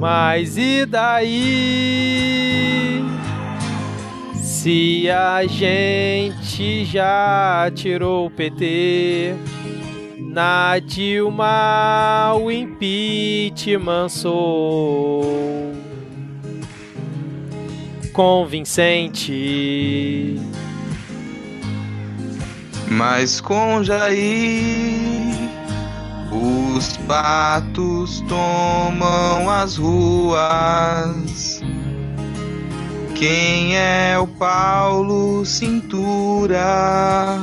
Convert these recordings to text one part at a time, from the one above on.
Mas e daí? Se a gente já tirou o PT, na Dilma o impeachment sou convincente. Mas com Jair, os patos tomam as ruas. Quem é o Paulo Cintura?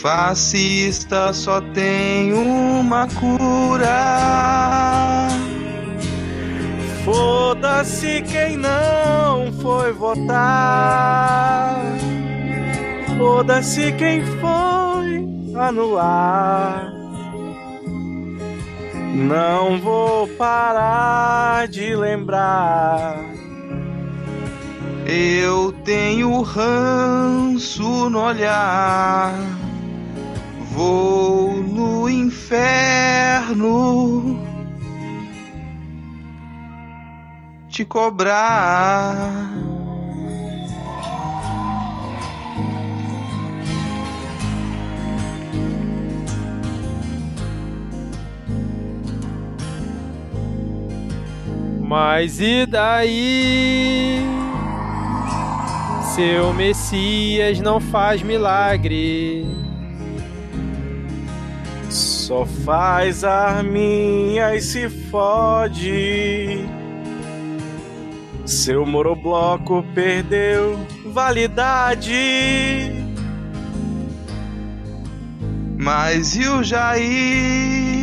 Fascista só tem uma cura. Foda-se quem não foi votar. Foda-se quem foi anular. Não vou parar de lembrar. Eu tenho ranço no olhar. Vou no inferno te cobrar. Mas e daí? Seu Messias não faz milagre. Só faz arminha e se fode. Seu morobloco perdeu validade. Mas e o Jair?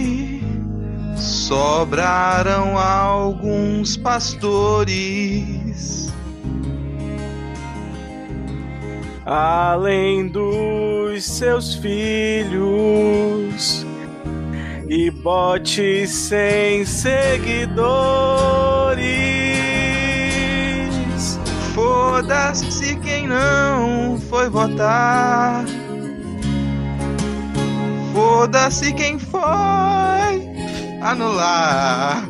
Sobraram alguns pastores. Além dos seus filhos e botes sem seguidores. Foda-se quem não foi votar. Foda-se quem foi anular.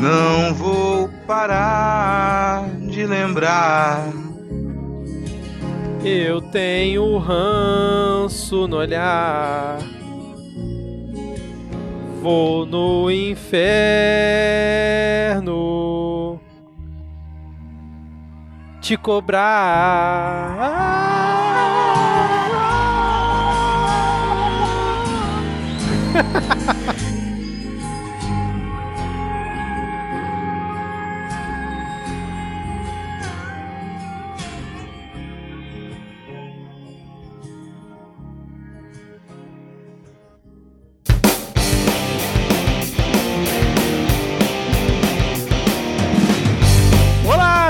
Não vou parar de lembrar. Eu tenho ranço no olhar. Vou no inferno te cobrar.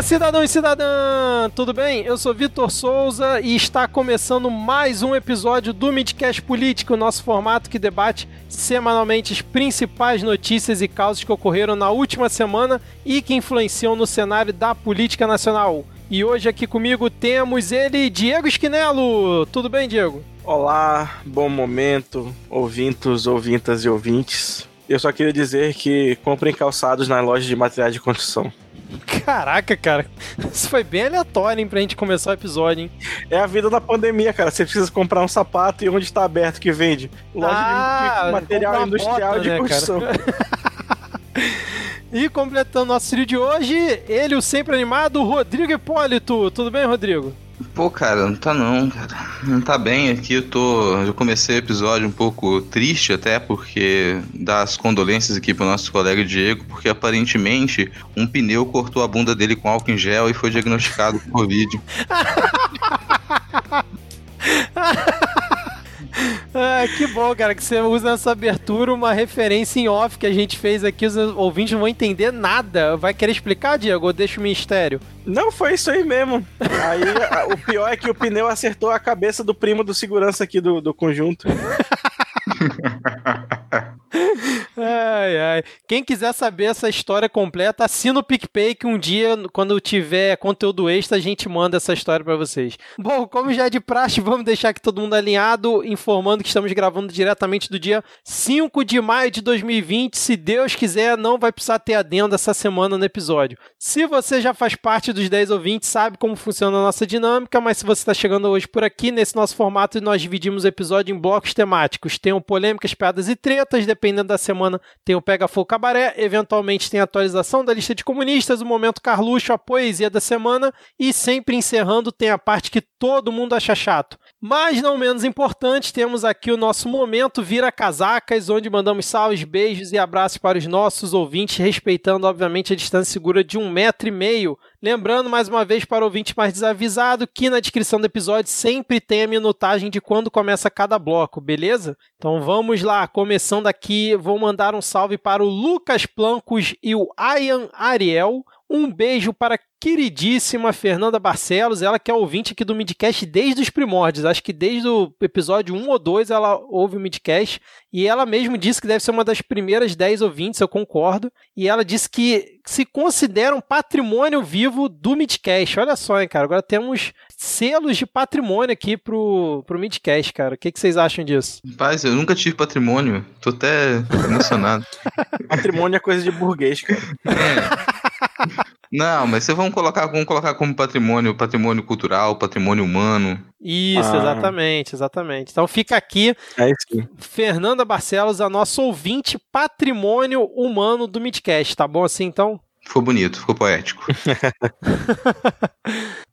cidadão e cidadã! Tudo bem? Eu sou Vitor Souza e está começando mais um episódio do Midcast Político, nosso formato que debate semanalmente as principais notícias e causas que ocorreram na última semana e que influenciam no cenário da política nacional. E hoje aqui comigo temos ele, Diego Esquinelo. Tudo bem, Diego? Olá, bom momento, ouvintos, ouvintas e ouvintes. Eu só queria dizer que comprem calçados na loja de materiais de construção. Caraca, cara. Isso foi bem aleatório, hein, pra gente começar o episódio, hein? É a vida da pandemia, cara. Você precisa comprar um sapato e onde está aberto que vende? Loja Ah, de material industrial bota, de né, construção. E completando nosso trio de hoje, ele, o sempre animado, Rodrigo Hipólito. Tudo bem, Rodrigo? Pô, cara, não tá não, cara. Não tá bem aqui. Eu tô. Eu comecei o episódio um pouco triste até, porque das condolências aqui pro nosso colega Diego, porque aparentemente um pneu cortou a bunda dele com álcool em gel e foi diagnosticado com Covid. Ah, que bom, cara, que você usa nessa abertura uma referência em off que a gente fez aqui. Os ouvintes não vão entender nada. Vai querer explicar, Diego? Deixa o mistério? Não, foi isso aí mesmo. Aí o pior é que o pneu acertou a cabeça do primo do segurança aqui do, do conjunto. Ai, ai. Quem quiser saber essa história completa, assina o PicPay que um dia, quando tiver conteúdo extra, a gente manda essa história para vocês. Bom, como já é de praxe, vamos deixar aqui todo mundo alinhado, informando que estamos gravando diretamente do dia 5 de maio de 2020. Se Deus quiser, não vai precisar ter adendo essa semana no episódio. Se você já faz parte dos 10 ouvintes, sabe como funciona a nossa dinâmica, mas se você está chegando hoje por aqui, nesse nosso formato, nós dividimos o episódio em blocos temáticos. Tem polêmicas, piadas e tretas, dependendo da semana tem o Pega Fogo Cabaré, eventualmente tem a atualização da lista de comunistas, o Momento Carluxo, a poesia da semana e sempre encerrando tem a parte que todo mundo acha chato. Mas não menos importante, temos aqui o nosso Momento Vira Casacas, onde mandamos salves, beijos e abraços para os nossos ouvintes, respeitando obviamente a distância segura de um metro e meio. Lembrando mais uma vez para o ouvinte mais desavisado que na descrição do episódio sempre tem a minutagem de quando começa cada bloco, beleza? Então vamos lá, começando aqui, vou mandar um salve para o Lucas Plancos e o Ian Ariel. Um beijo para queridíssima Fernanda Barcelos, ela que é ouvinte aqui do Midcast desde os primórdios. Acho que desde o episódio 1 ou 2 ela ouve o Midcast. E ela mesmo disse que deve ser uma das primeiras 10 ouvintes, eu concordo. E ela disse que se considera um patrimônio vivo do Midcast. Olha só, hein, cara. Agora temos selos de patrimônio aqui pro, pro Midcast, cara. O que, que vocês acham disso? Paz, eu nunca tive patrimônio. Tô até emocionado. patrimônio é coisa de burguês, cara. É. Não, mas vocês vão colocar, vamos colocar como patrimônio, patrimônio cultural, patrimônio humano. Isso, ah. exatamente, exatamente. Então fica aqui, é Fernanda Barcelos, a nossa ouvinte patrimônio humano do Midcast, tá bom assim então? Ficou bonito, ficou poético.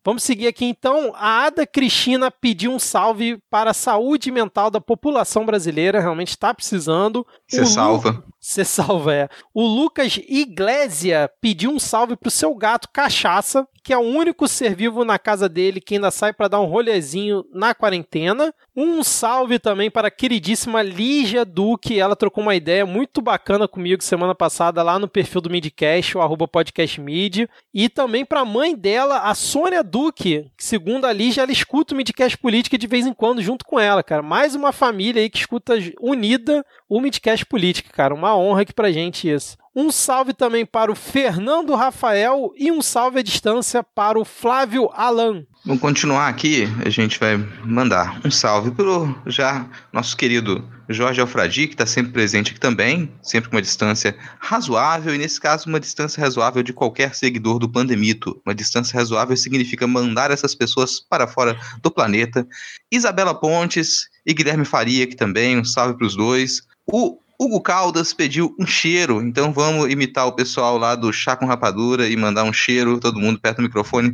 Vamos seguir aqui então. A Ada Cristina pediu um salve para a saúde mental da população brasileira, realmente está precisando. Você salva. Você salva, é. O Lucas Iglesia pediu um salve pro seu gato Cachaça, que é o único ser vivo na casa dele que ainda sai para dar um rolezinho na quarentena. Um salve também para a queridíssima Lígia Duque. Ela trocou uma ideia muito bacana comigo semana passada lá no perfil do Midcast, o arroba podcastmid. E também para a mãe dela, a Sônia Duque, que segundo a Lígia, ela escuta o Midcast Política de vez em quando junto com ela, cara. Mais uma família aí que escuta unida o Midcast Política, cara. Uma honra aqui pra gente isso. Um salve também para o Fernando Rafael e um salve à distância para o Flávio Alan. Vamos continuar aqui, a gente vai mandar um salve para o já nosso querido Jorge Alfradi, que está sempre presente aqui também, sempre com uma distância razoável, e nesse caso, uma distância razoável de qualquer seguidor do Pandemito. Uma distância razoável significa mandar essas pessoas para fora do planeta. Isabela Pontes e Guilherme Faria, que também, um salve para os dois. O Hugo Caldas pediu um cheiro, então vamos imitar o pessoal lá do Chá com Rapadura e mandar um cheiro, todo mundo perto do microfone.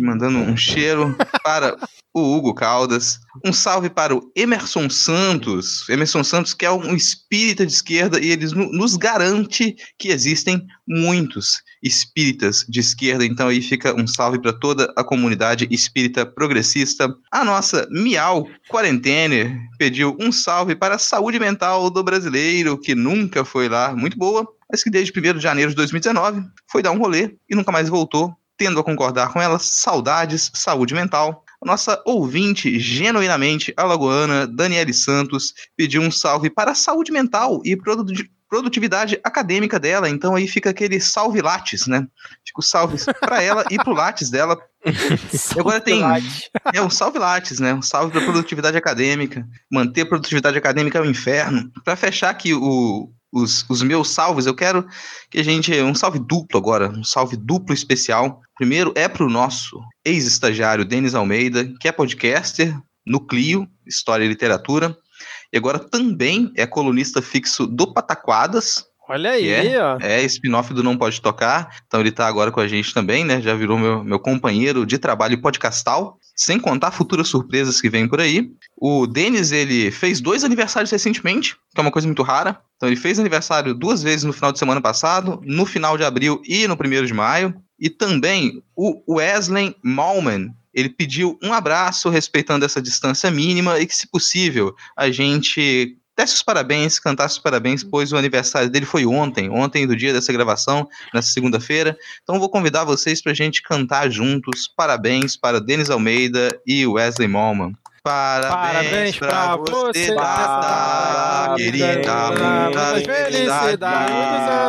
mandando um cheiro para o Hugo Caldas. Um salve para o Emerson Santos. Emerson Santos, que é um espírita de esquerda, e ele nos garante que existem muitos espíritas de esquerda. Então aí fica um salve para toda a comunidade espírita progressista. A nossa Miau Quarentene pediu um salve para a saúde mental do brasileiro, que nunca foi lá, muito boa, mas que desde 1 de janeiro de 2019 foi dar um rolê e nunca mais voltou tendo a concordar com ela, saudades, saúde mental. Nossa ouvinte, genuinamente alagoana, Daniele Santos, pediu um salve para a saúde mental e produtividade acadêmica dela. Então aí fica aquele salve Lattes, né? Fica o salve para ela e pro Lattes dela. e agora tem é um salve Lattes, né? Um salve para produtividade acadêmica. Manter a produtividade acadêmica é um inferno. Para fechar aqui o, os, os meus salves, eu quero que a gente. Um salve duplo agora, um salve duplo especial. Primeiro é para o nosso ex-estagiário Denis Almeida, que é podcaster no Clio, História e Literatura. E agora também é colunista fixo do Pataquadas, Olha aí, é, ó. É spin-off do Não Pode Tocar. Então ele tá agora com a gente também, né? Já virou meu, meu companheiro de trabalho podcastal. Sem contar futuras surpresas que vêm por aí. O Denis, ele fez dois aniversários recentemente, que é uma coisa muito rara. Então ele fez aniversário duas vezes no final de semana passado, no final de abril e no primeiro de maio. E também o Wesley Malman, ele pediu um abraço respeitando essa distância mínima e que, se possível, a gente desse os parabéns, cantasse os parabéns, pois o aniversário dele foi ontem, ontem do dia dessa gravação, nessa segunda-feira. Então vou convidar vocês para a gente cantar juntos parabéns para Denis Almeida e Wesley Malman. Parabéns, Parabéns pra, você, data, querida. Muitas felicidades,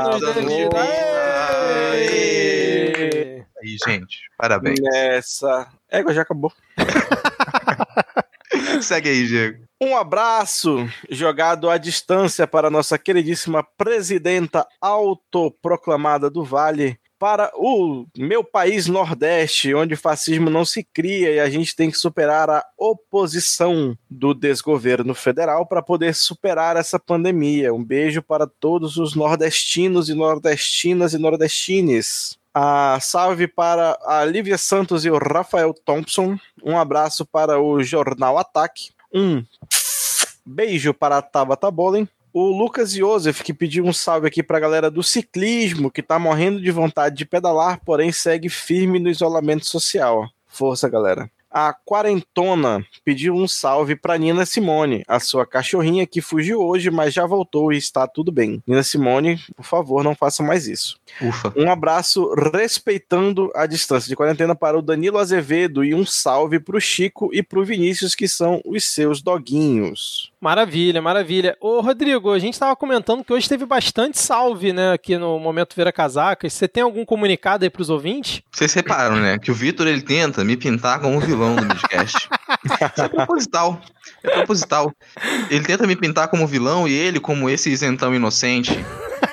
muitos anos de vida. Gente, parabéns. Nessa. Égua, já acabou. Segue aí, Diego. Um abraço jogado à distância para nossa queridíssima presidenta autoproclamada do Vale, para o meu país Nordeste, onde o fascismo não se cria e a gente tem que superar a oposição do desgoverno federal para poder superar essa pandemia. Um beijo para todos os nordestinos e nordestinas e nordestines. Salve para a Lívia Santos e o Rafael Thompson. Um abraço para o Jornal Ataque. Um beijo para a Tabata Bolin. O Lucas Joseph, que pediu um salve aqui para a galera do ciclismo, que está morrendo de vontade de pedalar, porém segue firme no isolamento social. Força, galera. A quarentona pediu um salve para Nina Simone, a sua cachorrinha que fugiu hoje, mas já voltou e está tudo bem. Nina Simone, por favor, não faça mais isso. Ufa. Um abraço respeitando a distância de quarentena para o Danilo Azevedo e um salve para o Chico e para o Vinícius, que são os seus doguinhos. Maravilha, maravilha. Ô, Rodrigo, a gente estava comentando que hoje teve bastante salve, né, aqui no Momento Vira Casacas. Você tem algum comunicado aí para os ouvintes? Vocês reparam, né, que o Vitor ele tenta me pintar como vilão do Midcast. É proposital. É proposital. Ele tenta me pintar como vilão e ele como esse isentão inocente.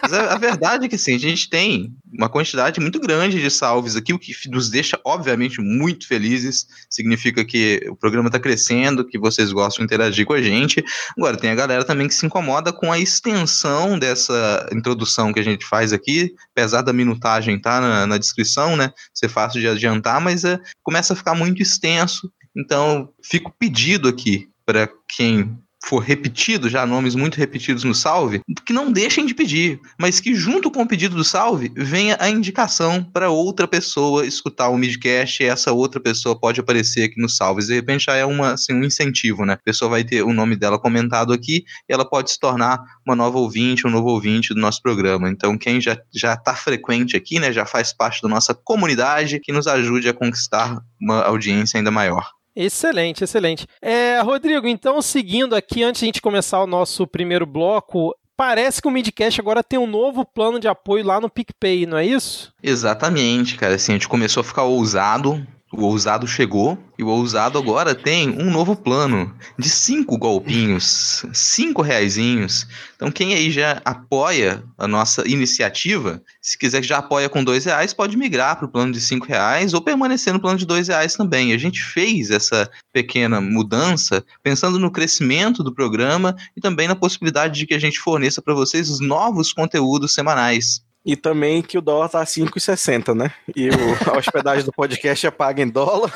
Mas a, a, verdade é que sim, a gente tem uma quantidade muito grande de salves aqui, o que nos deixa, obviamente, muito felizes. Significa que o programa está crescendo, que vocês gostam de interagir com a gente. Agora, tem a galera também que se incomoda com a extensão dessa introdução que a gente faz aqui, apesar da minutagem tá na, na descrição, né? Ser fácil de adiantar, mas é, começa a ficar muito extenso. Então, fico pedido aqui para quem for repetido, já nomes muito repetidos no salve, que não deixem de pedir, mas que junto com o pedido do salve venha a indicação para outra pessoa escutar o midcast e essa outra pessoa pode aparecer aqui no salve. De repente já é uma, assim, um incentivo, né? A pessoa vai ter o nome dela comentado aqui e ela pode se tornar uma nova ouvinte, um novo ouvinte do nosso programa. Então quem já já está frequente aqui, né, já faz parte da nossa comunidade, que nos ajude a conquistar uma audiência ainda maior. Excelente, excelente. É, Rodrigo, então seguindo aqui, antes de a gente começar o nosso primeiro bloco, parece que o Midcast agora tem um novo plano de apoio lá no PicPay, não é isso? Exatamente, cara. Assim, a gente começou a ficar ousado o ousado chegou e o ousado agora tem um novo plano de cinco golpinhos, cinco reaisinhos. Então quem aí já apoia a nossa iniciativa, se quiser que já apoia com dois reais, pode migrar para o plano de cinco reais ou permanecer no plano de dois reais também. A gente fez essa pequena mudança pensando no crescimento do programa e também na possibilidade de que a gente forneça para vocês os novos conteúdos semanais. E também que o dólar tá 5,60, né? E o, a hospedagem do podcast é paga em dólar.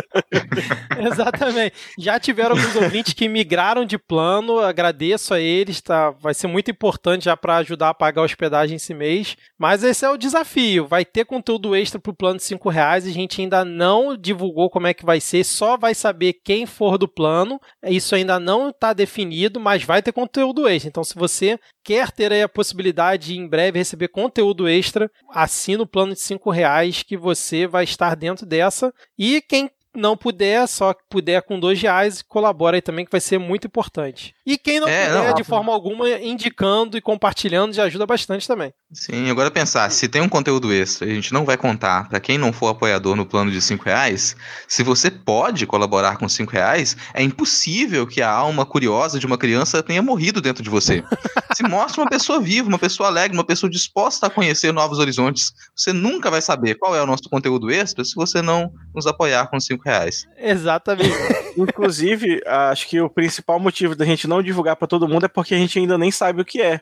Exatamente. Já tiveram alguns ouvintes que migraram de plano, agradeço a eles, tá? Vai ser muito importante já para ajudar a pagar a hospedagem esse mês. Mas esse é o desafio. Vai ter conteúdo extra pro plano de 5 reais. A gente ainda não divulgou como é que vai ser, só vai saber quem for do plano. Isso ainda não está definido, mas vai ter conteúdo extra. Então, se você quer ter a possibilidade de em breve receber conteúdo extra, assina o plano de 5 reais que você vai estar dentro dessa. E quem não puder, só puder com dois reais, colabora aí também, que vai ser muito importante. E quem não é, puder, não, de forma alguma, indicando e compartilhando, já ajuda bastante também. Sim, agora pensar, se tem um conteúdo extra, a gente não vai contar, para quem não for apoiador no plano de cinco reais, se você pode colaborar com cinco reais, é impossível que a alma curiosa de uma criança tenha morrido dentro de você. se mostra uma pessoa viva, uma pessoa alegre, uma pessoa disposta a conhecer novos horizontes. Você nunca vai saber qual é o nosso conteúdo extra se você não nos apoiar com cinco reais. Exatamente. Inclusive, acho que o principal motivo da gente não divulgar para todo mundo é porque a gente ainda nem sabe o que é.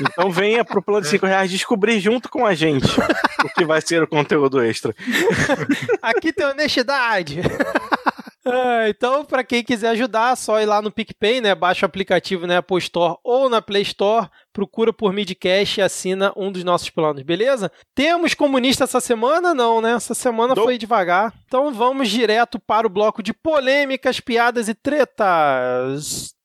Então venha pro plano de 5 reais descobrir junto com a gente o que vai ser o conteúdo extra. Aqui tem honestidade. Ah, então, para quem quiser ajudar, é só ir lá no PicPay, né? Baixa o aplicativo na Apple Store ou na Play Store, procura por Midcast e assina um dos nossos planos, beleza? Temos comunista essa semana? Não, né? Essa semana Do... foi devagar. Então vamos direto para o bloco de polêmicas, piadas e tretas.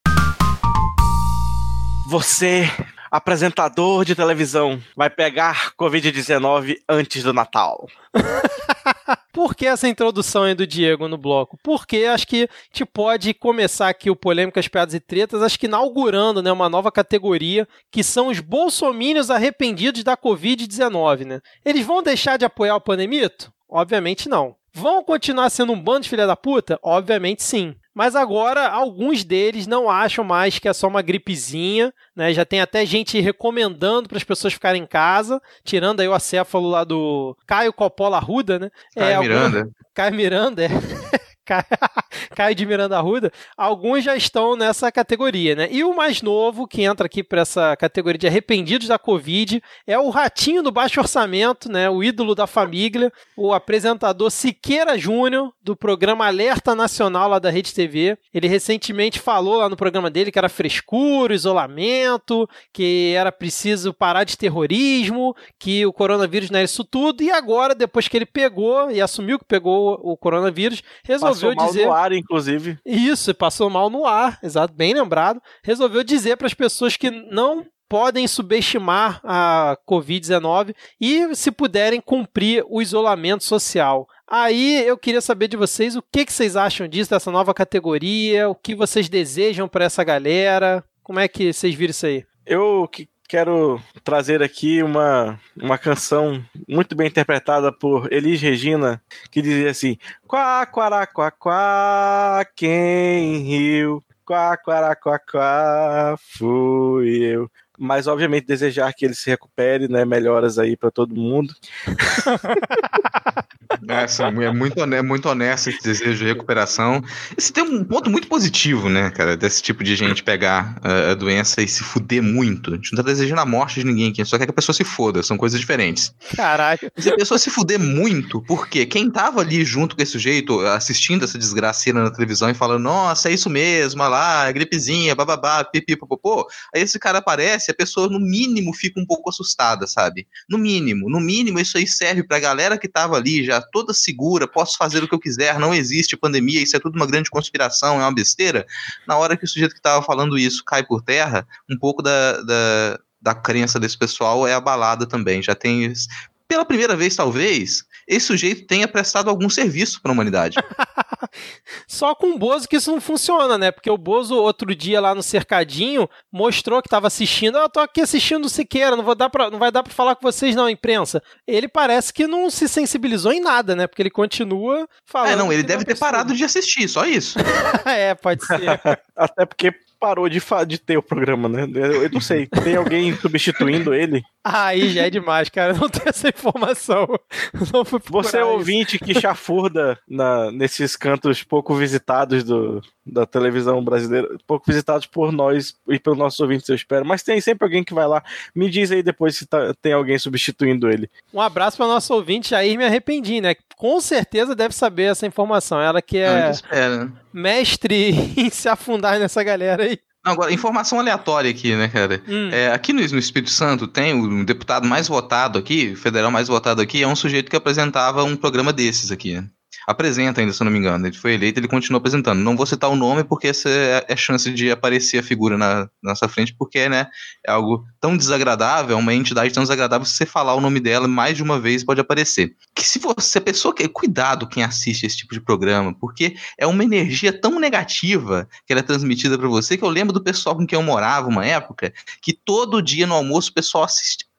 Você, apresentador de televisão, vai pegar Covid-19 antes do Natal. Por que essa introdução aí do Diego no bloco? Porque acho que a gente pode começar aqui o Polêmicas, Piadas e Tretas, acho que inaugurando né, uma nova categoria, que são os bolsomínios arrependidos da Covid-19. Né? Eles vão deixar de apoiar o Panemito? Obviamente não. Vão continuar sendo um bando de filha da puta? Obviamente sim. Mas agora alguns deles não acham mais que é só uma gripezinha, né? Já tem até gente recomendando para as pessoas ficarem em casa, tirando aí o acéfalo lá do Caio Coppola Ruda, né? Caio é, Miranda. Algum... Caio Miranda, é. Caio de Miranda Ruda, alguns já estão nessa categoria, né? E o mais novo que entra aqui para essa categoria de arrependidos da Covid é o ratinho do baixo orçamento, né? O ídolo da família, o apresentador Siqueira Júnior, do programa Alerta Nacional lá da Rede TV. Ele recentemente falou lá no programa dele que era frescura, isolamento, que era preciso parar de terrorismo, que o coronavírus não é isso tudo. E agora, depois que ele pegou e assumiu que pegou o coronavírus, resolveu resolveu passou dizer. Mal no ar, inclusive. Isso, passou mal no ar, exato, bem lembrado. Resolveu dizer para as pessoas que não podem subestimar a Covid-19 e, se puderem, cumprir o isolamento social. Aí eu queria saber de vocês o que, que vocês acham disso, dessa nova categoria, o que vocês desejam para essa galera. Como é que vocês viram isso aí? Eu que quero trazer aqui uma, uma canção muito bem interpretada por Elis Regina, que dizia assim: Quá, quará, quá, quá, quem riu? Quá, quará, quá, quá, fui eu mas obviamente desejar que ele se recupere, né? Melhoras aí para todo mundo. Essa é muito, é muito honesto esse desejo de recuperação. Esse tem um ponto muito positivo, né, cara, desse tipo de gente pegar uh, a doença e se fuder muito. A gente não tá desejando a morte de ninguém aqui, só quer que a pessoa se foda, são coisas diferentes. Caralho. Se a pessoa se fuder muito, porque quem tava ali junto com esse sujeito, assistindo essa desgraceira na televisão e falando, nossa, é isso mesmo, olha lá, gripezinha, bababá, pipi, popopô, aí esse cara aparece, a pessoa no mínimo fica um pouco assustada, sabe? No mínimo, no mínimo isso aí serve pra galera que tava ali já toda segura, posso fazer o que eu quiser, não existe pandemia, isso é tudo uma grande conspiração, é uma besteira. Na hora que o sujeito que estava falando isso cai por terra, um pouco da, da, da crença desse pessoal é abalada também. Já tem pela primeira vez, talvez, esse sujeito tenha prestado algum serviço para a humanidade. Só com o Bozo que isso não funciona, né? Porque o Bozo, outro dia lá no cercadinho, mostrou que estava assistindo. Ah, eu tô aqui assistindo o Siqueira, não, vou dar pra, não vai dar para falar com vocês, não, imprensa. Ele parece que não se sensibilizou em nada, né? Porque ele continua falando. É, não, ele deve ter parado de assistir, só isso. é, pode ser. Até porque parou de, de ter o programa, né? Eu, eu não sei. Tem alguém substituindo ele? Aí já é demais, cara. não tenho essa informação. Você é ouvinte que chafurda na, nesses cantos pouco visitados do, da televisão brasileira, pouco visitados por nós e pelos nossos ouvintes, eu espero. Mas tem sempre alguém que vai lá. Me diz aí depois se tá, tem alguém substituindo ele. Um abraço para nosso ouvinte, aí me arrependi, né? Com certeza deve saber essa informação. Ela que é mestre em se afundar nessa galera aí. Agora, informação aleatória aqui, né, cara? Hum. É, aqui no, no, Espírito Santo tem o deputado mais votado aqui, federal mais votado aqui, é um sujeito que apresentava um programa desses aqui, né? Apresenta ainda, se eu não me engano. Ele foi eleito, ele continua apresentando. Não vou citar o nome porque essa é a chance de aparecer a figura na, nossa frente, porque né, é algo tão desagradável, é uma entidade tão desagradável, você falar o nome dela mais de uma vez pode aparecer. Que se você, a pessoa que cuidado quem assiste esse tipo de programa, porque é uma energia tão negativa que ela é transmitida para você, que eu lembro do pessoal com quem eu morava uma época, que todo dia no almoço o pessoal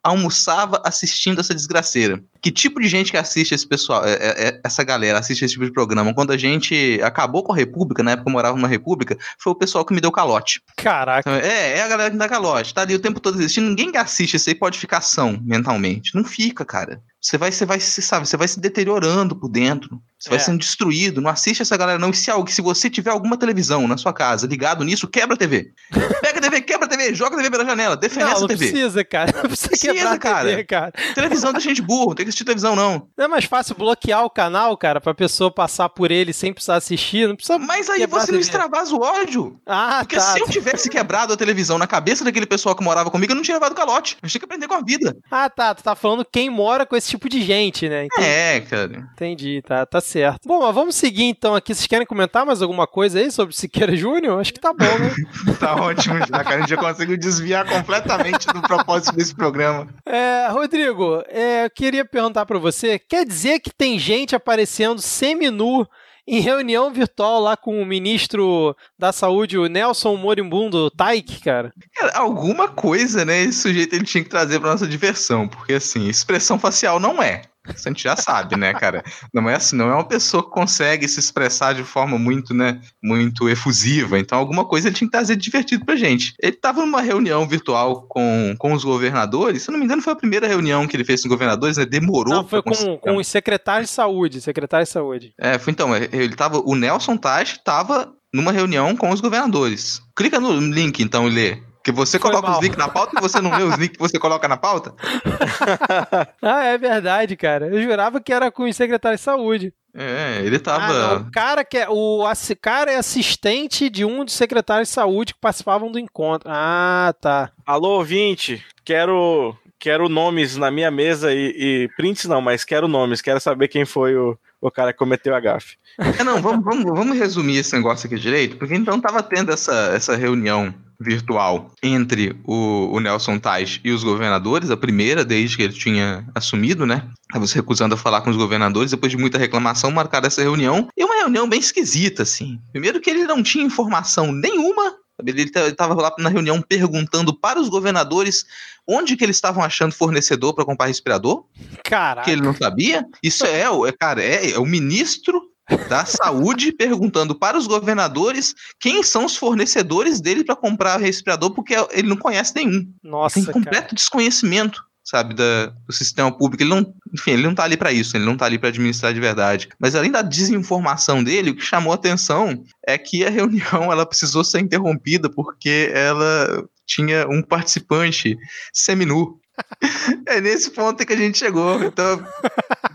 almoçava assistindo essa desgraceira. Que tipo de gente que assiste esse pessoal, é, é, é, essa galera assiste esse tipo de programa? Quando a gente acabou com a República, na época eu morava numa República, foi o pessoal que me deu calote. Caraca. É, é a galera que me dá calote. Tá ali o tempo todo assistindo. Ninguém que assiste isso aí pode ficar são mentalmente. Não fica, cara. Você vai, você vai, você sabe, você vai se deteriorando por dentro. Você é. vai sendo destruído. Não assiste essa galera, não. E se, se você tiver alguma televisão na sua casa ligado nisso, quebra a TV. Pega a TV, quebra a TV, joga a TV pela janela, defende essa TV. Não precisa, cara. Não precisa, precisa quebrar cara. TV, cara. Televisão da gente burro, tem que assistir televisão, não. Não é mais fácil bloquear o canal, cara, pra pessoa passar por ele sem precisar assistir? Não precisa. Mas aí você não extravasa o ódio. Ah, Porque tá. se eu tivesse quebrado a televisão na cabeça daquele pessoal que morava comigo, eu não tinha levado calote. Eu tinha que aprender com a vida. Ah, tá. Tu tá falando quem mora com esse tipo de gente, né? Entendi. É, cara. Entendi, tá, tá certo. Bom, mas vamos seguir então aqui. Vocês querem comentar mais alguma coisa aí sobre Siqueira Júnior? Acho que tá bom, né? tá ótimo já, cara. A gente já conseguiu desviar completamente do propósito desse programa. É, Rodrigo, é, eu queria perguntar perguntar para você, quer dizer que tem gente aparecendo semi-nu em reunião virtual lá com o ministro da Saúde, o Nelson Moribundo Taik, cara? Alguma coisa, né? Esse sujeito ele tinha que trazer pra nossa diversão, porque assim, expressão facial não é. Isso a gente já sabe, né, cara? Não é assim, não é uma pessoa que consegue se expressar de forma muito, né, muito efusiva. Então, alguma coisa ele tinha que trazer divertido pra gente. Ele tava numa reunião virtual com, com os governadores. Se eu não me engano, foi a primeira reunião que ele fez com os governadores, né? Demorou. Não, foi com, com os secretários de saúde. Secretário de saúde. É, foi então. Ele tava. O Nelson Taj tava numa reunião com os governadores. Clica no link, então, e lê. Que você Foi coloca mal. os links na pauta e você não vê os links que você coloca na pauta? ah, é verdade, cara. Eu jurava que era com o secretário de saúde. É, ele tava. Ah, o cara que é, o cara é assistente de um dos secretários de saúde que participavam do encontro. Ah, tá. Alô, ouvinte. Quero quero nomes na minha mesa e, e, prints não, mas quero nomes, quero saber quem foi o, o cara que cometeu a gafe. É, não, vamos, vamos, vamos resumir esse negócio aqui direito, porque então tava tendo essa, essa reunião virtual entre o, o Nelson Tais e os governadores, a primeira desde que ele tinha assumido, né? Estava se recusando a falar com os governadores, depois de muita reclamação, marcaram essa reunião. E uma reunião bem esquisita, assim. Primeiro que ele não tinha informação nenhuma ele estava lá na reunião perguntando para os governadores onde que eles estavam achando fornecedor para comprar respirador. Caraca. Que ele não sabia. Isso é, é cara, é, é o ministro da saúde perguntando para os governadores quem são os fornecedores dele para comprar respirador, porque ele não conhece nenhum. Nossa, Tem completo cara. desconhecimento, sabe, da, do sistema público. Ele não, enfim, ele não tá ali para isso, ele não tá ali para administrar de verdade. Mas além da desinformação dele, o que chamou a atenção é que a reunião ela precisou ser interrompida porque ela tinha um participante seminu é nesse ponto que a gente chegou. Então,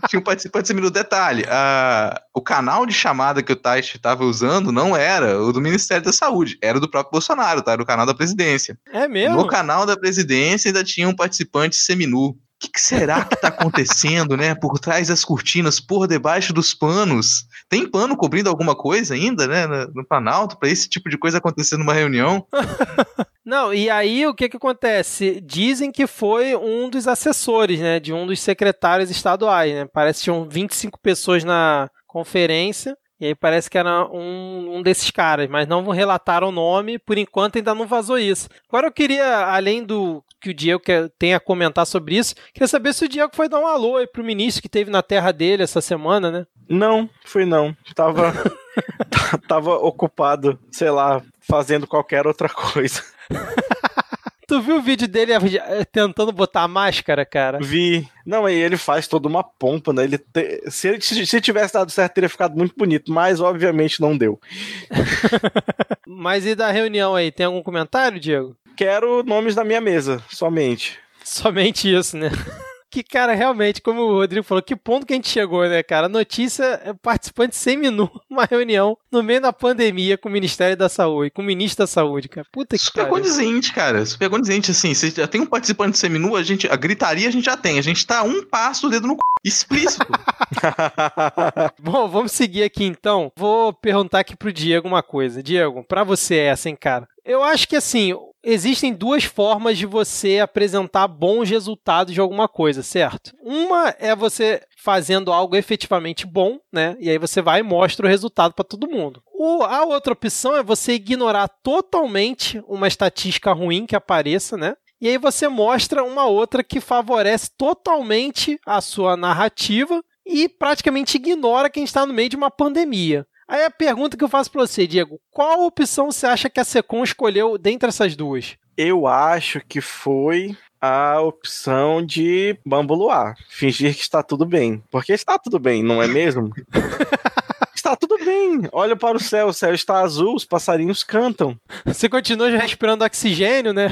tinha um participante no detalhe. A, o canal de chamada que o Taish estava usando não era o do Ministério da Saúde, era do próprio Bolsonaro, tá? Era o canal da presidência. É mesmo? No canal da presidência ainda tinha um participante seminu. Que, que, será que tá acontecendo, né? Por trás das cortinas, por debaixo dos panos. Tem pano cobrindo alguma coisa ainda, né? No Planalto, para esse tipo de coisa acontecer numa reunião. Não, e aí o que que acontece? Dizem que foi um dos assessores, né? De um dos secretários estaduais, né? Parece que tinham 25 pessoas na conferência. E aí parece que era um, um desses caras, mas não relataram o nome, por enquanto ainda não vazou isso. Agora eu queria, além do que o Diego tem a comentar sobre isso, queria saber se o Diego foi dar um alô aí pro ministro que teve na terra dele essa semana, né? Não, fui não. Tava, tava ocupado, sei lá, fazendo qualquer outra coisa. Tu viu o vídeo dele eh, tentando botar a máscara, cara? Vi. Não, e ele faz toda uma pompa, né? Ele te... se, ele, se tivesse dado certo, teria ficado muito bonito, mas obviamente não deu. mas e da reunião aí? Tem algum comentário, Diego? Quero nomes da minha mesa, somente. Somente isso, né? Que, cara, realmente, como o Rodrigo falou, que ponto que a gente chegou, né, cara? Notícia é participante seminu numa reunião no meio da pandemia com o Ministério da Saúde, com o ministro da Saúde, cara. Puta que Super condizente, cara. Super condizente, assim. Se já tem um participante seminu, a gente, a gritaria a gente já tem. A gente tá a um passo do dedo no c... Explícito. Bom, vamos seguir aqui então. Vou perguntar aqui pro Diego uma coisa. Diego, pra você é essa, hein, cara? Eu acho que assim, existem duas formas de você apresentar bons resultados de alguma coisa, certo? Uma é você fazendo algo efetivamente bom, né? E aí você vai e mostra o resultado para todo mundo. O, a outra opção é você ignorar totalmente uma estatística ruim que apareça, né? E aí você mostra uma outra que favorece totalmente a sua narrativa e praticamente ignora quem está no meio de uma pandemia. Aí a pergunta que eu faço para você, Diego, qual opção você acha que a Secom escolheu dentre essas duas? Eu acho que foi a opção de bambuluar, fingir que está tudo bem. Porque está tudo bem, não é mesmo? está tudo bem. Olha para o céu, o céu está azul, os passarinhos cantam. Você continua respirando oxigênio, né?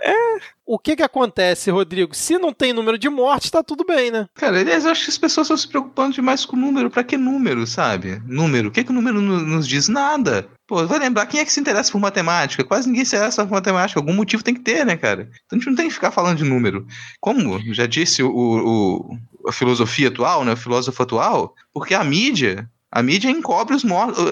É. O que que acontece, Rodrigo? Se não tem número de mortes, tá tudo bem, né? Cara, aliás, eu acho que as pessoas estão se preocupando demais com o número. Pra que número, sabe? Número. O que que o número nos diz? Nada. Pô, vai lembrar quem é que se interessa por matemática? Quase ninguém se interessa por matemática. Algum motivo tem que ter, né, cara? Então a gente não tem que ficar falando de número. Como já disse o, o a filosofia atual, né, o filósofo atual, porque a mídia a mídia encobre, os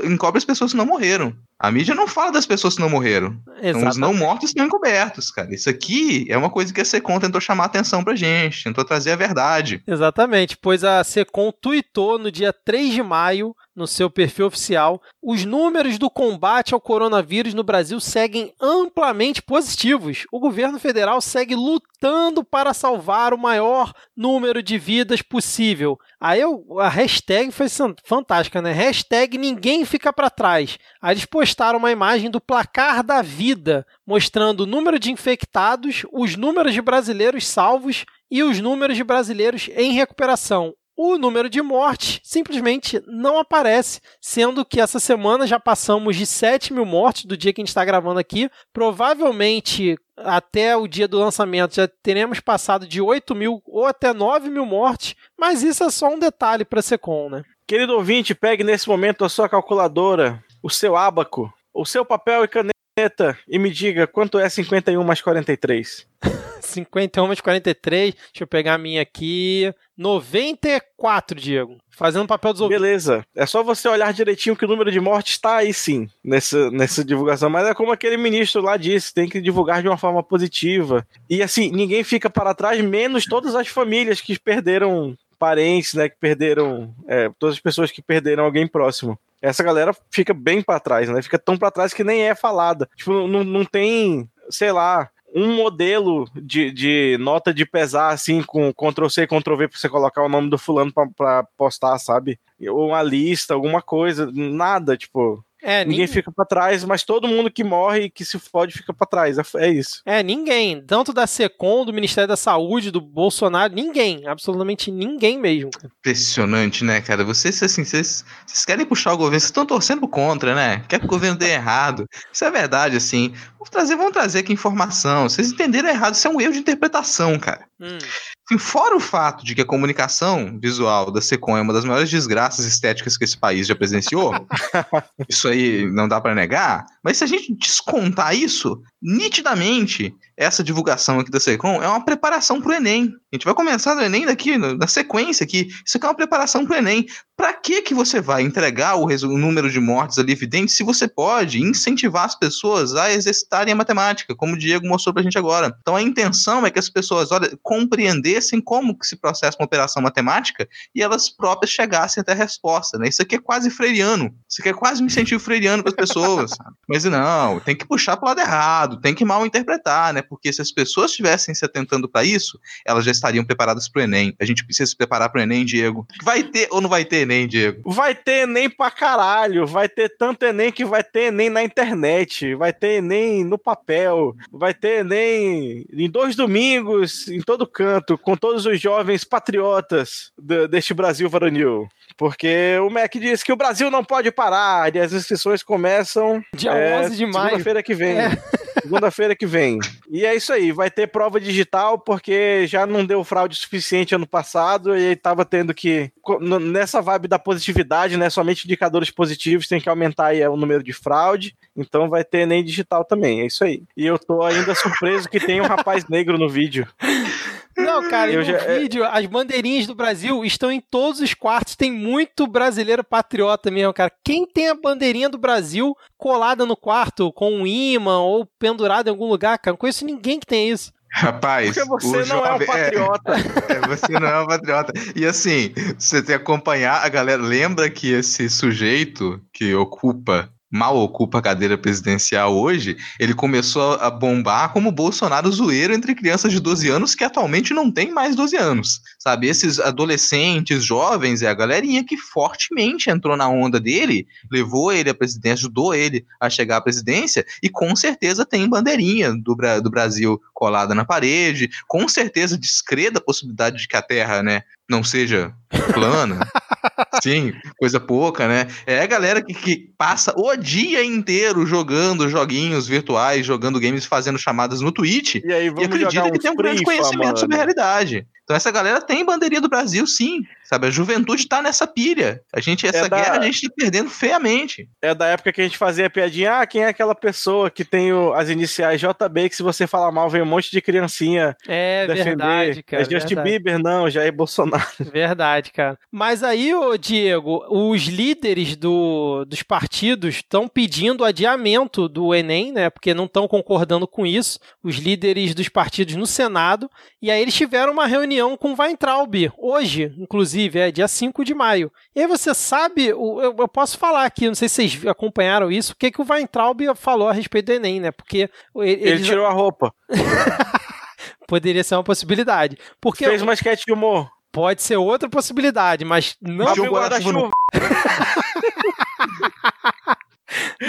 encobre as pessoas que não morreram. A mídia não fala das pessoas que não morreram. Então, os não mortos estão encobertos, cara. Isso aqui é uma coisa que a Secom tentou chamar a atenção pra gente, tentou trazer a verdade. Exatamente, pois a Secom tweetou no dia 3 de maio no seu perfil oficial, os números do combate ao coronavírus no Brasil seguem amplamente positivos. O governo federal segue lutando para salvar o maior número de vidas possível. Aí eu, a hashtag foi fantástica, né? Hashtag ninguém fica para trás. Aí eles postaram uma imagem do placar da vida, mostrando o número de infectados, os números de brasileiros salvos e os números de brasileiros em recuperação o número de mortes simplesmente não aparece, sendo que essa semana já passamos de 7 mil mortes do dia que a gente está gravando aqui. Provavelmente até o dia do lançamento já teremos passado de 8 mil ou até 9 mil mortes, mas isso é só um detalhe para a Secom, né? Querido ouvinte, pegue nesse momento a sua calculadora, o seu ábaco, o seu papel e caneta e me diga quanto é 51 mais 43. 51 mais 43. Deixa eu pegar a minha aqui. 94, Diego. Fazendo papel dos ouvintes. Beleza. É só você olhar direitinho que o número de mortes está aí sim, nessa, nessa divulgação. Mas é como aquele ministro lá disse: tem que divulgar de uma forma positiva. E assim, ninguém fica para trás, menos todas as famílias que perderam parentes, né? Que perderam. É, todas as pessoas que perderam alguém próximo essa galera fica bem para trás, né? Fica tão para trás que nem é falada. Tipo, não, não tem, sei lá, um modelo de, de nota de pesar, assim, com Ctrl-C Ctrl-V pra você colocar o nome do fulano pra, pra postar, sabe? Ou uma lista, alguma coisa, nada, tipo. É, ninguém, ninguém fica para trás, mas todo mundo que morre e que se fode fica para trás. É, é, isso. É, ninguém. Tanto da SECOM, do Ministério da Saúde, do Bolsonaro, ninguém. Absolutamente ninguém mesmo. Impressionante, né, cara? Vocês, assim, vocês, vocês querem puxar o governo, vocês estão torcendo contra, né? Quer que o governo dê errado. Isso é verdade, assim. Vamos trazer, vamos trazer aqui informação. Vocês entenderam errado, isso é um erro de interpretação, cara. Hum. Fora o fato de que a comunicação visual da Secom é uma das maiores desgraças estéticas que esse país já presenciou, isso aí não dá para negar, mas se a gente descontar isso, nitidamente essa divulgação aqui da Secom é uma preparação para o Enem. A gente vai começar no Enem daqui, na sequência aqui. Isso aqui é uma preparação para o Enem. Para que que você vai entregar o, o, número de mortes ali evidente se você pode incentivar as pessoas a exercitarem a matemática, como o Diego mostrou para a gente agora? Então a intenção é que as pessoas olha, compreendessem como que se processa uma operação matemática e elas próprias chegassem até a resposta. Né? Isso aqui é quase freiriano. Isso aqui é quase um incentivo freiriano para as pessoas. Mas não, tem que puxar para o lado errado, tem que mal interpretar, né? porque se as pessoas estivessem se atentando para isso, elas já estariam preparadas para o Enem. A gente precisa se preparar para o Enem, Diego. Vai ter ou não vai ter Enem, Diego? Vai ter Enem pra caralho. Vai ter tanto Enem que vai ter Enem na internet, vai ter Enem no papel, vai ter Enem em dois domingos, em todo canto, com todos os jovens patriotas deste Brasil varonil. Porque o MEC disse que o Brasil não pode parar e as inscrições começam dia é, 11 de maio. Segunda-feira que vem. É. Segunda-feira que vem. E é isso aí, vai ter prova digital porque já não deu fraude suficiente ano passado e tava tendo que nessa vibe da positividade, né, somente indicadores positivos tem que aumentar aí o número de fraude. Então vai ter nem digital também, é isso aí. E eu tô ainda surpreso que tem um rapaz negro no vídeo. Não, cara, eu no já... É vídeo, as bandeirinhas do Brasil estão em todos os quartos. Tem muito brasileiro patriota mesmo, cara. Quem tem a bandeirinha do Brasil colada no quarto com um imã ou pendurada em algum lugar, cara? Não conheço ninguém que tem isso. Rapaz, porque você não jovem, é um patriota. É, é, você não é um patriota. E assim, você tem que acompanhar a galera. Lembra que esse sujeito que ocupa mal ocupa a cadeira presidencial hoje, ele começou a bombar como Bolsonaro zoeiro entre crianças de 12 anos que atualmente não tem mais 12 anos. Sabe, esses adolescentes, jovens, é a galerinha que fortemente entrou na onda dele, levou ele à presidência, ajudou ele a chegar à presidência e com certeza tem bandeirinha do, do Brasil colada na parede, com certeza descreda a possibilidade de que a Terra, né, não seja plana. Sim, coisa pouca, né? É a galera que, que passa o dia inteiro jogando joguinhos virtuais, jogando games, fazendo chamadas no Twitch e, aí, e acredita que tem um grande conhecimento mano. sobre a realidade. Então essa galera tem bandeirinha do Brasil, sim. Sabe, a juventude tá nessa pilha. A gente, essa É da- guerra, a gente tá perdendo feiamente. É da época que a gente fazia piadinha, ah, quem é aquela pessoa que tem o- as iniciais JB, que se você falar mal vem um monte de criancinha É defender. verdade, cara. é Justin verdade. Bieber, não, já é Bolsonaro. Verdade, cara. Mas aí, ô Diego, os líderes do, dos partidos estão pedindo adiamento do Enem, né? Porque não estão concordando com isso. Os líderes dos partidos no Senado. E aí eles tiveram uma reunião com o Weintraub, hoje, inclusive, é dia 5 de maio. E aí você sabe, eu, eu posso falar aqui, não sei se vocês acompanharam isso, o que, que o Weintraub falou a respeito do Enem, né? Porque ele, Ele tirou a roupa. poderia ser uma possibilidade. Porque Fez uma sketch de humor. pode ser outra possibilidade, mas não o no guarda-chuva.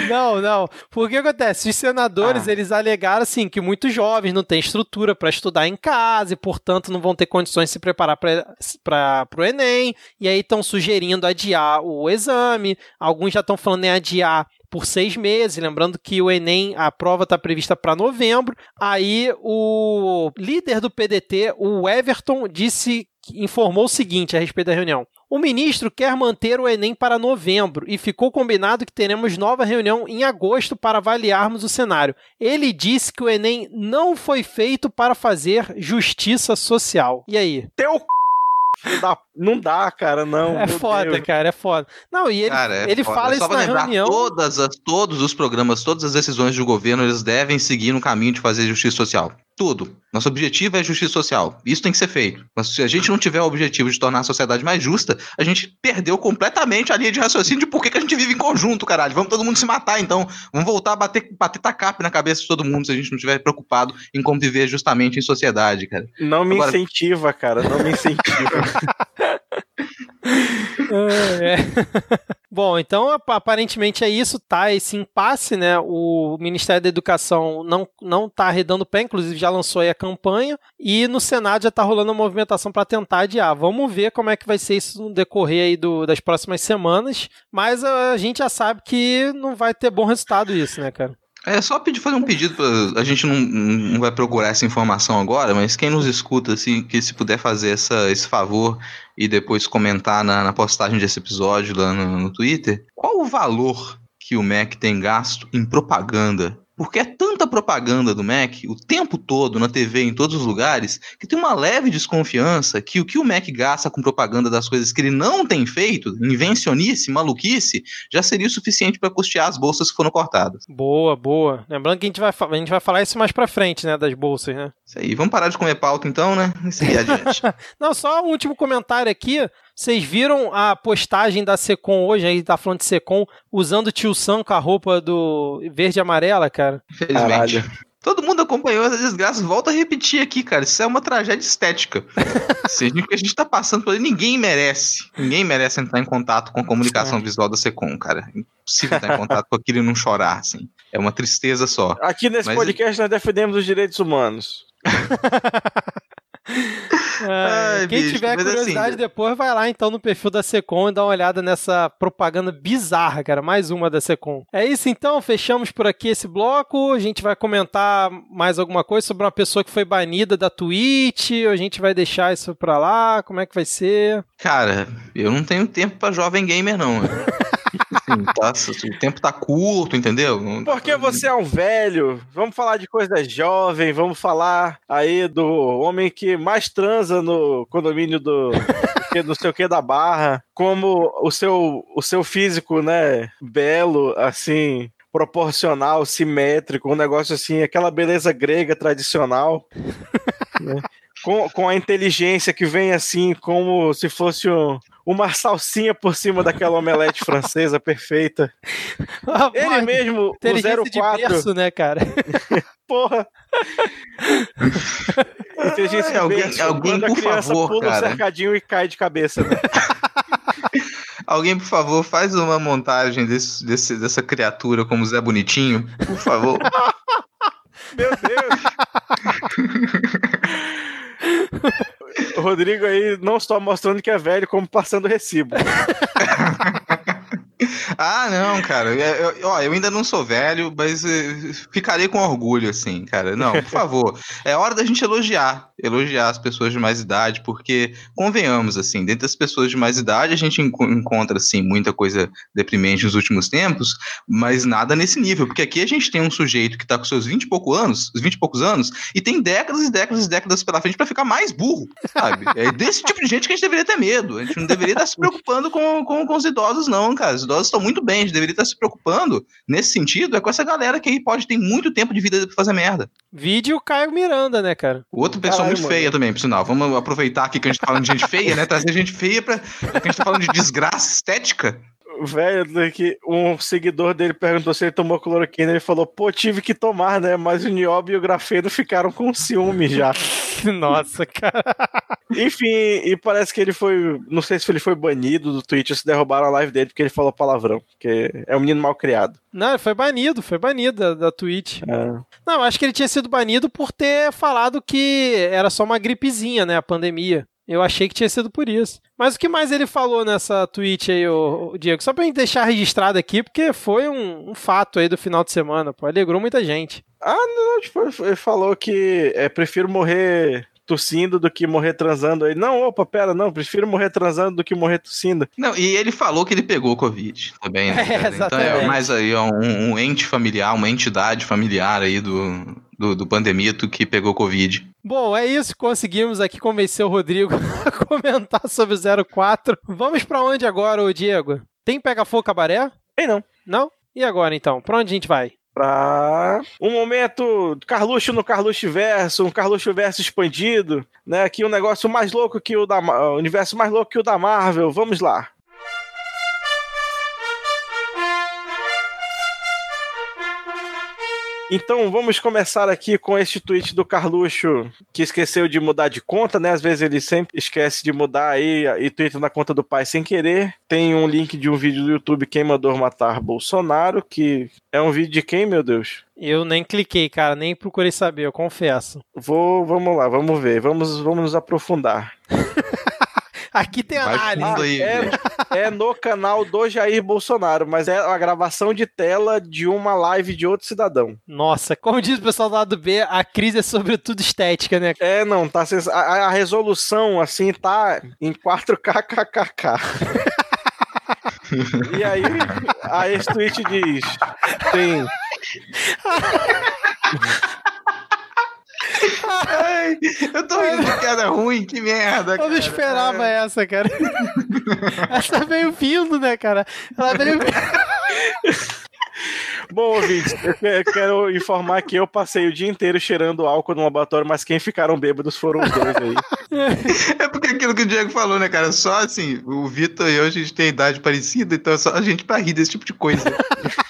Não, não. Porque acontece? Os senadores, Ah. eles alegaram assim que muitos jovens não têm estrutura para estudar em casa e, portanto, não vão ter condições de se preparar para o Enem. E aí estão sugerindo adiar o exame. Alguns já estão falando em adiar por seis meses, lembrando que o Enem, a prova está prevista para novembro. Aí o líder do PDT, o Everton, disse informou o seguinte a respeito da reunião. O ministro quer manter o Enem para novembro e ficou combinado que teremos nova reunião em agosto para avaliarmos o cenário. Ele disse que o Enem não foi feito para fazer justiça social. E aí? Teu c... dá, não dá, cara, não. É foda, Deus. cara, é foda. Não, e ele, Cara, é ele foda. fala Só isso na lembrar, reunião. Todas as, todos os programas, todas as decisões do governo, eles devem seguir no caminho de fazer justiça social. Tudo. Nosso objetivo é justiça social. Isso tem que ser feito. Mas se a gente não tiver o objetivo de tornar a sociedade mais justa, a gente perdeu completamente a linha de raciocínio de por que, que a gente vive em conjunto, caralho. Vamos todo mundo se matar, então. Vamos voltar a bater, bater tacape na cabeça de todo mundo se a gente não estiver preocupado em conviver justamente em sociedade, cara. Não me Agora- incentiva, cara, não me incentiva. É. Bom, então ap- aparentemente é isso, tá? Esse impasse, né? O Ministério da Educação não, não tá arredando pé, inclusive já lançou aí a campanha, e no Senado já tá rolando uma movimentação para tentar adiar. Vamos ver como é que vai ser isso no decorrer aí do, das próximas semanas, mas a gente já sabe que não vai ter bom resultado isso, né, cara? É só pedir, fazer um pedido. Pra, a gente não, não vai procurar essa informação agora, mas quem nos escuta, assim, que se puder fazer essa, esse favor e depois comentar na, na postagem desse episódio lá no, no Twitter, qual o valor que o Mac tem gasto em propaganda? Porque é tanta propaganda do Mac o tempo todo, na TV, em todos os lugares, que tem uma leve desconfiança que o que o Mac gasta com propaganda das coisas que ele não tem feito, invencionice, maluquice, já seria o suficiente para custear as bolsas que foram cortadas. Boa, boa. Lembrando que a gente vai, a gente vai falar isso mais pra frente, né, das bolsas, né? Isso aí, vamos parar de comer pauta então, né? E seguir adiante. Não, só um último comentário aqui. Vocês viram a postagem da Secom hoje, aí tá falando de Secom, usando o tio Sam com a roupa do verde e amarela, cara? Infelizmente. Caralho. Todo mundo acompanhou essa desgraça. Volta a repetir aqui, cara. Isso é uma tragédia estética. Se a gente, o que a gente tá passando por aí, ninguém merece. Ninguém merece entrar em contato com a comunicação É. visual da Secom, cara. É impossível entrar em contato com aquilo e não chorar, assim. É uma tristeza só. Aqui nesse Mas- podcast nós defendemos os direitos humanos. É, quem bicho, tiver mas curiosidade assim- depois, vai lá então no perfil da Secom e dá uma olhada nessa propaganda bizarra, cara. Mais uma da Secom. É isso então, fechamos por aqui esse bloco. A gente vai comentar mais alguma coisa sobre uma pessoa que foi banida da Twitch. A gente vai deixar isso pra lá. Como é que vai ser? Cara, eu não tenho tempo pra jovem gamer, não. Tá- o tempo tá curto, entendeu? Porque você é um velho. Vamos falar de coisa jovem, vamos falar aí do homem que mais transa no condomínio do não sei o que da Barra, como o seu o seu físico, né, belo, assim, proporcional, simétrico, um negócio assim, aquela beleza grega tradicional. né? Com, com a inteligência que vem assim, como se fosse um- uma salsinha por cima daquela omelete francesa perfeita. Ele mesmo, o Inteligência de 04, berço, né, cara? porra. Inteligência Ai, alguém- de berço, alguém, por criança favor, pula cara. um cercadinho e cai de cabeça. Né? Alguém, por favor, faz uma montagem desse, desse- dessa criatura como Zé Bonitinho, por favor. Meu Deus! O Rodrigo aí não só mostrando que é velho, como passando recibo. Ah, não, cara. Eu, eu, ó, eu ainda não sou velho, mas uh, ficarei com orgulho, assim, cara. Não, por favor. É hora da gente elogiar. Elogiar as pessoas de mais idade, porque, convenhamos, assim, dentro das pessoas de mais idade, a gente enco encontra, assim, muita coisa deprimente nos últimos tempos, mas nada nesse nível. Porque aqui a gente tem um sujeito que tá com seus 20 e poucos anos, 20 e poucos anos, e tem décadas e décadas e décadas pela frente para ficar mais burro, sabe? É desse tipo de gente que a gente deveria ter medo. A gente não deveria estar se preocupando com, com, com os idosos, não, cara. Idosos estão muito bem, a gente deveria estar se preocupando nesse sentido, é com essa galera que aí pode ter muito tempo de vida pra fazer merda. Vídeo Caio Miranda, né, cara? Outra pessoa Caralho, muito mano. feia também, por sinal. Vamos aproveitar aqui que a gente tá falando de gente feia, né? Trazer gente feia pra. a gente tá falando de desgraça estética velho, que um seguidor dele perguntou se ele tomou cloroquina, ele falou, pô, tive que tomar, né? Mas o Niobe e o Grafeno ficaram com ciúme já. Nossa, cara. Enfim, e parece que ele foi, não sei se ele foi banido do Twitch, se derrubaram a live dele porque ele falou palavrão, porque é um menino mal criado. Não, ele foi banido, foi banido da, da Twitch. É. Não, acho que ele tinha sido banido por ter falado que era só uma gripezinha, né, a pandemia. Eu achei que tinha sido por isso. Mas o que mais ele falou nessa tweet aí, o, Diego? Só pra gente deixar registrado aqui, porque foi um, um, fato aí do final de semana, pô. Alegrou muita gente. Ah, não, tipo, ele falou que é, prefiro morrer tossindo do que morrer transando. Aí, não, opa, pera, não, prefiro morrer transando do que morrer tossindo. Não, e ele falou que ele pegou Covid também, né? É, então é mais aí um, um ente familiar, uma entidade familiar aí do, do, do Pandemito que pegou Covid. Bom, é isso. Conseguimos aqui convencer o Rodrigo a comentar sobre o 04. Vamos para onde agora, ô Diego? Tem Pega Fogo Cabaré? Tem não. Não? E agora então? Pra onde a gente vai? Pra um momento Carluxo no Carluxo Verso, um Carluxo Verso expandido, né? Aqui um negócio mais louco que o da o universo mais louco que o da Marvel. Vamos lá. Então vamos começar aqui com este tweet do Carluxo, que esqueceu de mudar de conta, né? Às vezes ele sempre esquece de mudar aí e twitta na conta do pai sem querer. Tem um link de um vídeo do YouTube Quem Mandou Matar Bolsonaro, que é um vídeo de quem, meu Deus? Eu nem cliquei, cara, nem procurei saber, eu confesso. Vou, vamos lá, vamos ver, vamos, vamos nos aprofundar. Aqui tem análise. Aí, é, é, no canal do Jair Bolsonaro, mas é a gravação de tela de uma live de outro cidadão. Nossa, como diz o pessoal do lado B, a crise é sobretudo estética, né? É, não, tá a, a resolução assim tá em 4K e aí, a esse tweet diz: tem. Ai, eu tô rindo de piada ruim, que merda. Eu não esperava é. essa, cara. essa veio vindo, né, cara? Ela veio. Bom, ouvintes, eu quero informar que eu passei o dia inteiro cheirando álcool no laboratório, mas quem ficaram bêbados foram os dois aí. É porque aquilo que o Diego falou, né, cara? Só assim, o Vitor e eu, a gente tem idade parecida, então é só a gente pra rir desse tipo de coisa.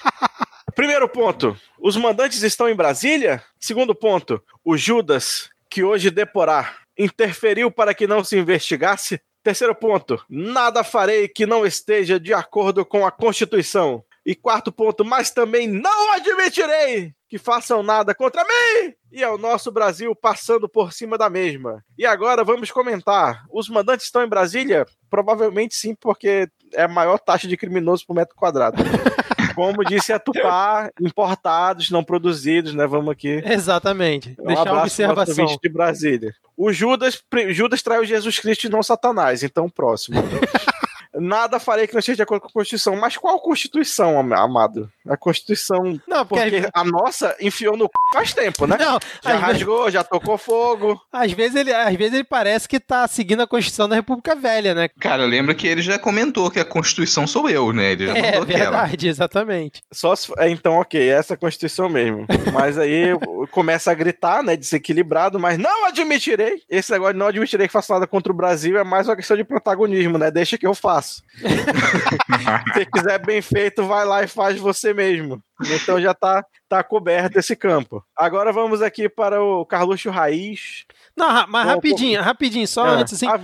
Primeiro ponto: os mandantes estão em Brasília? Segundo ponto: o Judas, que hoje deporar, interferiu para que não se investigasse? Terceiro ponto: nada farei que não esteja de acordo com a Constituição. E quarto ponto: mas também não admitirei que façam nada contra mim! E é o nosso Brasil passando por cima da mesma. E agora vamos comentar: os mandantes estão em Brasília? Provavelmente sim, porque é a maior taxa de criminoso por metro quadrado. Como disse a Tupá, importados, não produzidos, né? Vamos aqui. Exatamente. Um Deixar uma observação. de Brasília. O Judas, Judas traiu Jesus Cristo e não Satanás, então próximo. nada farei que não esteja de acordo com a Constituição. Mas qual Constituição, amado? A Constituição. Não, porque, a nossa enfiou no c... faz tempo, né? Não, já rasgou, vezes... já tocou fogo. Às vezes, ele, às vezes ele parece que tá seguindo a Constituição da República Velha, né? Cara, eu lembro que ele já comentou que a Constituição sou eu, né? Ele já é verdade, aquela. exatamente. Só se... é, então, ok, essa é a Constituição mesmo. Mas aí começa a gritar, né? Desequilibrado, mas não admitirei. Esse negócio de não admitirei que faça nada contra o Brasil é mais uma questão de protagonismo, né? Deixa que eu faço faço. Se quiser bem feito, vai lá e faz você mesmo. Então já tá, tá coberto esse campo. Agora vamos aqui para o Carluxo Raiz. Não, mas rapidinho, rapidinho, só é. antes assim. Ah,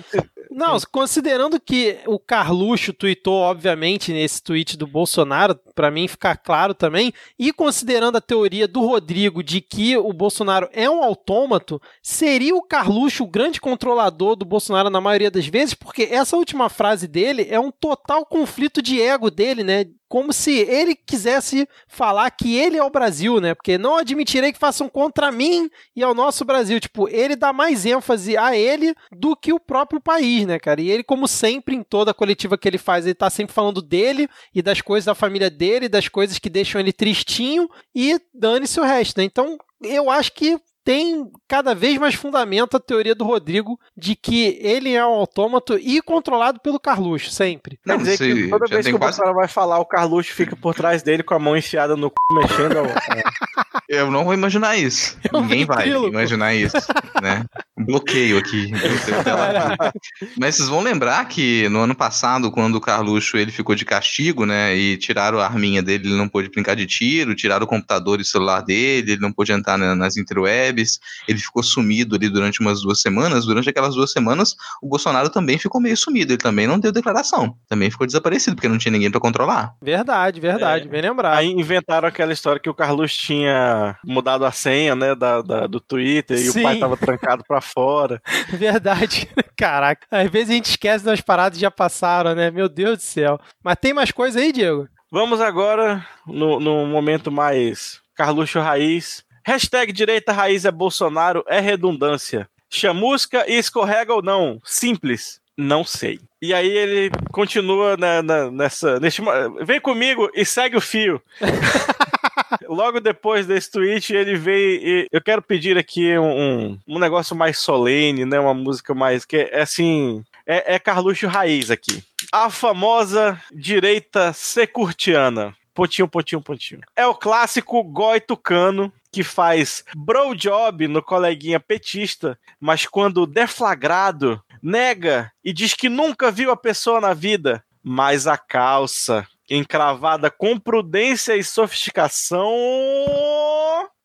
não, considerando que o Carluxo tweetou, obviamente, nesse tweet do Bolsonaro, para mim ficar claro também. E considerando a teoria do Rodrigo de que o Bolsonaro é um autômato, seria o Carluxo o grande controlador do Bolsonaro na maioria das vezes? Porque essa última frase dele é um total conflito de ego dele, né? Como se ele quisesse falar que ele é o Brasil, né? Porque não admitirei que façam contra mim e ao nosso Brasil. Tipo, ele dá mais ênfase a ele do que o próprio país, né, cara? E ele, como sempre, em toda a coletiva que ele faz, ele tá sempre falando dele e das coisas da família dele, das coisas que deixam ele tristinho e dane-se o resto, né? Então, eu acho que tem cada vez mais fundamento a teoria do Rodrigo de que ele é um autômato e controlado pelo Carluxo, sempre. Não, Quer dizer que toda vez que o quase... Bolsonaro vai falar, o Carluxo fica por trás dele com a mão enfiada no c... mexendo. Eu não vou imaginar isso. É Ninguém vai imaginar isso, né? bloqueio aqui. Mas vocês vão lembrar que no ano passado, quando o Carluxo ele ficou de castigo, né? E tiraram a arminha dele, ele não pôde brincar de tiro, tiraram o computador e o celular dele, ele não pôde entrar nas interwebs, ele ficou sumido ali durante umas duas semanas. Durante aquelas duas semanas, o Bolsonaro também ficou meio sumido, ele também não deu declaração, também ficou desaparecido, porque não tinha ninguém para controlar. Verdade, verdade, é. bem lembrado. Aí inventaram aquela história que o Carluxo tinha mudado a senha, né, da, da do Twitter Sim. e o pai tava trancado para fora. Verdade. Caraca. Às vezes a gente esquece das paradas que já passaram, né? Meu Deus do céu. Mas tem mais coisa aí, Diego? Vamos agora no, no momento mais Carluxo Raiz. Hashtag direita raiz é Bolsonaro é redundância. Chamusca e escorrega ou não? Simples. Não sei. E aí ele continua na, na, nessa. Nesse, vem comigo e segue o fio. Logo depois desse tweet, ele veio. E eu quero pedir aqui um, um negócio mais solene, né? Uma música mais. que é assim. É, é Carluxo Raiz aqui. A famosa direita securtiana. Pontinho, pontinho, pontinho. É o clássico goi tucano que faz bro job no coleguinha petista, mas quando deflagrado, nega e diz que nunca viu a pessoa na vida, mas a calça encravada com prudência e sofisticação.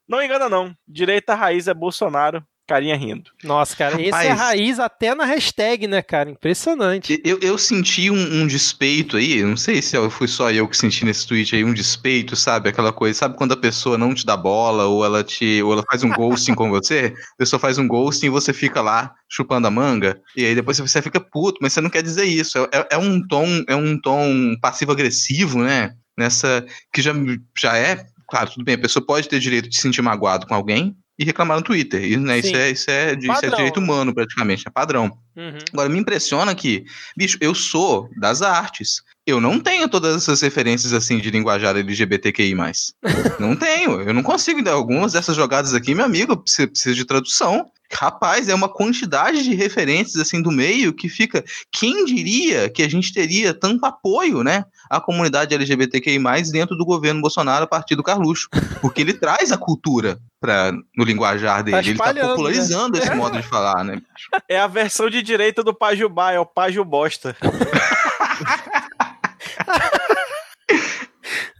Não engana, não. Direita raiz é Bolsonaro carinha rindo. Nossa, cara, Rapaz, esse é raiz até na hashtag, né, cara? Impressionante. Eu, eu senti um, um, despeito aí, não sei se fui só eu que senti nesse tweet aí, um despeito, sabe? Aquela coisa, sabe quando a pessoa não te dá bola, ou ela te. ou ela faz um ghosting com você? A pessoa faz um ghosting e você fica lá chupando a manga, e aí depois você fica puto, mas você não quer dizer isso. É, é, é um tom, é um tom passivo-agressivo, né? Nessa. que já, já é. Claro, tudo bem, a pessoa pode ter direito de se sentir magoado com alguém, e reclamar no Twitter. E, né, isso, é, isso, é, isso é direito humano, praticamente, é padrão. Uhum. Agora, me impressiona que, bicho, eu sou das artes. Eu não tenho todas essas referências assim de linguajar LGBTQI. não tenho. Eu não consigo. Algumas dessas jogadas aqui, meu amigo, precisa, precisa de tradução. Rapaz, é uma quantidade de referências assim do meio que fica. Quem diria que a gente teria tanto apoio, né? À comunidade LGBTQI, dentro do governo Bolsonaro a partir do Carluxo. Porque ele traz a cultura pra, no linguajar dele. Tá ele tá popularizando né? esse modo de falar, né? É a versão de direita do Pajubá, é o Paju Bosta.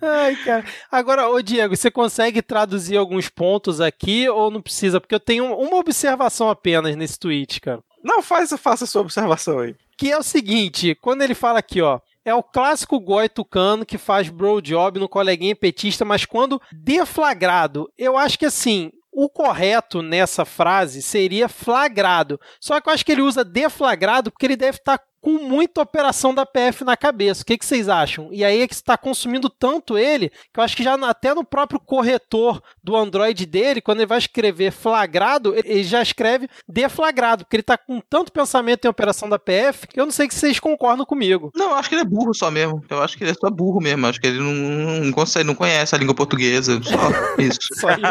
Ai, cara. Agora, ô Diego, você consegue traduzir alguns pontos aqui ou não precisa? Porque eu tenho uma observação apenas nesse tweet, cara. Não, faz, faça a sua observação aí. Que é o seguinte, quando ele fala aqui, ó, é o clássico goi tucano que faz bro job no coleguinha petista, mas quando deflagrado, eu acho que assim, o correto nessa frase seria flagrado. Só que eu acho que ele usa deflagrado porque ele deve estar com muita operação da PF na cabeça. O que, que vocês acham? E aí é que está consumindo tanto ele que eu acho que já até no próprio corretor do Android dele, quando ele vai escrever flagrado, ele já escreve deflagrado, porque ele está com tanto pensamento em operação da PF que eu não sei se vocês concordam comigo. Não, eu acho que ele é burro só mesmo. Eu acho que ele é só burro mesmo. Eu acho que ele não, não consegue, não conhece a língua portuguesa. Só isso. só isso.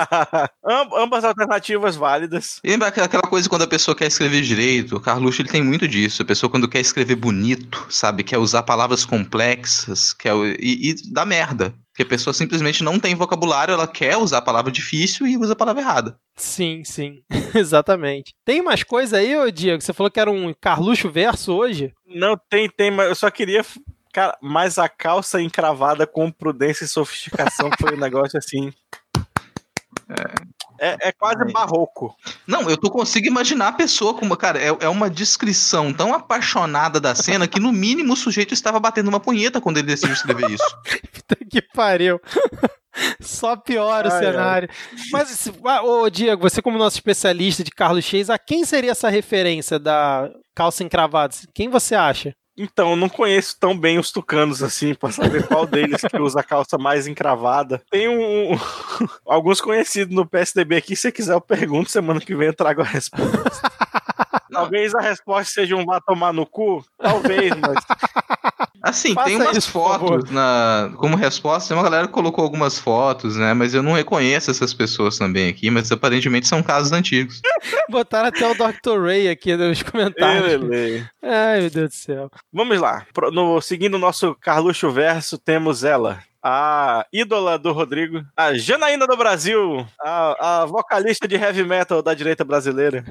Ambas alternativas válidas. lembra aquela coisa quando a pessoa quer escrever direito? O Carluxo ele tem muito disso. A pessoa quando quer escrever escrever bonito, sabe? Quer usar palavras complexas, quer, e, e dá merda. Porque a pessoa simplesmente não tem vocabulário, ela quer usar a palavra difícil e usa a palavra errada. Sim, sim. Exatamente. Tem mais coisa aí, ô Diego? Você falou que era um Carluxo verso hoje? Não, tem, tem, mas eu só queria. Cara, mas a calça encravada com prudência e sofisticação foi um negócio assim. É. É, é quase barroco. Não, eu tô consigo imaginar a pessoa como, cara, é, é uma descrição tão apaixonada da cena que no mínimo o sujeito estava batendo uma punheta quando ele decidiu escrever isso. Puta que pariu. Só piora o Ai, cenário. Mas, se- ah, ô Diego, você como nosso especialista de Carlos Cheis, a quem seria essa referência da calça encravada? Quem você acha? Então, eu não conheço tão bem os tucanos assim, pra saber qual deles que usa a calça mais encravada. Tem um, alguns conhecidos no PSDB aqui, se você quiser eu pergunto, semana que vem eu trago a resposta. Talvez a resposta seja um vá tomar no cu, talvez, mas Assim, Faça tem umas isso, fotos na, como resposta. Tem uma galera que colocou algumas fotos, né? Mas eu não reconheço essas pessoas também aqui, mas aparentemente são casos antigos. Botaram até o Dr. Ray aqui nos comentários. Ele. Ai, meu Deus do céu. Vamos lá. No, seguindo o nosso Carluxo Verso, temos ela. A ídola do Rodrigo, a Janaína do Brasil, a, a vocalista de heavy metal da direita brasileira.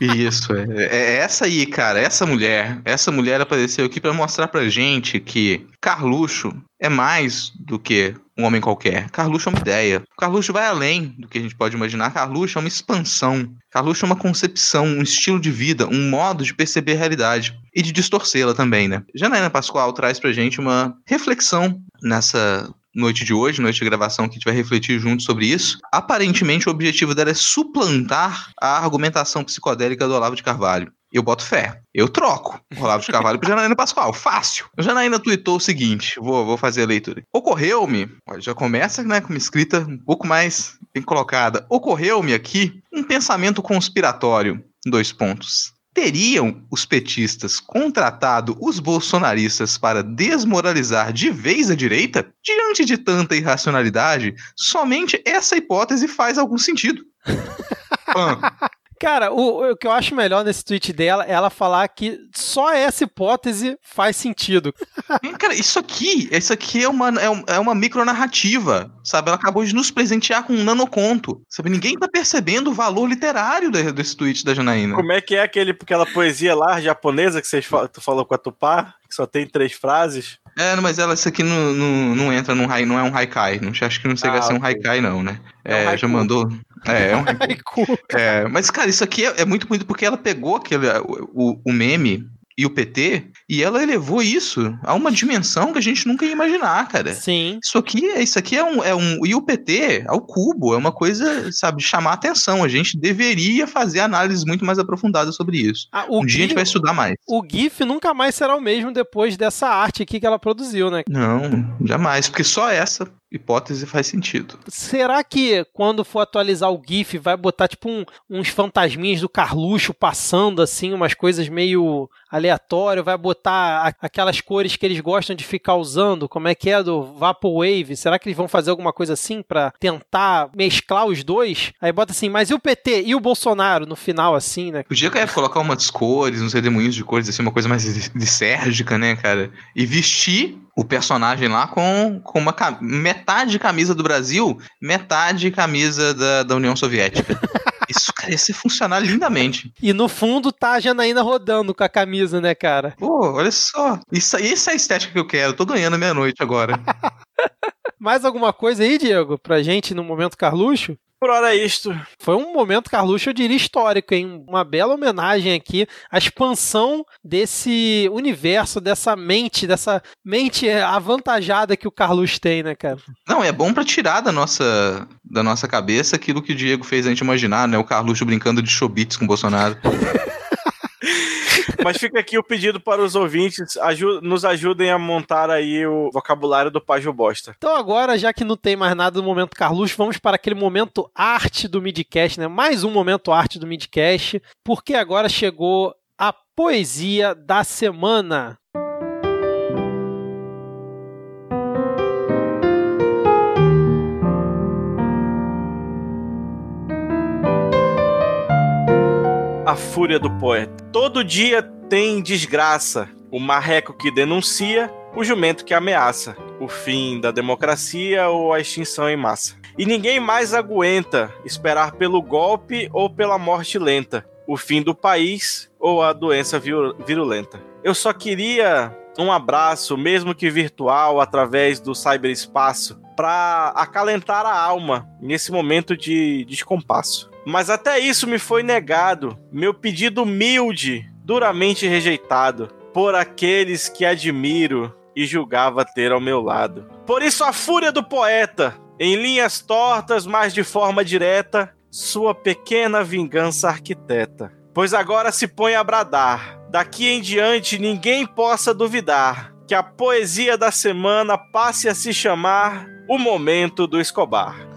Isso, é, é essa aí, cara, essa mulher, essa mulher apareceu aqui pra mostrar pra gente que Carluxo é mais do que um homem qualquer. Carluxo é uma ideia. Carluxo vai além do que a gente pode imaginar. Carluxo é uma expansão. Carluxo é uma concepção, um estilo de vida, um modo de perceber a realidade e de distorcê-la também, né? Janaína Pascoal traz pra gente uma reflexão nessa noite de hoje, noite de gravação, que a gente vai refletir junto sobre isso. Aparentemente, o objetivo dela é suplantar a argumentação psicodélica do Olavo de Carvalho. Eu boto fé. Eu troco o Olavo de Carvalho por Janaína Pascoal. Fácil. A Janaína tweetou o seguinte: vou, vou fazer a leitura. Ocorreu-me, já começa né, com uma escrita um pouco mais bem colocada. Ocorreu-me aqui um pensamento conspiratório. Dois pontos. Teriam os petistas contratado os bolsonaristas para desmoralizar de vez a direita? Diante de tanta irracionalidade, somente essa hipótese faz algum sentido. Cara, o, o que eu acho melhor nesse tweet dela é ela falar que só essa hipótese faz sentido. Cara, isso aqui, isso aqui é uma, é, um- é uma micronarrativa, sabe? Ela acabou de nos presentear com um nanoconto, sabe? Ninguém tá percebendo o valor literário de- desse tweet da Janaína. Como é que é aquele, aquela poesia lá japonesa que vocês fal- tu falou com a Tupá, que só tem três frases? É, mas ela, isso aqui não, não, não entra num não é um haikai. Não, acho que não chega Ah, a ser um haikai, não, né? É É, já mandou. É, é um. Haiku. É, mas, cara, isso aqui é, é muito bonito porque ela pegou aquele, o, o meme e o PT e ela elevou isso a uma dimensão que a gente nunca ia imaginar, cara. Sim. Isso aqui, é- isso aqui é um, é um. E o PT ao cubo, é uma coisa, sabe, chamar atenção. A gente deveria fazer análises muito mais aprofundadas sobre isso. Ah, um dia a gente vai estudar mais. o GIF nunca mais será o mesmo depois dessa arte aqui que ela produziu, né? Não, jamais, porque só essa hipótese faz sentido. Será que quando for atualizar o GIF vai botar tipo um- uns fantasminhas do Carluxo passando assim, umas coisas meio aleatório, vai botar a- aquelas cores que eles gostam de ficar usando, como é que é do Vaporwave? Será que eles vão fazer alguma coisa assim pra tentar mesclar os dois? Aí bota assim, mas e o PT e o Bolsonaro no final assim, né? Podia cara, colocar umas cores, uns redemoinhos de cores, assim, uma coisa mais lisérgica, né, cara? E vestir o personagem lá com, com uma metade camisa do Brasil, metade camisa da, da União Soviética. Isso, cara, ia se funcionar lindamente. E no fundo tá a Janaína rodando com a camisa, né, cara? Pô, olha só. Isso, essa é a estética que eu quero. Tô ganhando meia-noite agora. Mais alguma coisa aí, Diego, pra gente no momento Carluxo? Por hora é isto. Foi um momento, Carluxo, eu diria histórico, hein? Uma bela homenagem aqui à expansão desse universo, dessa mente, dessa mente avantajada que o Carluxo tem, né, cara? Não, é bom pra tirar da nossa, da nossa cabeça aquilo que o Diego fez a gente imaginar, né? O Carluxo brincando de chobits com o Bolsonaro. Mas fica aqui o pedido para os ouvintes, nos ajudem a montar aí o vocabulário do Págio Bosta. Então agora, já que não tem mais nada do momento Carluxo, vamos para aquele momento arte do Midcast, né? Mais um momento arte do Midcast, porque agora chegou a poesia da semana. A fúria do poeta. Todo dia tem desgraça. O marreco que denuncia, o jumento que ameaça. O fim da democracia ou a extinção em massa. E ninguém mais aguenta esperar pelo golpe ou pela morte lenta. O fim do país ou a doença viru- virulenta. Eu só queria um abraço, mesmo que virtual, através do cyberespaço, para acalentar a alma nesse momento de descompasso. Mas até isso me foi negado, meu pedido humilde, duramente rejeitado, por aqueles que admiro e julgava ter ao meu lado. Por isso a fúria do poeta, em linhas tortas, mas de forma direta, sua pequena vingança arquiteta. Pois agora se põe a bradar, daqui em diante ninguém possa duvidar que a poesia da semana passe a se chamar O Momento do Escobar.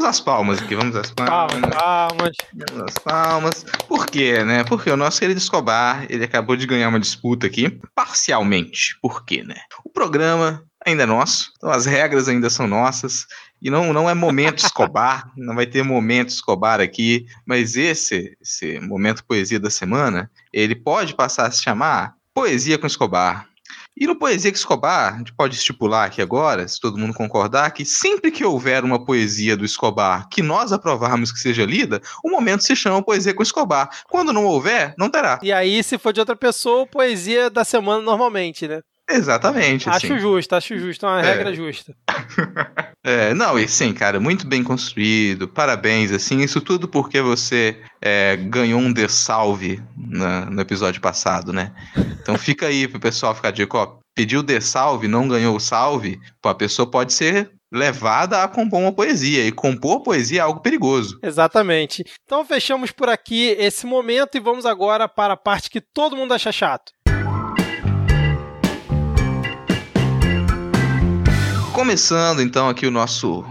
Vamos às palmas aqui, vamos às palmas. Palmas, palmas. Vamos às palmas. Por quê, né? Porque o nosso querido Escobar, ele acabou de ganhar uma disputa aqui, parcialmente. Por quê, né? O programa ainda é nosso, então as regras ainda são nossas. E não, não é momento Escobar, não vai ter momento Escobar aqui, mas esse, esse momento poesia da semana, ele pode passar a se chamar Poesia com Escobar. E no Poesia que Escobar, a gente pode estipular aqui agora, se todo mundo concordar, que sempre que houver uma poesia do Escobar que nós aprovarmos que seja lida, o momento se chama Poesia com Escobar. Quando não houver, não terá. E aí, se for de outra pessoa, poesia da semana normalmente, né? Exatamente. Acho justo, acho justo, é uma É. regra justa. É, não, e sim, cara, muito bem construído, parabéns, assim, isso tudo porque você é, ganhou um dessalve na- no episódio passado, né? Então fica aí pro pessoal ficar de ó, pediu dessalve, não ganhou o salve, pô, a pessoa pode ser levada a compor uma poesia, e compor poesia é algo perigoso. Exatamente. Então fechamos por aqui esse momento e vamos agora para a parte que todo mundo acha chato. Começando então aqui o nosso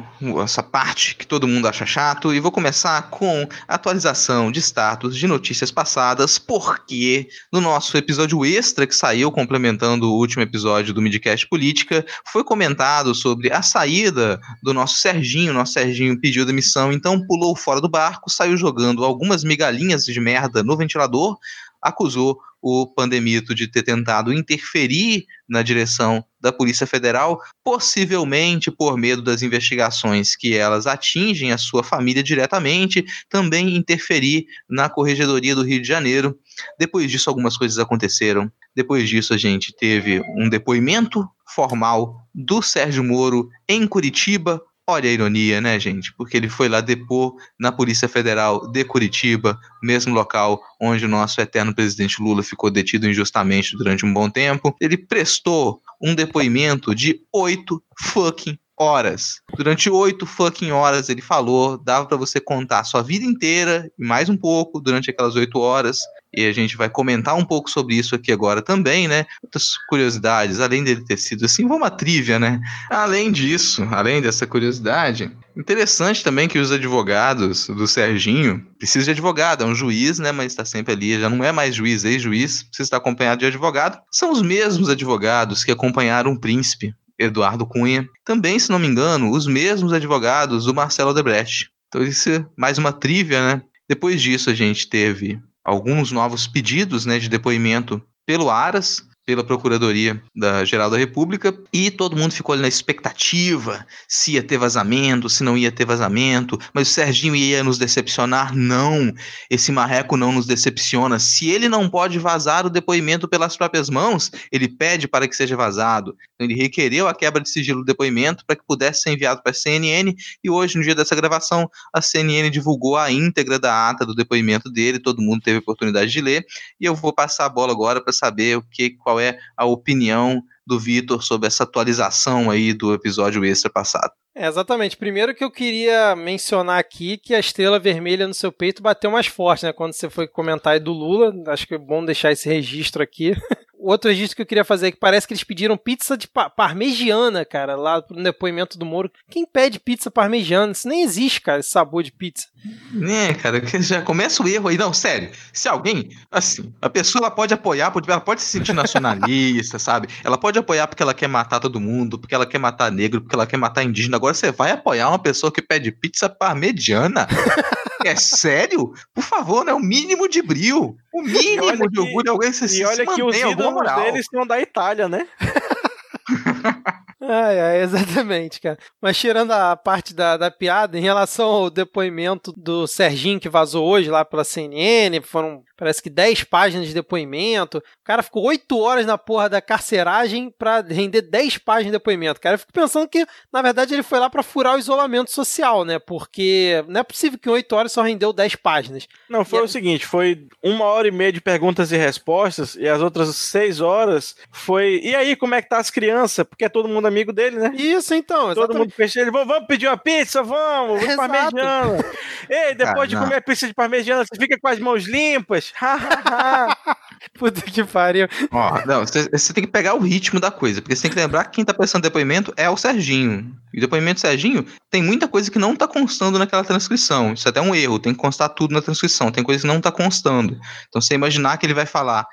essa parte que todo mundo acha chato e vou começar com atualização de status de notícias passadas, porque no nosso episódio extra que saiu complementando o último episódio do Midcast Política, foi comentado sobre a saída do nosso Serginho, nosso Serginho pediu demissão, então pulou fora do barco, saiu jogando algumas migalhinhas de merda no ventilador, acusou o Pandemito de ter tentado interferir na direção da Polícia Federal, possivelmente por medo das investigações que elas atingem a sua família diretamente, também interferir na Corregedoria do Rio de Janeiro. Depois disso, algumas coisas aconteceram. Depois disso, a gente teve um depoimento formal do Sérgio Moro em Curitiba. Olha a ironia, né, gente? Porque ele foi lá depor na Polícia Federal de Curitiba, mesmo local onde o nosso eterno presidente Lula ficou detido injustamente durante um bom tempo. Ele prestou um depoimento de oito fucking horas. Durante oito fucking horas ele falou, dava para você contar sua vida inteira e mais um pouco durante aquelas oito horas. E a gente vai comentar um pouco sobre isso aqui agora também, né? Outras curiosidades, além dele ter sido assim, uma trivia, né? Além disso, além dessa curiosidade, interessante também que os advogados do Serginho, precisa de advogado, é um juiz, né? Mas está sempre ali, já não é mais juiz, ex-juiz, precisa estar acompanhado de advogado. São os mesmos advogados que acompanharam o príncipe Eduardo Cunha. Também, se não me engano, os mesmos advogados do Marcelo Odebrecht. Então, isso é mais uma trivia, né? Depois disso, a gente teve alguns novos pedidos né, de depoimento pelo Aras, pela Procuradoria da Geral da República, e todo mundo ficou ali na expectativa se ia ter vazamento, se não ia ter vazamento, mas o Serginho ia nos decepcionar. Não, esse marreco não nos decepciona. Se ele não pode vazar o depoimento pelas próprias mãos, ele pede para que seja vazado. Então, ele requereu a quebra de sigilo do depoimento para que pudesse ser enviado para a CNN, e hoje, no dia dessa gravação, a CNN divulgou a íntegra da ata do depoimento dele, todo mundo teve oportunidade de ler, e eu vou passar a bola agora para saber o que, qual é a opinião do Vitor sobre essa atualização aí do episódio extra passado. É, exatamente. Primeiro que eu queria mencionar aqui que a estrela vermelha no seu peito bateu mais forte, né? Quando você foi comentar aí do Lula. Acho que é bom deixar esse registro aqui. O outro registro que eu queria fazer é que parece que eles pediram pizza de pa parmegiana, cara, lá no depoimento do Moro. Quem pede pizza parmegiana? Isso nem existe, cara, esse sabor de pizza. Né, cara, já começa o erro aí. Não, sério. Se alguém, assim, a pessoa ela pode apoiar, pode- ela pode se sentir nacionalista, sabe? Ela pode apoiar porque ela quer matar todo mundo, porque ela quer matar negro, porque ela quer matar indígena. Agora você vai apoiar uma pessoa que pede pizza parmegiana? É sério? Por favor, né? O mínimo de brio. O mínimo de orgulho. Alguém se, E olha se que os ídolos moral. deles são da Itália, né? Ai, ai, exatamente, cara. Mas tirando a parte da, da piada, em relação ao depoimento do Serginho que vazou hoje lá pela CNN, foram parece que 10 páginas de depoimento. O cara ficou 8 horas na porra da carceragem pra render 10 páginas de depoimento. Cara, eu fico pensando que, na verdade, ele foi lá para furar o isolamento social, né? Porque não é possível que em 8 horas só rendeu 10 páginas. Não, foi e o seguinte: foi uma hora e meia de perguntas e respostas, e as outras 6 horas foi. E aí, como é que tá as crianças? Porque é todo mundo amigo dele, né? Isso, então. Todo mundo fecha ele. Vamos pedir uma pizza? Vamos! Vamos parmegiana. Ei, depois de comer pizza de parmegiana, você fica com as mãos limpas. Puta que pariu. Ó, não, você tem que pegar o ritmo da coisa, porque você tem que lembrar que quem tá prestando depoimento é o Serginho. E o depoimento do Serginho tem muita coisa que não tá constando naquela transcrição. Isso é até um erro, tem que constar tudo na transcrição. Tem coisa que não tá constando. Então você imaginar que ele vai falar.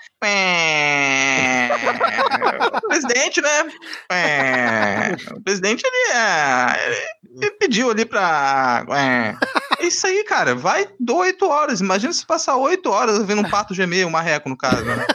O presidente, né? O presidente, ele, é, ele pediu ali pra. É isso aí, cara. Vai oito horas. Imagina se passar oito horas vendo um pato gemer, um marreco, no caso. Né?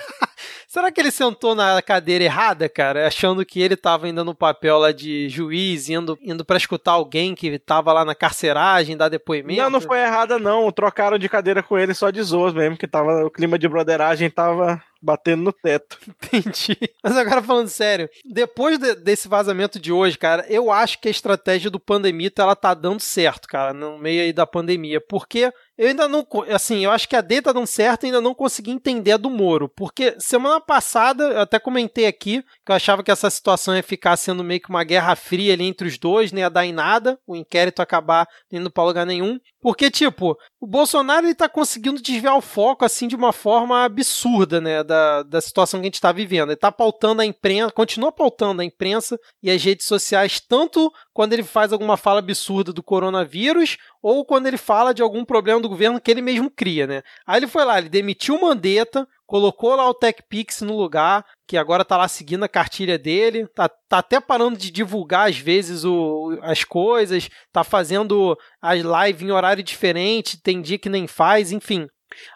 Será que ele sentou na cadeira errada, cara? Achando que ele tava ainda no papel lá de juiz, indo, indo para escutar alguém que tava lá na carceragem, dar depoimento? Não, não foi errada, não. Trocaram de cadeira com ele só de zoas mesmo, que tava, o clima de broderagem tava batendo no teto. Entendi. Mas agora falando sério, depois de, desse vazamento de hoje, cara, eu acho que a estratégia do Pandemita ela tá dando certo, cara, no meio aí da pandemia, porque eu ainda não, assim, eu acho que a D tá dando certo ainda não consegui entender a do Moro, porque semana passada eu até comentei aqui que eu achava que essa situação ia ficar sendo meio que uma guerra fria ali entre os dois, nem ia dar em nada, o inquérito acabar indo para lugar nenhum, porque tipo, o Bolsonaro ele tá conseguindo desviar o foco assim de uma forma absurda, né, da, da situação que a gente está vivendo. Ele está pautando a imprensa, continua pautando a imprensa e as redes sociais, tanto quando ele faz alguma fala absurda do coronavírus, ou quando ele fala de algum problema do governo que ele mesmo cria, né? Aí ele foi lá, ele demitiu o Mandetta, colocou lá o TechPix no lugar, que agora tá lá seguindo a cartilha dele, tá, tá até parando de divulgar às vezes o, as coisas, tá fazendo as lives em horário diferente, tem dia que nem faz, enfim.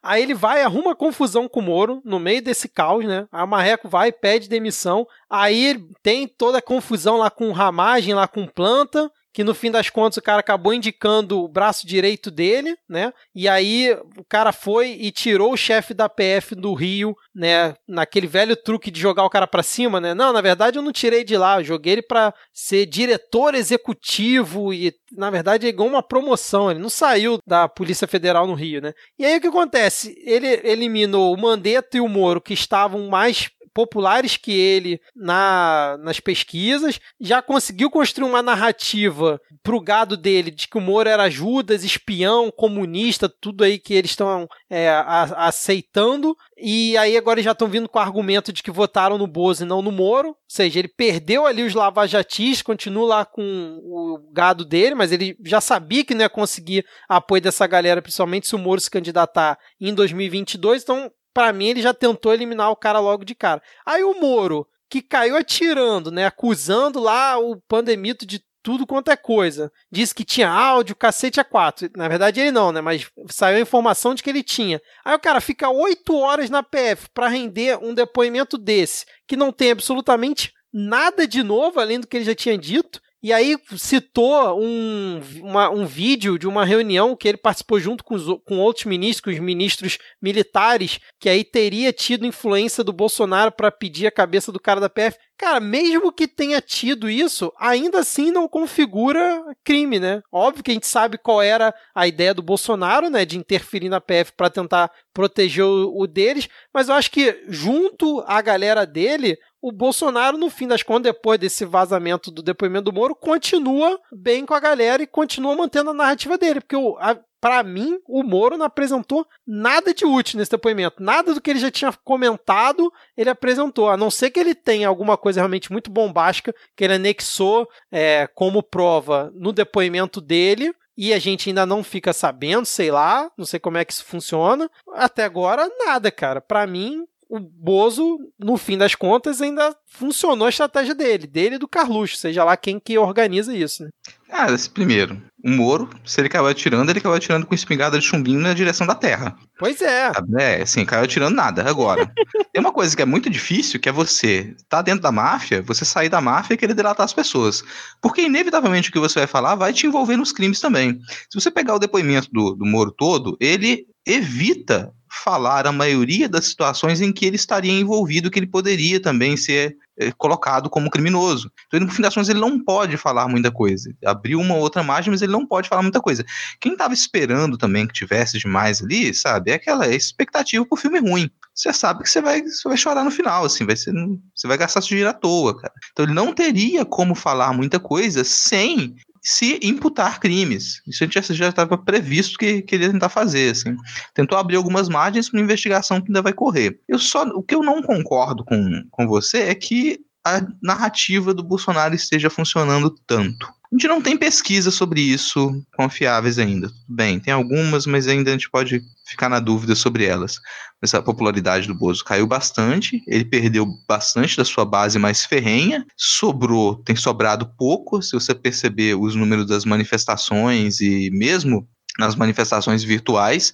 Aí ele vai, arruma confusão com o Moro no meio desse caos, né? A Marreco vai, pede demissão. Aí tem toda a confusão lá com ramagem, lá com planta que no fim das contas o cara acabou indicando o braço direito dele, né? E aí o cara foi e tirou o chefe da PF do Rio, né? Naquele velho truque de jogar o cara para cima, né? Não, na verdade eu não tirei de lá, eu joguei ele para ser diretor executivo e na verdade é igual uma promoção, ele não saiu da Polícia Federal no Rio, né? E aí o que acontece? Ele eliminou o Mandetta e o Moro que estavam mais populares que ele na, nas pesquisas, já conseguiu construir uma narrativa pro gado dele de que o Moro era Judas, espião, comunista, tudo aí que eles estão é, aceitando, e aí agora já estão vindo com o argumento de que votaram no Bozo e não no Moro, ou seja, ele perdeu ali os lavajatis, continua lá com o gado dele, mas ele já sabia que não ia conseguir apoio dessa galera, principalmente se o Moro se candidatar em 2022, então para mim, ele já tentou eliminar o cara logo de cara. Aí o Moro, que caiu atirando, né? Acusando lá o pandemito de tudo quanto é coisa. Disse que tinha áudio, cacete a quatro. Na verdade, ele não, né? Mas saiu a informação de que ele tinha. Aí o cara fica oito horas na PF para render um depoimento desse, que não tem absolutamente nada de novo, além do que ele já tinha dito. E aí citou um, uma, um vídeo de uma reunião que ele participou junto com, os, com outros ministros, os ministros militares, que aí teria tido influência do Bolsonaro para pedir a cabeça do cara da PF. Cara, mesmo que tenha tido isso, ainda assim não configura crime, né? Óbvio que a gente sabe qual era a ideia do Bolsonaro, né, de interferir na PF para tentar proteger o, deles, mas eu acho que junto à galera dele, o Bolsonaro, no fim das contas, depois desse vazamento do depoimento do Moro, continua bem com a galera e continua mantendo a narrativa dele, porque o, a, para mim, o Moro não apresentou nada de útil nesse depoimento. Nada do que ele já tinha comentado, ele apresentou. A não ser que ele tenha alguma coisa realmente muito bombástica que ele anexou é, como prova no depoimento dele. E a gente ainda não fica sabendo, sei lá, não sei como é que isso funciona. Até agora, nada, cara. Para mim, o Bozo, no fim das contas, ainda funcionou a estratégia dele, dele e do Carluxo, seja lá quem que organiza isso. Né? Ah, esse primeiro. O Moro, se ele caiu atirando, ele caiu atirando com espingarda de chumbinho na direção da terra. Pois é. É, assim, caiu atirando nada. Agora, tem uma coisa que é muito difícil, que é você tá dentro da máfia, você sair da máfia e querer delatar as pessoas. Porque, inevitavelmente, o que você vai falar vai te envolver nos crimes também. Se você pegar o depoimento do, do Moro todo, ele evita falar a maioria das situações em que ele estaria envolvido, que ele poderia também ser é, colocado como criminoso. Então, no fim das contas, ele não pode falar muita coisa. Abriu uma outra margem, mas ele não pode falar muita coisa. Quem estava esperando também que tivesse demais ali, sabe, é aquela expectativa pro filme ruim. Você sabe que você vai, você vai chorar no final, assim, vai ser, você vai gastar seu dinheiro à toa, cara. Então ele não teria como falar muita coisa sem se imputar crimes. Isso a gente já estava previsto que queria tentar fazer, assim. Tentou abrir algumas margens para uma investigação que ainda vai correr. Eu só, o que eu não concordo com, com você é que a narrativa do Bolsonaro esteja funcionando tanto. A gente não tem pesquisa sobre isso confiáveis ainda. Bem, tem algumas, mas ainda a gente pode ficar na dúvida sobre elas. Essa popularidade do Bozo caiu bastante, ele perdeu bastante da sua base mais ferrenha, sobrou, tem sobrado pouco, se você perceber os números das manifestações e mesmo nas manifestações virtuais,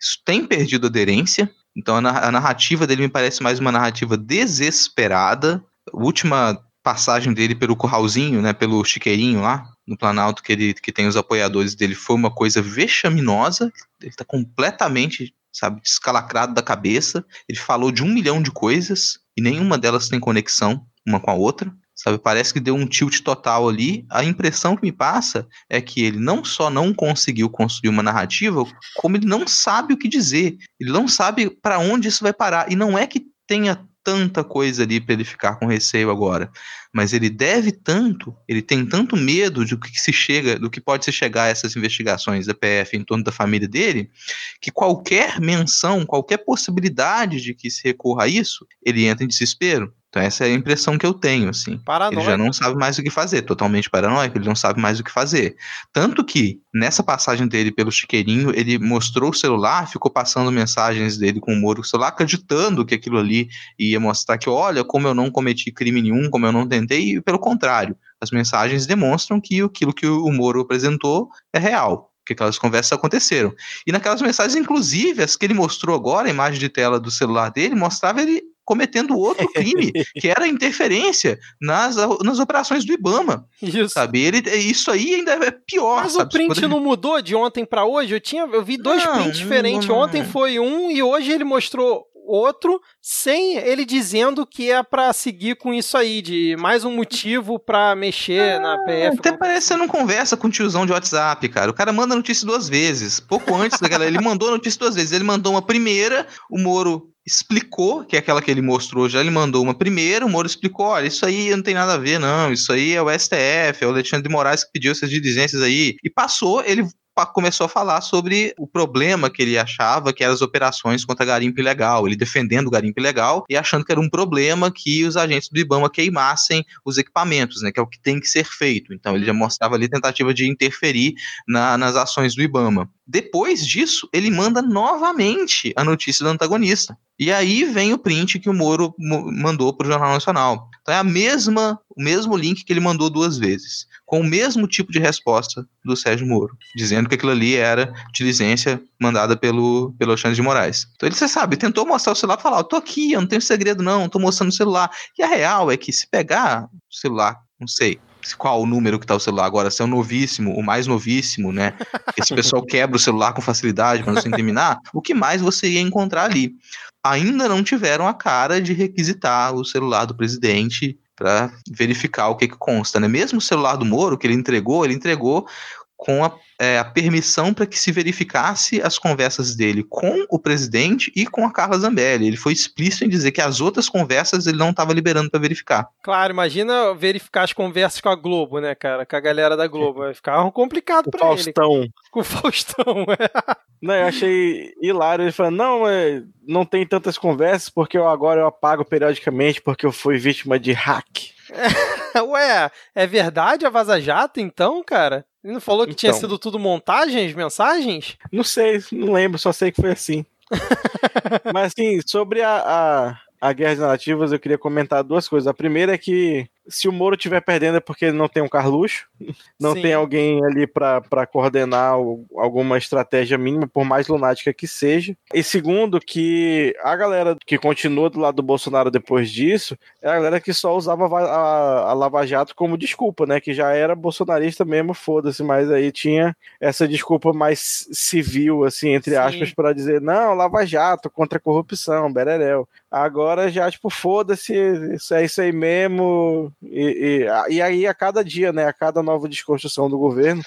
isso tem perdido aderência. Então a narrativa dele me parece mais uma narrativa desesperada. A última passagem dele pelo curralzinho, né, pelo chiqueirinho lá no Planalto que ele que tem os apoiadores dele foi uma coisa vexaminosa. Ele está completamente, sabe, descalacrado da cabeça. Ele falou de um milhão de coisas e nenhuma delas tem conexão uma com a outra. Sabe, parece que deu um tilt total ali. A impressão que me passa é que ele não só não conseguiu construir uma narrativa, como ele não sabe o que dizer. Ele não sabe para onde isso vai parar. E não é que tenha tanta coisa ali para ele ficar com receio agora. Mas ele deve tanto, ele tem tanto medo do que se chega, do que pode se chegar a essas investigações da PF em torno da família dele, que qualquer menção, qualquer possibilidade de que se recorra a isso, ele entra em desespero. Então essa é a impressão que eu tenho, assim. Paranoico. Ele já não sabe mais o que fazer, totalmente paranoico, ele não sabe mais o que fazer. Tanto que, nessa passagem dele pelo chiqueirinho, ele mostrou o celular, ficou passando mensagens dele com o Moro, o celular acreditando que aquilo ali ia mostrar que, olha, como eu não cometi crime nenhum, como eu não tentei, e pelo contrário, as mensagens demonstram que aquilo que o Moro apresentou é real que aquelas conversas aconteceram. E naquelas mensagens, inclusive, as que ele mostrou agora, a imagem de tela do celular dele, mostrava ele cometendo outro crime, que era interferência nas, nas operações do Ibama. Isso. Sabe? Ele, isso aí ainda é pior. Mas sabe? o print não mudou de ontem para hoje? Eu, tinha, eu vi dois não, prints diferentes. Não, não. Ontem foi um e hoje ele mostrou outro sem ele dizendo que é para seguir com isso aí, de mais um motivo para mexer ah, na PF. Até parece que você não conversa com o tiozão de WhatsApp, cara. O cara manda notícia duas vezes. Pouco antes daquela, ele mandou a notícia duas vezes. Ele mandou uma primeira, o Moro explicou, que é aquela que ele mostrou já, ele mandou uma primeira, o Moro explicou, olha, isso aí não tem nada a ver, não, isso aí é o STF, é o Alexandre de Moraes que pediu essas diligências aí, e passou, ele começou a falar sobre o problema que ele achava que eram as operações contra garimpo ilegal, ele defendendo o garimpo ilegal e achando que era um problema que os agentes do IBAMA queimassem os equipamentos, né, que é o que tem que ser feito. Então ele já mostrava ali tentativa de interferir na, nas ações do IBAMA. Depois disso, ele manda novamente a notícia do antagonista. E aí vem o print que o Moro mandou para o Jornal Nacional. Então é a mesma, o mesmo link que ele mandou duas vezes com o mesmo tipo de resposta do Sérgio Moro, dizendo que aquilo ali era diligência mandada pelo, pelo Alexandre de Moraes. Então ele, você sabe, tentou mostrar o celular e falar, eu tô aqui, eu não tenho segredo não, tô mostrando o celular. E a real é que se pegar o celular, não sei, qual o número que tá o celular agora, se é o novíssimo, o mais novíssimo, né? Esse pessoal quebra o celular com facilidade para não se incriminar, o que mais você ia encontrar ali? Ainda não tiveram a cara de requisitar o celular do presidente para verificar o que, que consta, né? Mesmo o celular do Moro que ele entregou, ele entregou com a, é, a permissão para que se verificasse as conversas dele com o presidente e com a Carla Zambelli. Ele foi explícito em dizer que as outras conversas ele não estava liberando para verificar. Claro, imagina verificar as conversas com a Globo, né, cara? Com a galera da Globo. Vai ficar complicado para ele. Faustão. Com o Faustão, é. Não, eu achei hilário. Ele falou: não, é, não tem tantas conversas porque eu agora eu apago periodicamente porque eu fui vítima de hack. Ué, é verdade a Vaza Jato, então, cara? Ele não falou que então, tinha sido tudo montagens, mensagens? Não sei, não lembro, só sei que foi assim. Mas assim, sobre a, a, a guerra de narrativas, eu queria comentar duas coisas. A primeira é que se o Moro estiver perdendo é porque ele não tem um Carluxo, não Sim. tem alguém ali para coordenar alguma estratégia mínima, por mais lunática que seja. E segundo, que a galera que continua do lado do Bolsonaro depois disso é a galera que só usava a, a Lava Jato como desculpa, né? Que já era bolsonarista mesmo, foda-se, mas aí tinha essa desculpa mais civil, assim, entre Sim. aspas, para dizer, não, Lava Jato, contra a corrupção, bererel. Agora já, tipo, foda-se, isso é isso aí mesmo, e, e, e, aí, a cada dia, né, a cada nova desconstrução do governo,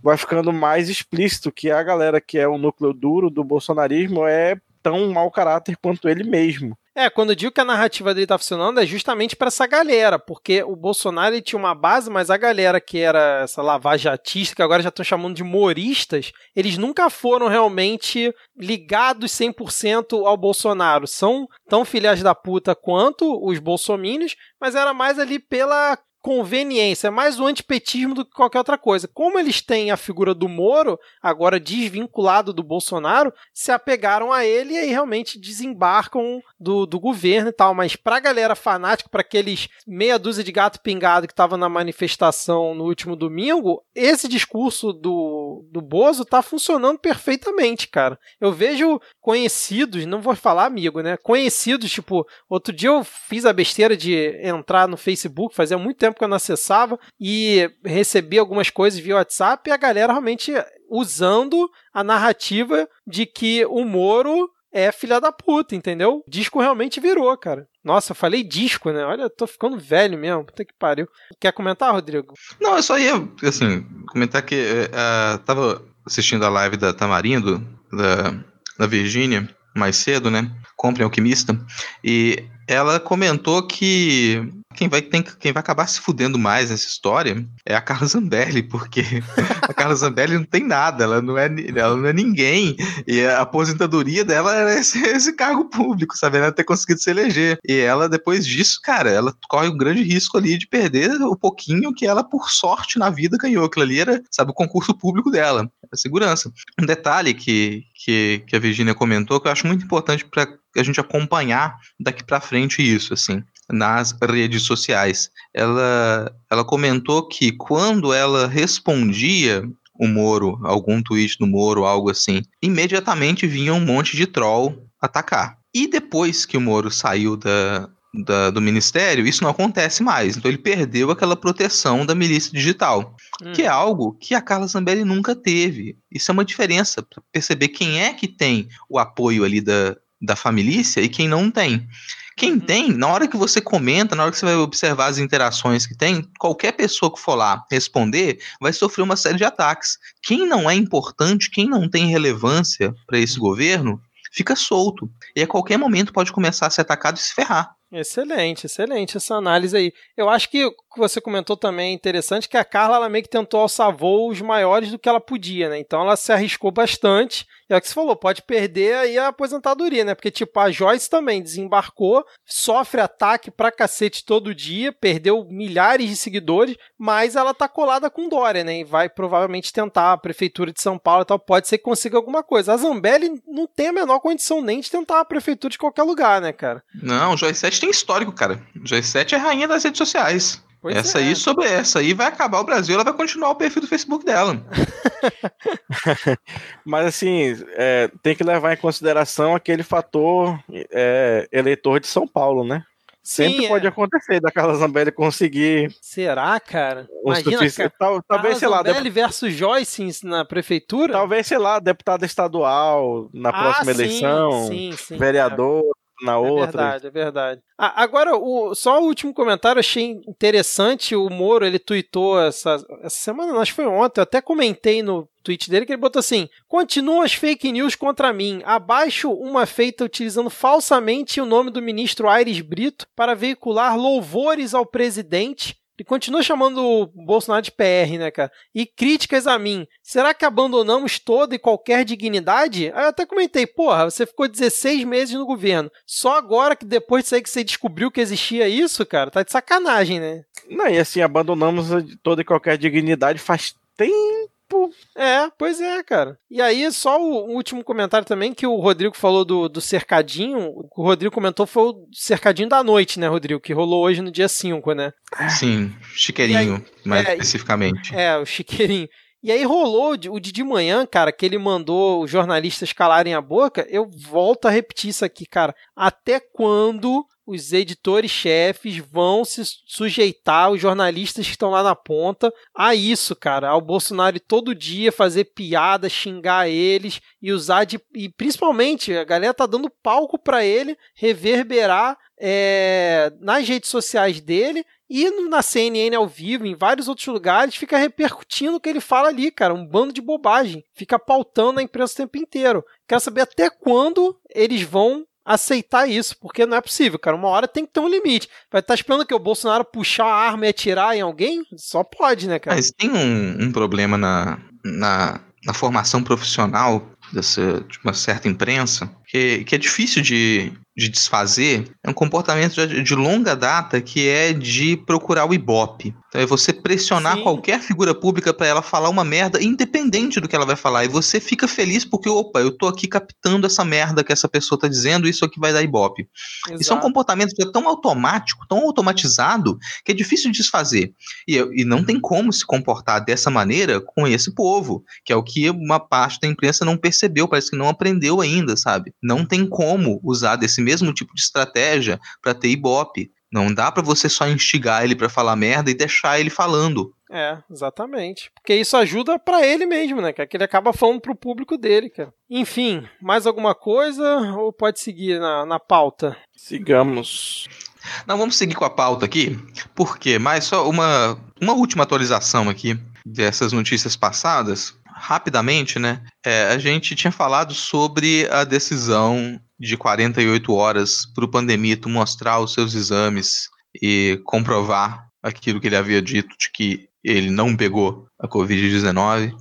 vai ficando mais explícito que a galera que é o núcleo duro do bolsonarismo é tão mau caráter quanto ele mesmo. É, quando eu digo que a narrativa dele tá funcionando é justamente para essa galera, porque o Bolsonaro tinha uma base, mas a galera que era essa lavajatista, que agora já estão chamando de moristas, eles nunca foram realmente ligados 100% ao Bolsonaro. São tão filhas da puta quanto os bolsomínios, mas era mais ali pela conveniência, é mais o antipetismo do que qualquer outra coisa. Como eles têm a figura do Moro, agora desvinculado do Bolsonaro, se apegaram a ele e aí realmente desembarcam do, do governo e tal. Mas pra galera fanática, para aqueles meia dúzia de gato pingado que estavam na manifestação no último domingo, esse discurso do, do Bozo tá funcionando perfeitamente, cara. Eu vejo conhecidos, não vou falar amigo, né? Conhecidos, tipo, outro dia eu fiz a besteira de entrar no Facebook, fazia muito tempo tempo que eu não acessava e recebi algumas coisas via WhatsApp e a galera realmente usando a narrativa de que o Moro é filha da puta, entendeu? O disco realmente virou, cara. Nossa, eu falei disco, né? Olha, eu tô ficando velho mesmo. Puta que pariu. Quer comentar, Rodrigo? Não, eu só ia, assim, comentar que uh, tava assistindo a live da Tamarindo, da, da Virgínia, mais cedo, né? Compre Alquimista. E ela comentou que quem vai, tem, quem vai acabar se fudendo mais nessa história é a Carla Zambelli, porque a Carla Zambelli não tem nada, ela não é, ela não é ninguém. E a aposentadoria dela era esse, esse cargo público, sabe? Ela ter conseguido se eleger. E ela, depois disso, cara, ela corre um grande risco ali de perder o pouquinho que ela, por sorte na vida, ganhou. Aquilo ali era, sabe, o concurso público dela, a segurança. Um detalhe que, que, que a Virginia comentou que eu acho muito importante para a gente acompanhar daqui para frente isso, assim nas redes sociais. Ela, ela comentou que quando ela respondia o Moro, algum tweet do Moro, algo assim, imediatamente vinha um monte de troll atacar. E depois que o Moro saiu da, da, do ministério, isso não acontece mais. Então ele perdeu aquela proteção da milícia digital, hum. que é algo que a Carla Zambelli nunca teve. Isso é uma diferença perceber quem é que tem o apoio ali da, da família e quem não tem. Quem uhum. tem, na hora que você comenta, na hora que você vai observar as interações que tem, qualquer pessoa que for lá responder vai sofrer uma série de ataques. Quem não é importante, quem não tem relevância para esse uhum. governo, fica solto. E a qualquer momento pode começar a ser atacado e se ferrar. Excelente, excelente essa análise aí. Eu acho que que você comentou também é interessante que a Carla ela meio que tentou alçar voos maiores do que ela podia, né? Então ela se arriscou bastante é o que você falou, pode perder aí a aposentadoria, né? Porque, tipo, a Joyce também desembarcou, sofre ataque pra cacete todo dia, perdeu milhares de seguidores, mas ela tá colada com Dória, né? E vai provavelmente tentar a prefeitura de São Paulo e tal. Pode ser que consiga alguma coisa. A Zambelli não tem a menor condição nem de tentar a prefeitura de qualquer lugar, né, cara? Não, Joyce 7 tem histórico, cara. Joyce 7 é rainha das redes sociais. Pois essa é. aí sobre essa aí vai acabar o Brasil, ela vai continuar o perfil do Facebook dela. Mas assim, é, tem que levar em consideração aquele fator é, eleitor de São Paulo, né? Sempre Sim, pode é. acontecer da Carla Zambelli conseguir. Será, cara? Imagina, cara, tal, talvez, sei lá. Zambelli dep... versus Joyce na prefeitura? Talvez, sei lá, deputado estadual na ah, próxima sim, eleição, sim, sim, vereador na é outra. É verdade, é verdade. Ah, agora, o, só o último comentário, achei interessante. O Moro, ele tweetou essa, essa semana, acho que foi ontem, eu até comentei no tweet dele que ele botou assim: continuam as fake news contra mim. Abaixo uma feita utilizando falsamente o nome do ministro Aires Brito para veicular louvores ao presidente e continua chamando o Bolsonaro de PR, né, cara? E críticas a mim. Será que abandonamos toda e qualquer dignidade? Aí eu até comentei, porra, você ficou 16 meses no governo. Só agora que depois disso aí que você descobriu que existia isso, cara, tá de sacanagem, né? Não, e assim, abandonamos toda e qualquer dignidade faz tempo tipo, é, pois é, cara. E aí, só o último comentário também, que o Rodrigo falou do, do cercadinho, o que o Rodrigo comentou foi o cercadinho da noite, né, Rodrigo? Que rolou hoje no dia 5, né? Sim, chiqueirinho, aí, mais é, especificamente. É, o chiqueirinho. E aí rolou o de, de manhã, cara, que ele mandou os jornalistas calarem a boca. Eu volto a repetir isso aqui, cara. Até quando os editores-chefes vão se sujeitar, os jornalistas que estão lá na ponta, a isso, cara. Ao Bolsonaro todo dia fazer piada, xingar eles e usar de. E principalmente, a galera tá dando palco para ele reverberar é, nas redes sociais dele e na CNN ao vivo, em vários outros lugares, fica repercutindo o que ele fala ali, cara. Um bando de bobagem. Fica pautando a imprensa o tempo inteiro. Quero saber até quando eles vão aceitar isso, porque não é possível, cara. Uma hora tem que ter um limite. Vai estar tá esperando que o Bolsonaro puxar a arma e atirar em alguém? Só pode, né, cara? Mas tem um, um problema na, na, na formação profissional dessa, de uma certa imprensa, que, que é difícil de, de desfazer, é um comportamento de, de longa data que é de procurar o ibope. Então é você pressionar Sim. qualquer figura pública para ela falar uma merda, independente do que ela vai falar. E você fica feliz porque, opa, eu tô aqui captando essa merda que essa pessoa tá dizendo, isso aqui vai dar ibope. Exato. Isso é um comportamento que é tão automático, tão automatizado, que é difícil de desfazer. E, e não tem como se comportar dessa maneira com esse povo, que é o que uma parte da imprensa não percebeu, parece que não aprendeu ainda, sabe? Não tem como usar desse mesmo tipo de estratégia para ter ibope. Não dá para você só instigar ele para falar merda e deixar ele falando. É, exatamente. Porque isso ajuda para ele mesmo, né? Que ele acaba falando pro público dele, cara. Enfim, mais alguma coisa ou pode seguir na, na pauta? Sigamos. Não, vamos seguir com a pauta aqui. Por quê? Mais só uma, uma última atualização aqui dessas notícias passadas. Rapidamente, né? É, a gente tinha falado sobre a decisão de 48 horas para o Pandemito mostrar os seus exames e comprovar aquilo que ele havia dito de que ele não pegou a Covid-19.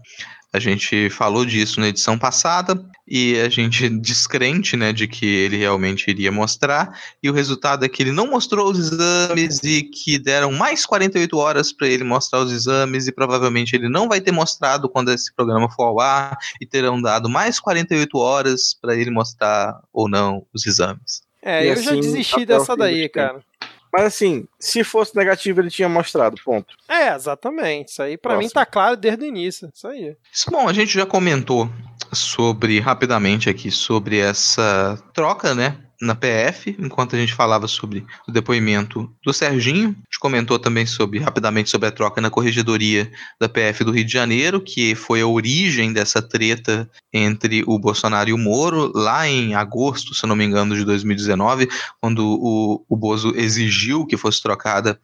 A gente falou disso na edição passada e a gente descrente, né, de que ele realmente iria mostrar. E o resultado é que ele não mostrou os exames e que deram mais 48 horas para ele mostrar os exames e provavelmente ele não vai ter mostrado quando esse programa for ao ar e terão dado mais 48 horas para ele mostrar ou não os exames. É, e eu assim, já desisti dessa daí, cara. Mas assim, se fosse negativo, ele tinha mostrado, ponto. É, exatamente. Isso aí para mim tá claro desde o início. Isso aí. Bom, a gente já comentou sobre, rapidamente aqui, sobre essa troca, né? Na PF, enquanto a gente falava sobre o depoimento do Serginho. A gente comentou também sobre rapidamente sobre a troca na corregedoria da PF do Rio de Janeiro, que foi a origem dessa treta entre o Bolsonaro e o Moro, lá em agosto, se não me engano, de 2019, quando o, o Bozo exigiu que fosse trocada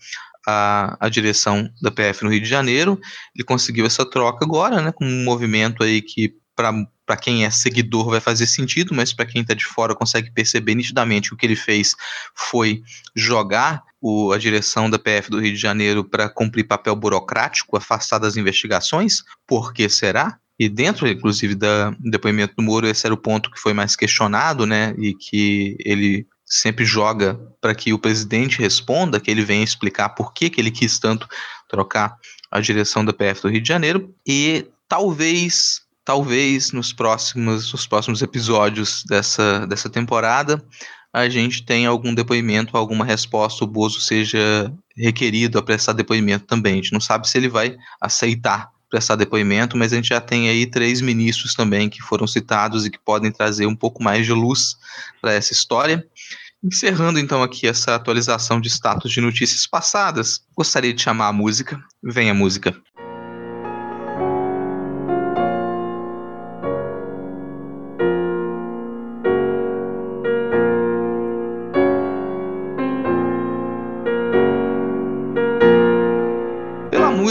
a, a, direção da PF no Rio de Janeiro. Ele conseguiu essa troca agora, né, com um movimento aí que para quem é seguidor vai fazer sentido, mas para quem está de fora consegue perceber nitidamente o que ele fez foi jogar o, a direção da PF do Rio de Janeiro para cumprir papel burocrático, afastar das investigações. Por que será? E dentro, inclusive, da, do depoimento do Moro, esse era o ponto que foi mais questionado, né? E que ele sempre joga para que o presidente responda, que ele venha explicar por que, que ele quis tanto trocar a direção da PF do Rio de Janeiro. E talvez talvez nos próximos, nos próximos episódios dessa, dessa temporada a gente tenha algum depoimento, alguma resposta, o Bozo seja requerido a prestar depoimento também. A gente não sabe se ele vai aceitar prestar depoimento, mas a gente já tem aí três ministros também que foram citados e que podem trazer um pouco mais de luz para essa história. Encerrando então aqui essa atualização de status de notícias passadas, gostaria de chamar a música. Vem a música.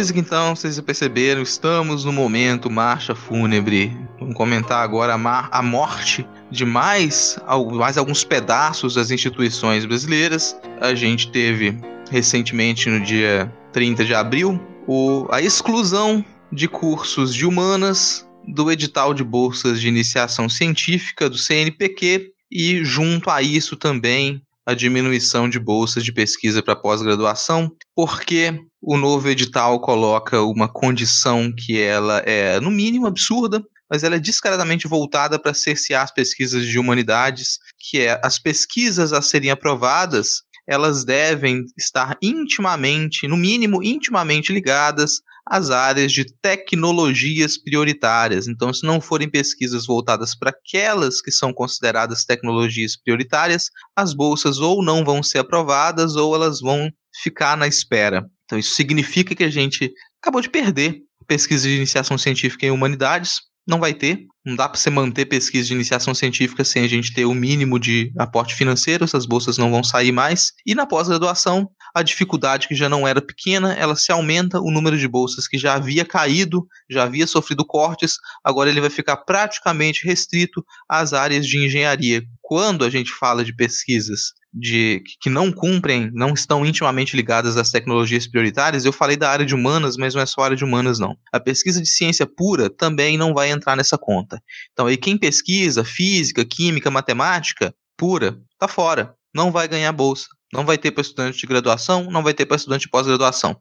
Música, então, vocês perceberam, estamos no momento marcha fúnebre. Vamos comentar agora a, a morte de mais, mais alguns pedaços das instituições brasileiras. A gente teve recentemente, no dia 30 de abril, o, a exclusão de cursos de humanas do edital de bolsas de iniciação científica do CNPq e junto a isso também a diminuição de bolsas de pesquisa para pós-graduação, porque o novo edital coloca uma condição que ela é, no mínimo, absurda, mas ela é descaradamente voltada para cercear as pesquisas de humanidades, que é as pesquisas a serem aprovadas, elas devem estar intimamente, no mínimo, intimamente ligadas às áreas de tecnologias prioritárias. Então, se não forem pesquisas voltadas para aquelas que são consideradas tecnologias prioritárias, as bolsas ou não vão ser aprovadas ou elas vão ficar na espera. Então, isso significa que a gente acabou de perder pesquisa de iniciação científica em humanidades, não vai ter. Não dá para você manter pesquisa de iniciação científica sem a gente ter o mínimo de aporte financeiro, essas bolsas não vão sair mais. E na pós-graduação, a dificuldade que já não era pequena, ela se aumenta, o número de bolsas que já havia caído, já havia sofrido cortes, agora ele vai ficar praticamente restrito às áreas de engenharia. Quando a gente fala de pesquisas de que não cumprem, não estão intimamente ligadas às tecnologias prioritárias, eu falei da área de humanas, mas não é só área de humanas não. A pesquisa de ciência pura também não vai entrar nessa conta. Então, aí quem pesquisa física, química, matemática pura, tá fora, não vai ganhar bolsa. Não vai ter para estudante de graduação, não vai ter para estudante de pós-graduação.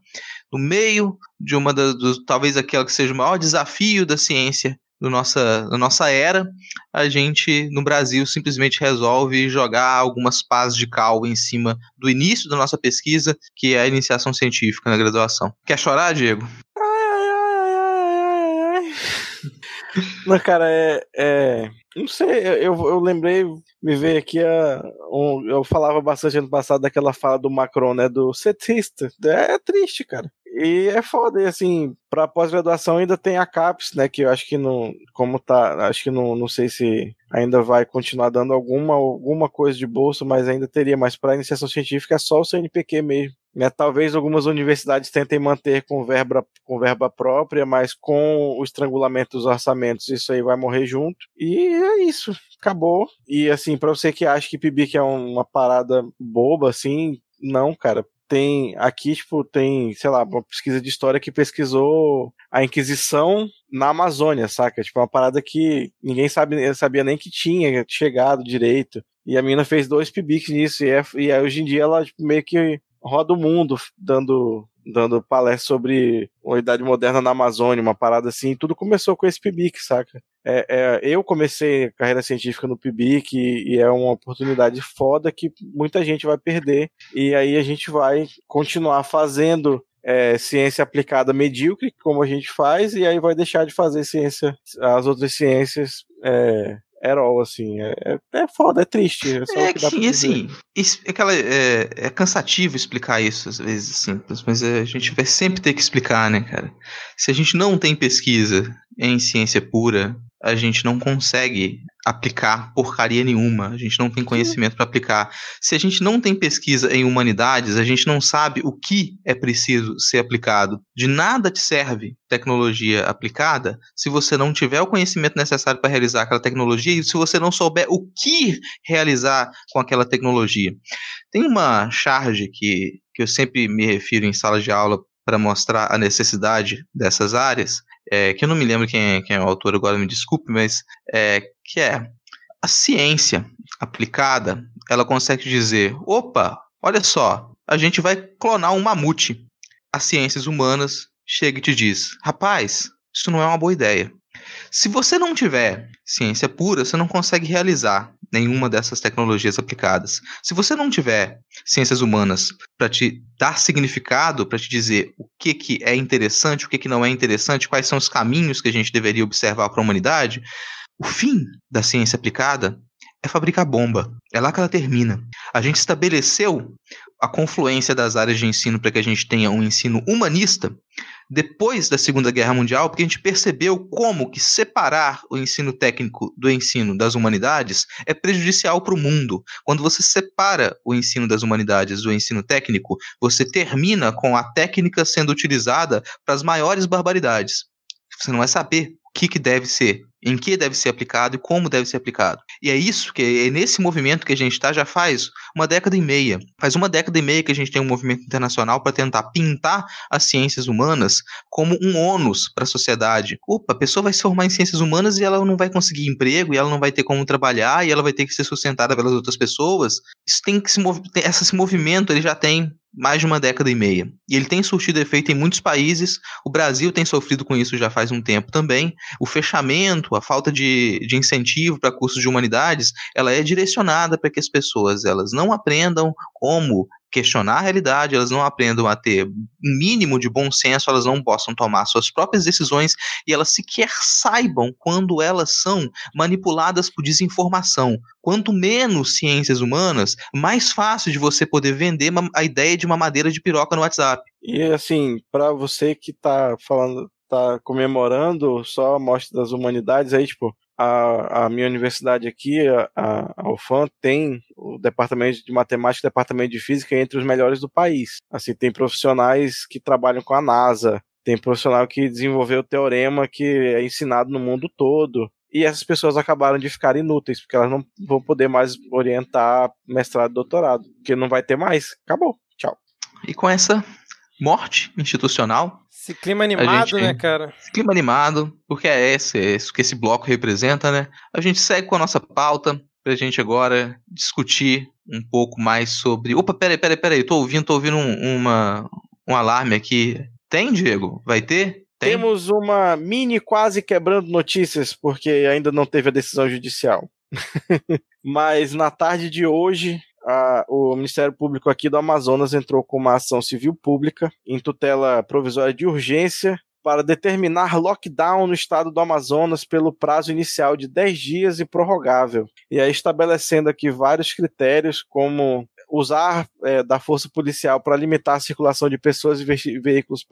No meio de uma das, dos, talvez aquela que seja o maior desafio da ciência do nossa, da nossa era, a gente no Brasil simplesmente resolve jogar algumas pás de cal em cima do início da nossa pesquisa, que é a iniciação científica na graduação. Quer chorar, Diego? Não, cara, é, é. Não sei, eu, eu lembrei, me veio aqui a. Um, eu falava bastante ano passado daquela fala do Macron, né? Do setista. É triste, cara. E é foda, e assim, pra pós-graduação ainda tem a CAPES, né? Que eu acho que não. Como tá. Acho que não, não sei se ainda vai continuar dando alguma, alguma coisa de bolsa, mas ainda teria. Mas para iniciação científica é só o CNPq mesmo. Né? Talvez algumas universidades tentem manter com verba, com verba própria, mas com o estrangulamento dos orçamentos, isso aí vai morrer junto. E é isso. Acabou. E assim, para você que acha que PIBIC é uma parada boba, assim, não, cara tem aqui, tipo, tem, sei lá, uma pesquisa de história que pesquisou a Inquisição na Amazônia, saca? Tipo, uma parada que ninguém sabe, sabia nem que tinha chegado direito. E a mina fez dois pibics nisso, e, é, e hoje em dia ela tipo, meio que roda o mundo dando dando palestra sobre a idade moderna na Amazônia, uma parada assim, tudo começou com esse PIBIC, saca? É, é, eu comecei carreira científica no PIBIC e, e, é uma oportunidade foda que muita gente vai perder, e aí a gente vai continuar fazendo é, ciência aplicada medíocre, como a gente faz, e aí vai deixar de fazer ciência, as outras ciências é, Herol, assim. É, é, é foda, é triste. É, é que, que assim, isso, aquela, é, é cansativo explicar isso às vezes, simples, mas a gente vai sempre ter que explicar, né, cara? Se a gente não tem pesquisa em ciência pura, a gente não consegue aplicar porcaria nenhuma, a gente não tem conhecimento para aplicar. Se a gente não tem pesquisa em humanidades, a gente não sabe o que é preciso ser aplicado. De nada te serve tecnologia aplicada se você não tiver o conhecimento necessário para realizar aquela tecnologia e se você não souber o que realizar com aquela tecnologia. Tem uma charge que, que eu sempre me refiro em sala de aula para mostrar a necessidade dessas áreas, é, que eu não me lembro quem é, quem é o autor agora, me desculpe, mas é, que é a ciência aplicada, ela consegue dizer, opa, olha só, a gente vai clonar um mamute. As ciências humanas chega e te diz, rapaz, isso não é uma boa ideia. Se você não tiver ciência pura, você não consegue realizar nenhuma dessas tecnologias aplicadas. Se você não tiver ciências humanas para te dar significado, para te dizer o que, que é interessante, o que, que não é interessante, quais são os caminhos que a gente deveria observar para a humanidade, o fim da ciência aplicada é fabricar bomba. É lá que ela termina. A gente estabeleceu a confluência das áreas de ensino para que a gente tenha um ensino humanista depois da Segunda Guerra Mundial, porque a gente percebeu como que separar o ensino técnico do ensino das humanidades é prejudicial para o mundo. Quando você separa o ensino das humanidades do ensino técnico, você termina com a técnica sendo utilizada para as maiores barbaridades. Você não vai saber o que, que deve ser em que deve ser aplicado e como deve ser aplicado. E é isso que é nesse movimento que a gente está já faz uma década e meia. Faz uma década e meia que a gente tem um movimento internacional para tentar pintar as ciências humanas como um ônus para a sociedade. Opa, a pessoa vai se formar em ciências humanas e ela não vai conseguir emprego, e ela não vai ter como trabalhar, e ela vai ter que ser sustentada pelas outras pessoas. Isso tem que se esse movimento ele já tem mais de uma década e meia. E ele tem surtido efeito em muitos países. O Brasil tem sofrido com isso já faz um tempo também. O fechamento, a falta de, de incentivo para cursos de humanidades, ela é direcionada para que as pessoas elas não aprendam como questionar a realidade, elas não aprendam a ter mínimo de bom senso, elas não possam tomar suas próprias decisões e elas sequer saibam quando elas são manipuladas por desinformação. Quanto menos ciências humanas, mais fácil de você poder vender a ideia de uma madeira de piroca no WhatsApp. E assim, para você que está falando, tá comemorando só a mostra das humanidades, aí tipo, a, a minha universidade aqui, a, a UFAM, tem o departamento de matemática e departamento de física entre os melhores do país. Assim, tem profissionais que trabalham com a NASA, tem profissional que desenvolveu o teorema que é ensinado no mundo todo. E essas pessoas acabaram de ficar inúteis, porque elas não vão poder mais orientar mestrado e doutorado, porque não vai ter mais. Acabou. Tchau. E com essa morte institucional, esse clima animado, gente, né, cara? Esse clima animado, porque é esse, é isso que esse bloco representa, né? A gente segue com a nossa pauta pra gente agora discutir um pouco mais sobre. Opa, peraí, peraí, peraí, tô ouvindo, tô ouvindo um, uma, um alarme aqui. Tem, Diego? Vai ter? Tem? Temos uma mini quase quebrando notícias, porque ainda não teve a decisão judicial. Mas na tarde de hoje, a, o Ministério Público aqui do Amazonas entrou com uma ação civil pública em tutela provisória de urgência para determinar lockdown no estado do Amazonas pelo prazo inicial de 10 dias e prorrogável. E aí estabelecendo aqui vários critérios, como usar é, da força policial para limitar a circulação de pessoas e ve veículos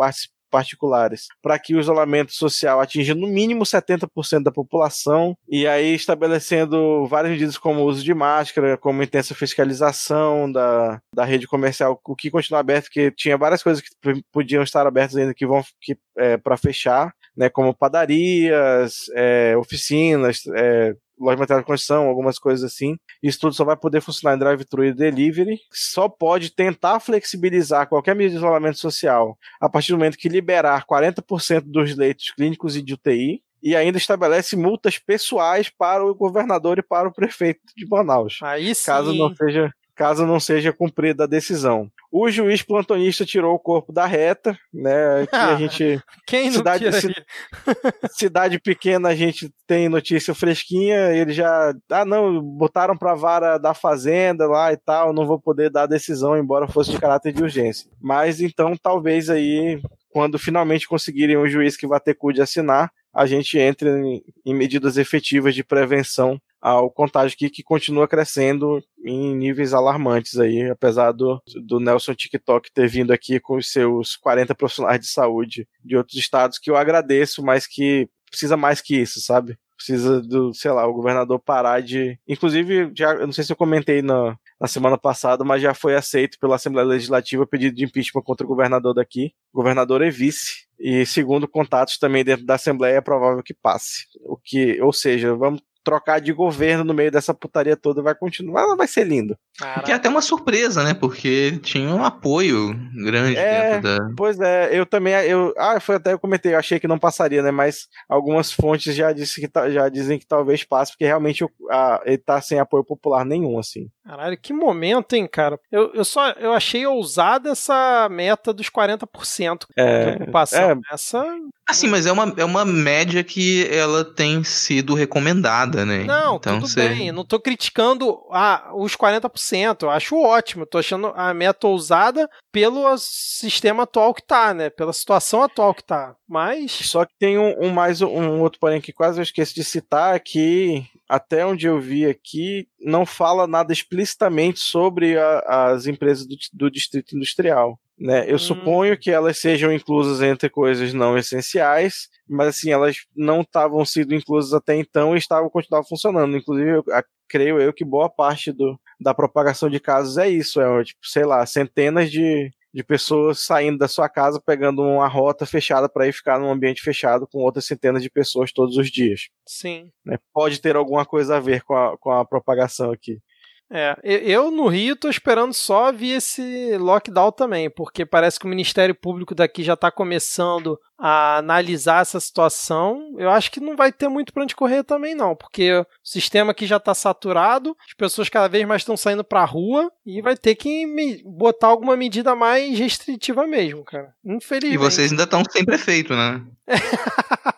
particulares, para que o isolamento social atinja no mínimo 70% da população, e aí estabelecendo várias medidas como o uso de máscara, como intensa fiscalização da, da rede comercial, o que continua aberto, porque tinha várias coisas que podiam estar abertas ainda que vão que, é, para fechar, né, como padarias, é, oficinas, é, loja de material de construção, algumas coisas assim. Isso tudo só vai poder funcionar em drive-thru e delivery. Só pode tentar flexibilizar qualquer medida de isolamento social a partir do momento que liberar 40% dos leitos clínicos e de UTI. E ainda estabelece multas pessoais para o governador e para o prefeito de Manaus. Aí sim. Caso não seja caso não seja cumprida a decisão. O juiz plantonista tirou o corpo da reta, né? Que a gente. Quem não cidade, cidade, pequena a gente tem notícia fresquinha. Ele já. Ah, não, botaram pra vara da fazenda lá e tal. Não vou poder dar a decisão, embora fosse de caráter de urgência. Mas então, talvez aí, quando finalmente conseguirem um juiz que vai ter cu de assinar, a gente entre em medidas efetivas de prevenção ao contágio aqui que continua crescendo em níveis alarmantes aí, apesar do, do Nelson TikTok ter vindo aqui com os seus 40 profissionais de saúde de outros estados, que eu agradeço, mas que precisa mais que isso, sabe? Precisa do, sei lá, o governador parar de. Inclusive, já, eu não sei se eu comentei na, na semana passada, mas já foi aceito pela Assembleia Legislativa pedido de impeachment contra o governador daqui. Governador é vice. E segundo contatos também dentro da Assembleia, é provável que passe. O que, ou seja, vamos trocar de governo no meio dessa putaria toda vai continuar, vai ser lindo. Que é até uma surpresa, né? Porque tinha um apoio grande é, dentro da. Pois é, eu também. Eu, ah, foi até eu comentei, eu achei que não passaria, né? Mas algumas fontes já, disse que, já dizem que talvez passe, porque realmente a, ele tá sem apoio popular nenhum, assim. Caralho, que momento, hein, cara? Eu, eu só eu achei ousada essa meta dos 40% é, de ocupação. É, essa. Assim, mas é uma, é uma média que ela tem sido recomendada, né? Não, então, tudo você... bem. Não tô criticando ah, os 40% 100%. Eu acho ótimo. Tô achando a meta ousada pelo sistema atual que tá, né? Pela situação atual que tá. Mas. Só que tem um, um mais um outro porém que quase eu esqueci de citar que até onde eu vi aqui não fala nada explicitamente sobre a, as empresas do, do distrito industrial. Né? Eu hum. suponho que elas sejam inclusas entre coisas não essenciais, mas assim, elas não estavam sendo inclusas até então e estavam continuando funcionando. Inclusive, eu, a, creio eu que boa parte do, da propagação de casos é isso, é tipo, sei lá, centenas de, de pessoas saindo da sua casa, pegando uma rota fechada para ir ficar num ambiente fechado com outras centenas de pessoas todos os dias. Sim. Né? Pode ter alguma coisa a ver com a, com a propagação aqui. É, eu no Rio tô esperando só vir esse lockdown também, porque parece que o Ministério Público daqui já está começando a analisar essa situação. Eu acho que não vai ter muito para onde correr também não, porque o sistema aqui já está saturado, as pessoas cada vez mais estão saindo para a rua e vai ter que botar alguma medida mais restritiva mesmo, cara. Infelizmente. E vocês ainda estão sem prefeito, né?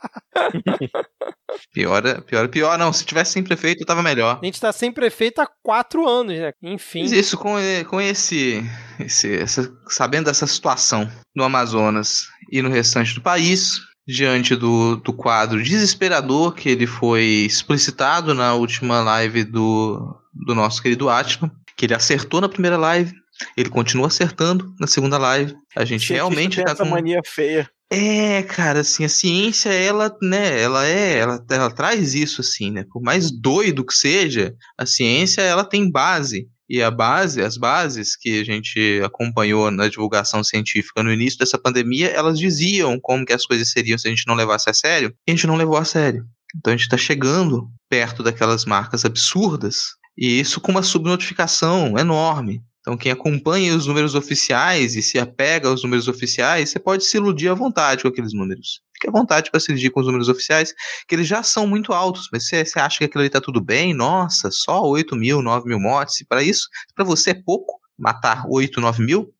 Pior, pior, pior não. Se tivesse sem prefeito, tava melhor. A gente tá sem prefeito há quatro anos, né? Enfim. Mas isso com, com esse, esse essa, sabendo dessa situação no Amazonas e no restante do país, diante do, do quadro desesperador que ele foi explicitado na última live do, do nosso querido Atman, que ele acertou na primeira live, ele continua acertando na segunda live. A gente realmente tá essa com mania feia é, cara, assim, a ciência, ela, né, ela é, ela, ela traz isso, assim, né, por mais doido que seja, a ciência, ela tem base, e a base, as bases que a gente acompanhou na divulgação científica no início dessa pandemia, elas diziam como que as coisas seriam se a gente não levasse a sério, e a gente não levou a sério. Então a gente está chegando perto daquelas marcas absurdas, e isso com uma subnotificação enorme. Então, quem acompanha os números oficiais e se apega aos números oficiais, você pode se iludir à vontade com aqueles números. Fique à vontade para se iludir com os números oficiais, que eles já são muito altos, mas você, você acha que aquilo ali está tudo bem? Nossa, só 8 mil, 9 mil mortes. Para isso, para você é pouco matar 8, 9 mil,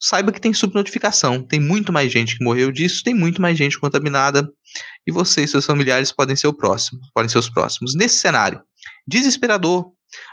saiba que tem subnotificação. Tem muito mais gente que morreu disso, tem muito mais gente contaminada. E você e seus familiares podem ser o próximo, podem ser os próximos. Nesse cenário desesperador,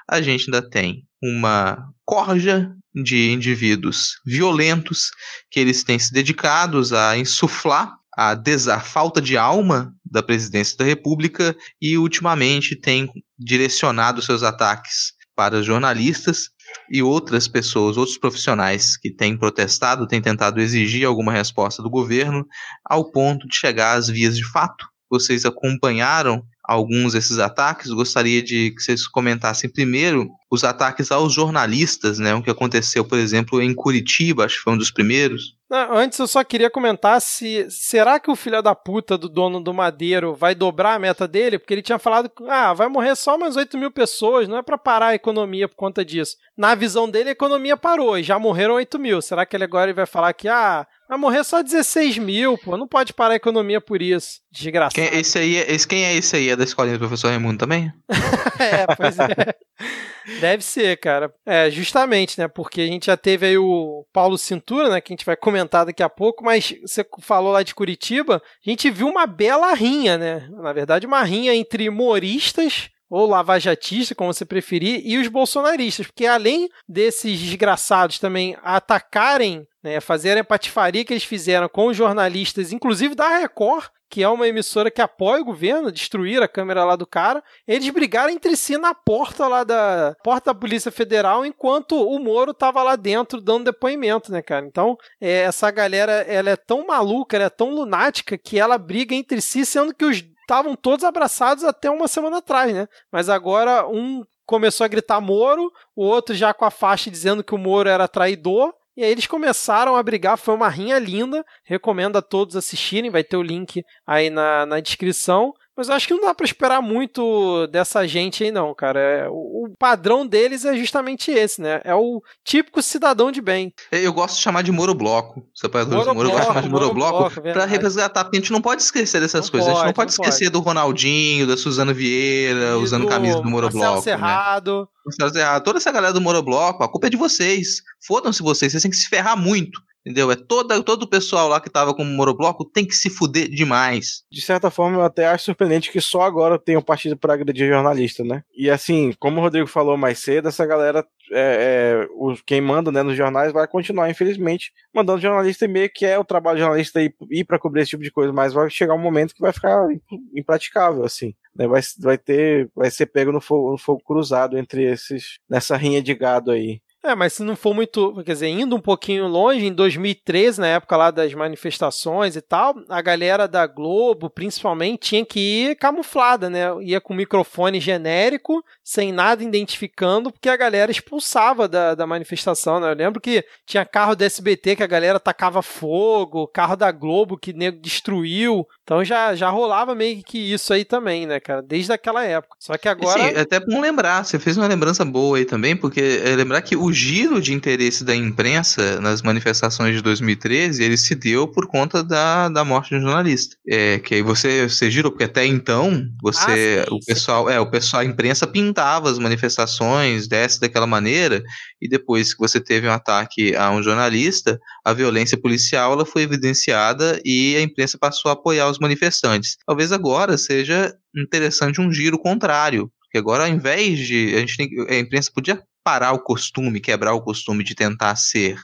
a gente ainda tem uma corja de indivíduos violentos que eles têm se dedicados a insuflar a, a falta de alma da presidência da República e ultimamente tem direcionado seus ataques para jornalistas e outras pessoas, outros profissionais que têm protestado, têm tentado exigir alguma resposta do governo, ao ponto de chegar às vias de fato. Vocês acompanharam alguns desses ataques. Gostaria de que vocês comentassem primeiro os ataques aos jornalistas, né? O que aconteceu, por exemplo, em Curitiba, acho que foi um dos primeiros. Não, antes eu só queria comentar se será que o filho da puta do dono do Madeiro vai dobrar a meta dele? Porque ele tinha falado que ah, vai morrer só umas 8 mil pessoas, não é para parar a economia por conta disso. Na visão dele, a economia parou e já morreram 8 mil. Será que ele agora vai falar que ah, Vai morrer só 16 mil, pô. Não pode parar a economia por isso. Desgraçado. Quem, esse aí, é, esse, quem é esse aí? É da escolinha do professor Raimundo também? é, pois é. Deve ser, cara. É, justamente, né? Porque a gente já teve aí o Paulo Cintura, né? Que a gente vai comentar daqui a pouco, mas você falou lá de Curitiba, a gente viu uma bela rinha, né? Na verdade, uma rinha entre humoristas ou lavajatista, como você preferir, e os bolsonaristas, porque além desses desgraçados também atacarem, né, fazerem a patifaria que eles fizeram com os jornalistas, inclusive da Record, que é uma emissora que apoia o governo, destruir a câmera lá do cara, eles brigaram entre si na porta lá da porta da Polícia Federal, enquanto o Moro tava lá dentro dando depoimento, né, cara? Então, é, essa galera, ela é tão maluca, ela é tão lunática que ela briga entre si, sendo que os estavam todos abraçados até uma semana atrás, né? Mas agora um começou a gritar Moro, o outro já com a faixa dizendo que o Moro era traidor, e aí eles começaram a brigar, foi uma rinha linda. Recomendo a todos assistirem, vai ter o link aí na, na descrição. Mas eu acho que não dá para esperar muito dessa gente aí, não, cara. É, o, o, padrão deles é justamente esse, né? É o típico cidadão de bem. Eu gosto de chamar de Moro Bloco. Os apoiadores Moro, Moro eu gosto de chamar de Moro, Moro Bloco, para resgatar, porque a gente não pode esquecer dessas não coisas. Pode, a gente não pode não esquecer pode. do Ronaldinho, da Suzana Vieira, e usando do camisa do Moro Marcelo Bloco. Cerrado. Né? Marcelo Cerrado. Toda essa galera do Moro Bloco, a culpa é de vocês. Fodam-se vocês, vocês têm que se ferrar muito. Entendeu? É toda, todo o pessoal lá que tava com o Morobloco tem que se fuder demais. De certa forma, eu até acho surpreendente que só agora tem um partido para agredir jornalista, né? E assim, como o Rodrigo falou mais cedo, essa galera, é, é, quem manda né, nos jornais vai continuar, infelizmente, mandando jornalista e meio que é o trabalho jornalista ir, ir para cobrir esse tipo de coisa, mas vai chegar um momento que vai ficar impraticável, assim. Né? Vai, vai ter, vai ser pego no fogo, no fogo cruzado entre esses, nessa rinha de gado aí. É, mas se não for muito, quer dizer, indo um pouquinho longe, em 2013, na época lá das manifestações e tal, a galera da Globo, principalmente, tinha que ir camuflada, né? Ia com microfone genérico, sem nada identificando, porque a galera expulsava da, da manifestação, né? Eu lembro que tinha carro da SBT que a galera tacava fogo, carro da Globo que nego destruiu. Então já, já rolava meio que isso aí também, né, cara? Desde aquela época. Só que agora. Sim, é até bom lembrar, você fez uma lembrança boa aí também, porque é lembrar que o giro de interesse da imprensa nas manifestações de 2013 ele se deu por conta da, da morte de um jornalista. É, que aí você, você girou, porque até então você. Ah, sim, o pessoal, é, o pessoal, a imprensa pintava as manifestações dessa daquela maneira, e depois que você teve um ataque a um jornalista, a violência policial ela foi evidenciada e a imprensa passou a apoiar os manifestantes. Talvez agora seja interessante um giro contrário, porque agora ao invés de a gente tem, a imprensa podia parar o costume, quebrar o costume de tentar ser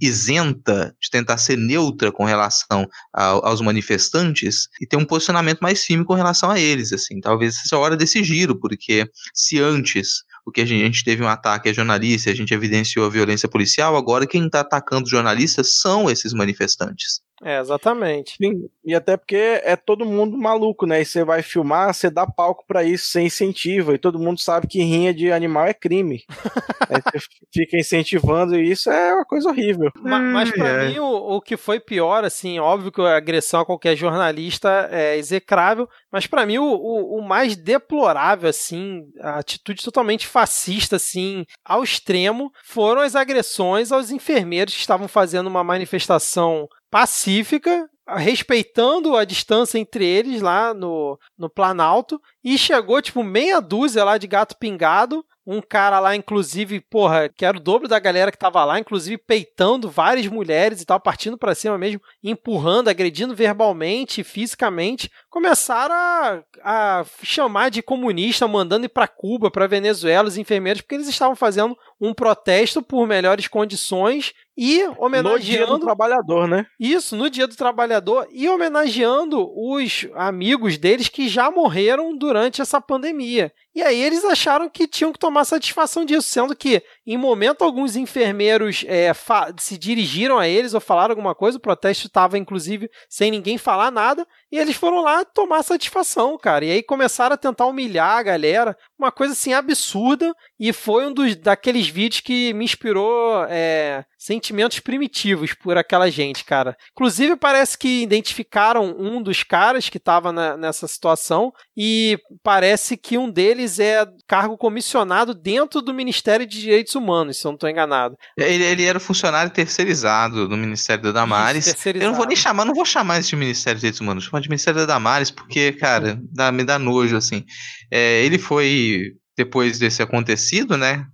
isenta, de tentar ser neutra com relação ao, aos manifestantes e ter um posicionamento mais firme com relação a eles, assim. Talvez seja a hora desse giro, porque se antes porque a gente, a gente teve um ataque a jornalistas, a gente evidenciou a violência policial, agora quem está atacando jornalistas são esses manifestantes. É, exatamente. Sim, e até porque é todo mundo maluco, né? E você vai filmar, você dá palco para isso sem incentivo, e todo mundo sabe que rinha de animal é crime. Aí você fica incentivando e isso é uma coisa horrível. Mas, mas para é. mim, o, o que foi pior, assim, óbvio que a agressão a qualquer jornalista é execrável, mas para mim o, o, o, mais deplorável, assim, a atitude totalmente fascista, assim, ao extremo, foram as agressões aos enfermeiros que estavam fazendo uma manifestação pacífica, respeitando a distância entre eles lá no, no Planalto, e chegou tipo meia dúzia lá de gato pingado um cara lá, inclusive, porra, que era o dobro da galera que tava lá, inclusive peitando várias mulheres e tal, partindo para cima mesmo, empurrando, agredindo verbalmente, fisicamente, começaram a, a chamar de comunista, mandando ir para Cuba, para Venezuela, os enfermeiros, porque eles estavam fazendo um protesto por melhores condições e homenageando. No dia do trabalhador, né? Isso, no dia do trabalhador e homenageando os amigos deles que já morreram durante essa pandemia. E aí eles acharam que tinham que tomar satisfação disso, sendo que em momento alguns enfermeiros é, se dirigiram a eles ou falaram alguma coisa, o protesto estava inclusive sem ninguém falar nada, e eles foram lá tomar satisfação, cara. E aí começaram a tentar humilhar a galera, uma coisa assim absurda, e foi um dos daqueles vídeos que me inspirou é, sentimentos primitivos por aquela gente, cara. Inclusive, parece que identificaram um dos caras que estava nessa situação, e parece que um deles é cargo comissionado dentro do Ministério de Direitos Humanos, se eu não estou enganado. Ele, ele era funcionário terceirizado do Ministério da Damares. Isso, eu não vou nem chamar, não vou chamar esse de Ministério de Direitos Humanos, vou chamar de Ministério da Damares, porque, cara, dá, me dá nojo, assim. É, ele foi, depois desse acontecido, né?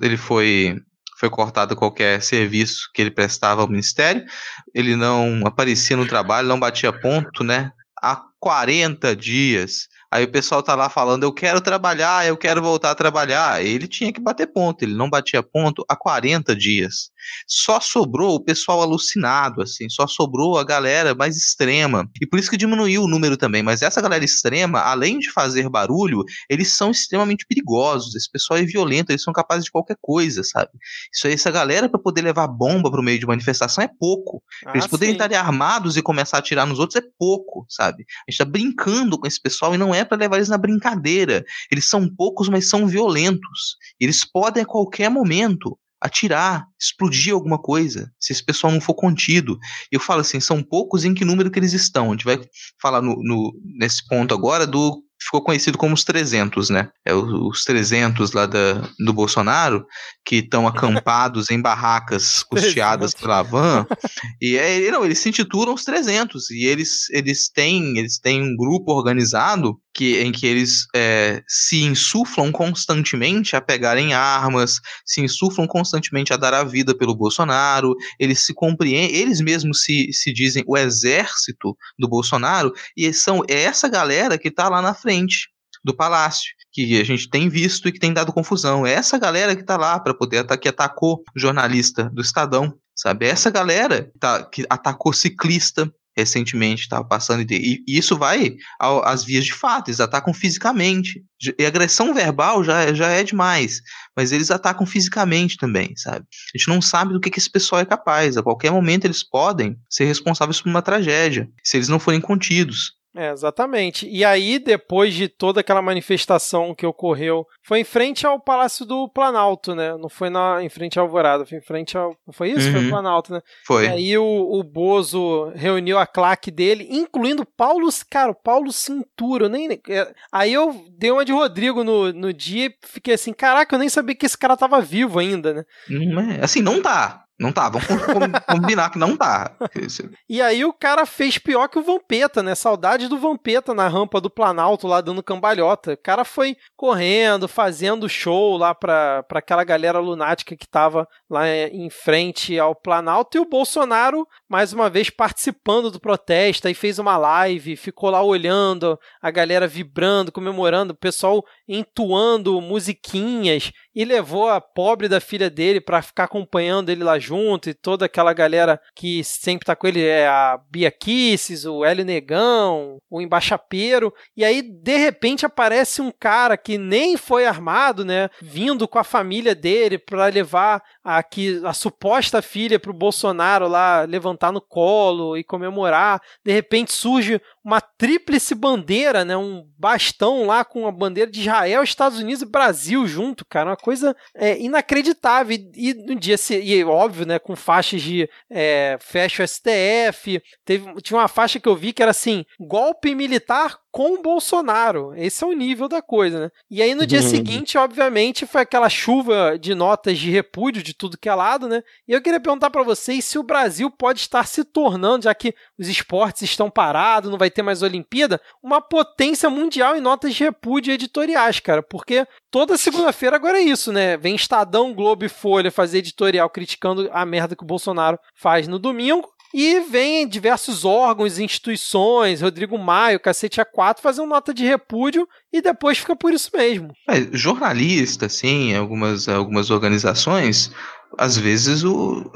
Ele foi foi cortado qualquer serviço que ele prestava ao ministério, ele não aparecia no trabalho, não batia ponto, né? Há 40 dias Aí o pessoal tá lá falando, eu quero trabalhar, eu quero voltar a trabalhar. Ele tinha que bater ponto, ele não batia ponto há 40 dias. Só sobrou o pessoal alucinado, assim, só sobrou a galera mais extrema. E por isso que diminuiu o número também. Mas essa galera extrema, além de fazer barulho, eles são extremamente perigosos. Esse pessoal é violento, eles são capazes de qualquer coisa, sabe? Isso aí, essa galera, para poder levar bomba pro meio de manifestação é pouco. Ah, eles poderem estar armados e começar a atirar nos outros é pouco, sabe? A gente tá brincando com esse pessoal e não é é para levar eles na brincadeira. Eles são poucos, mas são violentos. Eles podem a qualquer momento atirar, explodir alguma coisa, se esse pessoal não for contido. Eu falo assim, são poucos em que número que eles estão. A gente vai falar no, no nesse ponto agora do ficou conhecido como os 300, né? É os 300 lá da, do Bolsonaro, que estão acampados em barracas custeadas pela van. E é, não, eles se intitulam os 300 e eles, eles têm eles têm um grupo organizado que, em que eles é, se insuflam constantemente a pegarem armas, se insuflam constantemente a dar a vida pelo Bolsonaro, eles se compreendem, eles mesmos se, se dizem o exército do Bolsonaro, e são é essa galera que está lá na frente do palácio, que a gente tem visto e que tem dado confusão. É essa galera que está lá para poder que atacou jornalista do Estadão, sabe? É essa galera que, tá, que atacou ciclista, recentemente estava passando e, isso vai às vias de fato, eles atacam fisicamente. E agressão verbal já, já é demais, mas eles atacam fisicamente também, sabe? A gente não sabe do que, que esse pessoal é capaz. A qualquer momento eles podem ser responsáveis por uma tragédia, se eles não forem contidos. É, exatamente. E aí, depois de toda aquela manifestação que ocorreu, foi em frente ao Palácio do Planalto, né? Não foi na, em frente à Alvorada, foi em frente ao. Foi isso? Uhum. Foi o Planalto, né? Foi. E aí o, o Bozo reuniu a claque dele, incluindo Paulo, cara, Paulo Cintura. Nem, é, aí eu dei uma de Rodrigo no, no dia e fiquei assim: caraca, eu nem sabia que esse cara tava vivo ainda, né? Não é. Assim, não tá. Não tá, vamos combinar que não tá. e aí o cara fez pior que o Vampeta, né? Saudade do Vampeta na rampa do Planalto lá dando cambalhota. O cara foi correndo, fazendo show lá pra, pra aquela galera lunática que tava lá em frente ao Planalto. E o Bolsonaro, mais uma vez, participando do protesto. Aí fez uma live, ficou lá olhando a galera vibrando, comemorando, o pessoal entoando musiquinhas e levou a pobre da filha dele para ficar acompanhando ele lá junto e toda aquela galera que sempre tá com ele, é a Bia Kisses, o Hélio Negão, o Embaixapeiro, e aí de repente aparece um cara que nem foi armado, né, vindo com a família dele para levar a, que, a suposta filha pro Bolsonaro lá levantar no colo e comemorar. De repente surge uma tríplice bandeira, né, um bastão lá com a bandeira de Israel, Estados Unidos e Brasil junto, cara, uma coisa é, inacreditável. E, e no dia e óbvio, né, com faixas de é, fecha o STF, teve, tinha uma faixa que eu vi que era assim, golpe militar com o Bolsonaro. Esse é o nível da coisa, né? E aí no dia uhum. seguinte, obviamente, foi aquela chuva de notas de repúdio de tudo que é lado, né? E eu queria perguntar para vocês se o Brasil pode estar se tornando, já que os esportes estão parados, não vai ter mais Olimpíada, uma potência mundial em notas de repúdio editoriais, cara, porque toda segunda-feira agora é isso, né? Vem Estadão, Globo e Folha fazer editorial criticando a merda que o Bolsonaro faz no domingo. E vem diversos órgãos, instituições, Rodrigo Maio, Cacete A4, fazer uma nota de repúdio e depois fica por isso mesmo. É, jornalista, sim, algumas, algumas organizações, às vezes o,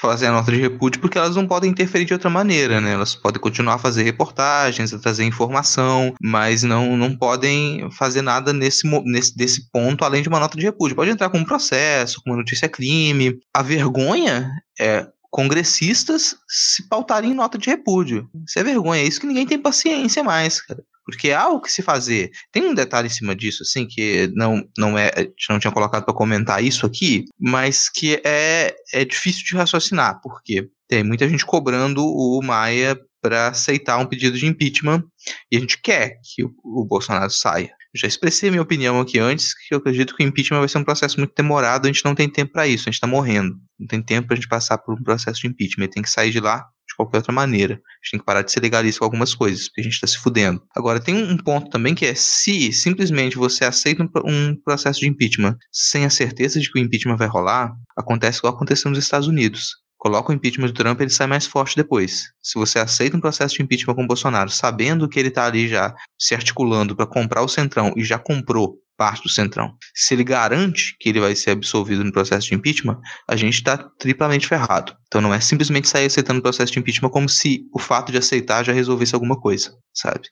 fazem a nota de repúdio porque elas não podem interferir de outra maneira, né? Elas podem continuar a fazer reportagens, a trazer informação, mas não, não podem fazer nada nesse, nesse desse ponto além de uma nota de repúdio. Pode entrar com um processo, com uma notícia crime. A vergonha é congressistas se pautarem em nota de repúdio. Isso é vergonha, é isso que ninguém tem paciência mais, cara. Porque há o que se fazer. Tem um detalhe em cima disso, assim, que não, não é. Não tinha colocado para comentar isso aqui, mas que é, é difícil de raciocinar, porque tem muita gente cobrando o Maia para aceitar um pedido de impeachment e a gente quer que o, o Bolsonaro saia já expressei minha opinião aqui antes, que eu acredito que o impeachment vai ser um processo muito demorado, a gente não tem tempo para isso, a gente está morrendo. Não tem tempo para a gente passar por um processo de impeachment, tem que sair de lá de qualquer outra maneira. A gente tem que parar de ser legalista com algumas coisas, porque a gente está se fudendo. Agora, tem um ponto também que é se simplesmente você aceita um, processo de impeachment sem a certeza de que o impeachment vai rolar, acontece igual aconteceu nos Estados Unidos coloca o impeachment do Trump, ele sai mais forte depois. Se você aceita um processo de impeachment com o Bolsonaro, sabendo que ele está ali já se articulando para comprar o Centrão e já comprou parte do Centrão. Se ele garante que ele vai ser absolvido no processo de impeachment, a gente está triplamente ferrado. Então não é simplesmente sair aceitando o processo de impeachment como se o fato de aceitar já resolvesse alguma coisa, sabe?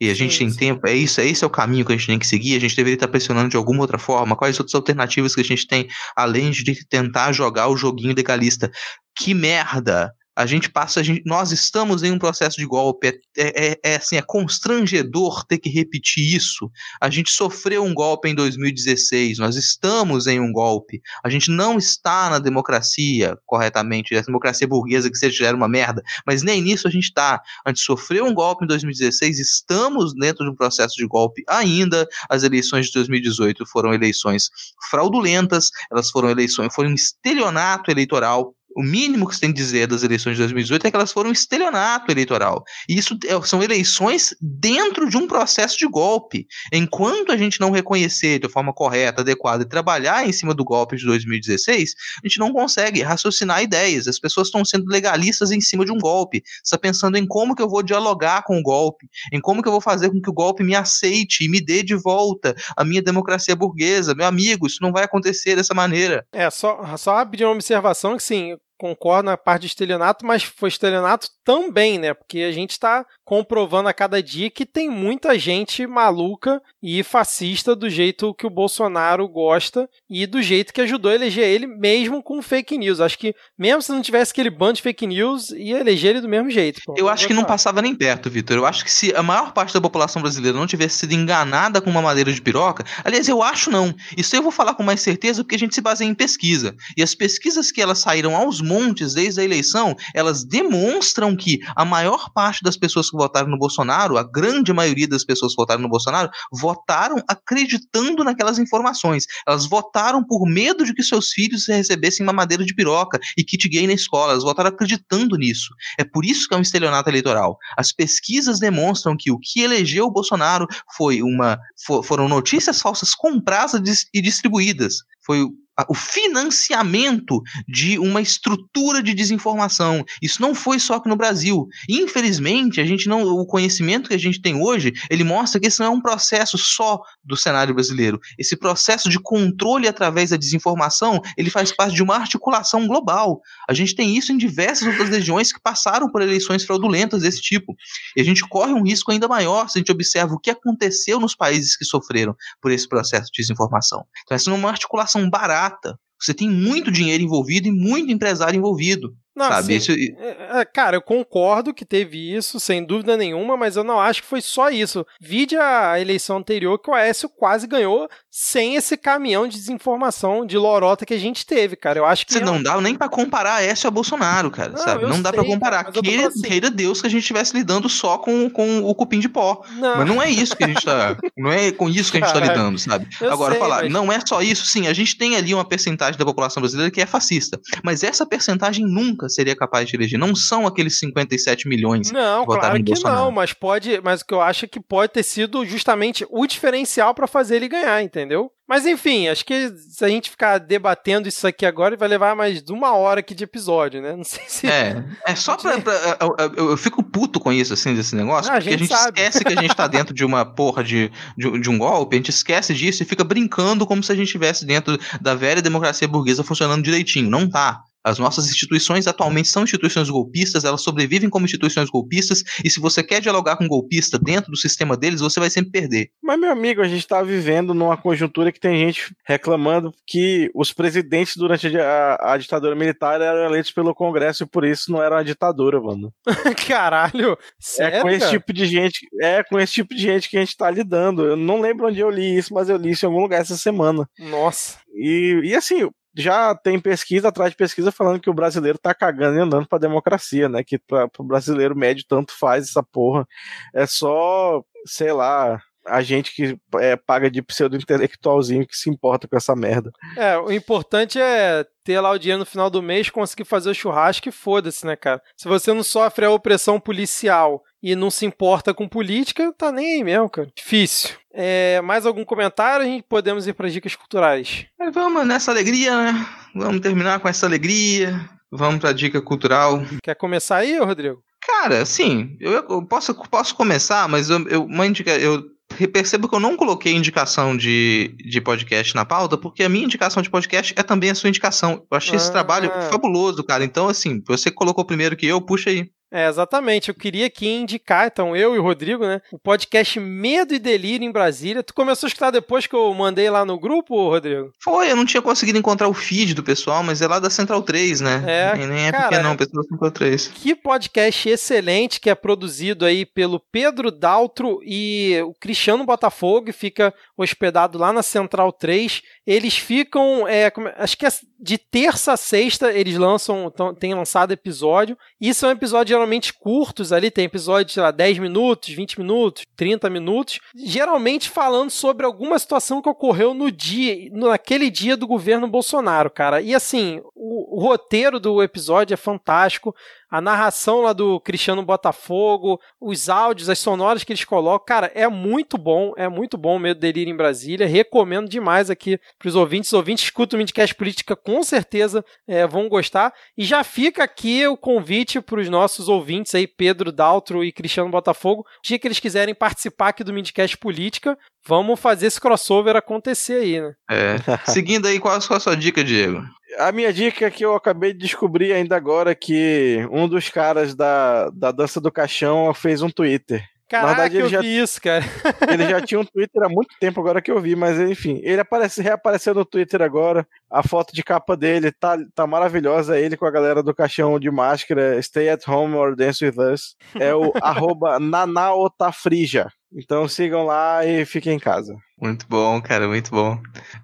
E a gente sim, tem tempo, é isso, é esse é o caminho que a gente tem que seguir, a gente deveria estar pressionando de alguma outra forma, quais outras alternativas que a gente tem, além de tentar jogar o joguinho legalista que merda a gente passa, a gente, nós estamos em um processo de golpe, é, é, é, assim, é constrangedor ter que repetir isso. A gente sofreu um golpe em 2016, nós estamos em um golpe. A gente não está na democracia corretamente, a democracia burguesa que seja era uma merda, mas nem nisso a gente está. A gente sofreu um golpe em 2016, estamos dentro de um processo de golpe ainda. As eleições de 2018 foram eleições fraudulentas, elas foram eleições, foi um estelionato eleitoral o mínimo que se tem que dizer das eleições de 2018 é que elas foram um estelionato eleitoral. E isso é, são eleições dentro de um processo de golpe. Enquanto a gente não reconhecer de forma correta, adequada e trabalhar em cima do golpe de 2016, a gente não consegue raciocinar ideias. As pessoas estão sendo legalistas em cima de um golpe. Está pensando em como que eu vou dialogar com o golpe, em como que eu vou fazer com que o golpe me aceite e me dê de volta a minha democracia burguesa. Meu amigo, isso não vai acontecer dessa maneira. É, só, só pedir uma observação que sim, concordo na parte de estelionato, mas foi estelionato também, né? Porque a gente está comprovando a cada dia que tem muita gente maluca e fascista do jeito que o Bolsonaro gosta e do jeito que ajudou a eleger ele, mesmo com fake news. Acho que mesmo se não tivesse aquele bando de fake news, ia eleger ele do mesmo jeito. Pô. Eu acho que não passava nem perto, Vitor. Eu acho que se a maior parte da população brasileira não tivesse sido enganada com uma madeira de piroca, aliás, eu acho não. Isso eu vou falar com mais certeza porque a gente se baseia em pesquisa. E as pesquisas que elas saíram aos montes desde a eleição, elas demonstram que a maior parte das pessoas que votaram no Bolsonaro, a grande maioria das pessoas que votaram no Bolsonaro, votaram acreditando naquelas informações. Elas votaram por medo de que seus filhos recebessem uma madeira de piroca e kit gay na escola. Elas votaram acreditando nisso. É por isso que é um estelionato eleitoral. As pesquisas demonstram que o que elegeu o Bolsonaro foi uma, foram notícias falsas compradas e distribuídas. Foi o financiamento de uma estrutura de desinformação. Isso não foi só aqui no Brasil. Infelizmente, a gente não, o conhecimento que a gente tem hoje, ele mostra que isso não é um processo só do cenário brasileiro. Esse processo de controle através da desinformação, ele faz parte de uma articulação global. A gente tem isso em diversas outras regiões que passaram por eleições fraudulentas desse tipo. E a gente corre um risco ainda maior se a gente observa o que aconteceu nos países que sofreram por esse processo de desinformação. Então, essa não é uma articulação barata barata. Você tem muito dinheiro envolvido e muito empresário envolvido. Não, sabe? Isso... É, é, cara, eu concordo que teve isso, sem dúvida nenhuma, mas eu não acho que foi só isso. Vide a eleição anterior que o Aécio quase ganhou sem esse caminhão de desinformação de lorota que a gente teve, cara. Eu acho que. Você não dá nem para comparar Aécio a Bolsonaro, cara, não, sabe? Não dá para comparar. Cara, queira, assim. queira Deus que a gente estivesse lidando só com, com o cupim de pó. Não. Mas não é isso que a gente tá. não é com isso que a gente tá lidando, sabe? Agora, sei, falar, mas... não é só isso, sim, a gente tem ali uma percentagem da população brasileira que é fascista. Mas essa percentagem nunca seria capaz de eleger. Não são aqueles 57 milhões não, que votaram claro em que Bolsonaro. Não, mas pode, mas o que eu acho é que pode ter sido justamente o diferencial para fazer ele ganhar, entendeu? Mas enfim, acho que se a gente ficar debatendo isso aqui agora, vai levar mais de uma hora aqui de episódio, né? Não sei se. É, é só pra. pra eu, eu, fico puto com isso, assim, desse negócio, ah, porque a gente, a gente esquece que a gente tá dentro de uma porra de, de, de, um golpe, a gente esquece disso e fica brincando como se a gente estivesse dentro da velha democracia burguesa funcionando direitinho. Não tá. As nossas instituições atualmente são instituições golpistas, elas sobrevivem como instituições golpistas, e se você quer dialogar com um golpista dentro do sistema deles, você vai sempre perder. Mas, meu amigo, a gente está vivendo numa conjuntura que tem gente reclamando que os presidentes durante a, a ditadura militar eram eleitos pelo Congresso e por isso não era uma ditadura, mano. Caralho! Sério, é com esse tipo de gente, é com esse tipo de gente que a gente está lidando. Eu não lembro onde eu li isso, mas eu li isso em algum lugar essa semana. Nossa. E, e assim, já tem pesquisa atrás de pesquisa falando que o brasileiro tá cagando e andando pra democracia, né? Que pra, pro brasileiro médio tanto faz essa porra. É só, sei lá, a gente que é, paga de pseudo-intelectualzinho que se importa com essa merda. É, o importante é ter lá o dinheiro no final do mês, conseguir fazer o churrasco e foda-se, né, cara? Se você não sofre a opressão policial e não se importa com política, tá nem aí mesmo, cara. Difícil. É, mais algum comentário? A gente podemos ir para dicas culturais. É, vamos nessa alegria, né? Vamos terminar com essa alegria. Vamos para dica cultural. Quer começar aí, Rodrigo? Cara, sim, eu, eu, posso, posso começar, mas eu, eu, uma indica, eu percebo que eu não coloquei indicação de, de podcast na pauta, porque a minha indicação de podcast é também a sua indicação. Eu achei ah. esse trabalho fabuloso, cara. Então, assim, você colocou primeiro que eu, puxa aí. É, exatamente. Eu queria aqui indicar, então, eu e o Rodrigo, né? O podcast Medo e Delírio em Brasília. Tu começou a escutar depois que eu mandei lá no grupo, Rodrigo? Foi, eu não tinha conseguido encontrar o feed do pessoal, mas é lá da Central 3, né? É. E nem é cara, não, pessoal da Central 3. Que podcast excelente que é produzido aí pelo Pedro Daltro e o Cristiano Botafogo, fica hospedado lá na Central 3. Eles ficam, é, acho que é de terça a sexta eles lançam, tem lançado episódio. E são episódios geralmente curtos ali, tem episódios, sei lá, 10 minutos, 20 minutos, 30 minutos, geralmente falando sobre alguma situação que ocorreu no dia, naquele dia do governo Bolsonaro, cara. E assim, o, o roteiro do episódio é fantástico a narração lá do Cristiano Botafogo, os áudios, as sonoras que eles colocam, cara, é muito bom, é muito bom o Medo Delírio em Brasília, recomendo demais aqui para os ouvintes, os ouvintes escutam o Midcast Política, com certeza é, vão gostar, e já fica aqui o convite para os nossos ouvintes aí, Pedro Daltro e Cristiano Botafogo, dia que eles quiserem participar aqui do Midcast Política, vamos fazer esse crossover acontecer aí, né? É. Seguindo aí, qual, qual a sua dica, Diego? A minha dica é que eu acabei de descobrir ainda agora que um dos caras da, da dança do caixão fez um Twitter. Caraca, verdade, eu já, vi isso, cara. ele já tinha um Twitter há muito tempo agora que eu vi, mas enfim, ele aparece, reapareceu no Twitter agora. A foto de capa dele tá, tá maravilhosa, ele com a galera do caixão de máscara, Stay at Home or Dance with Us. É o arroba Nanaotafrija. Então sigam lá e fiquem em casa. Muito bom, cara, muito bom.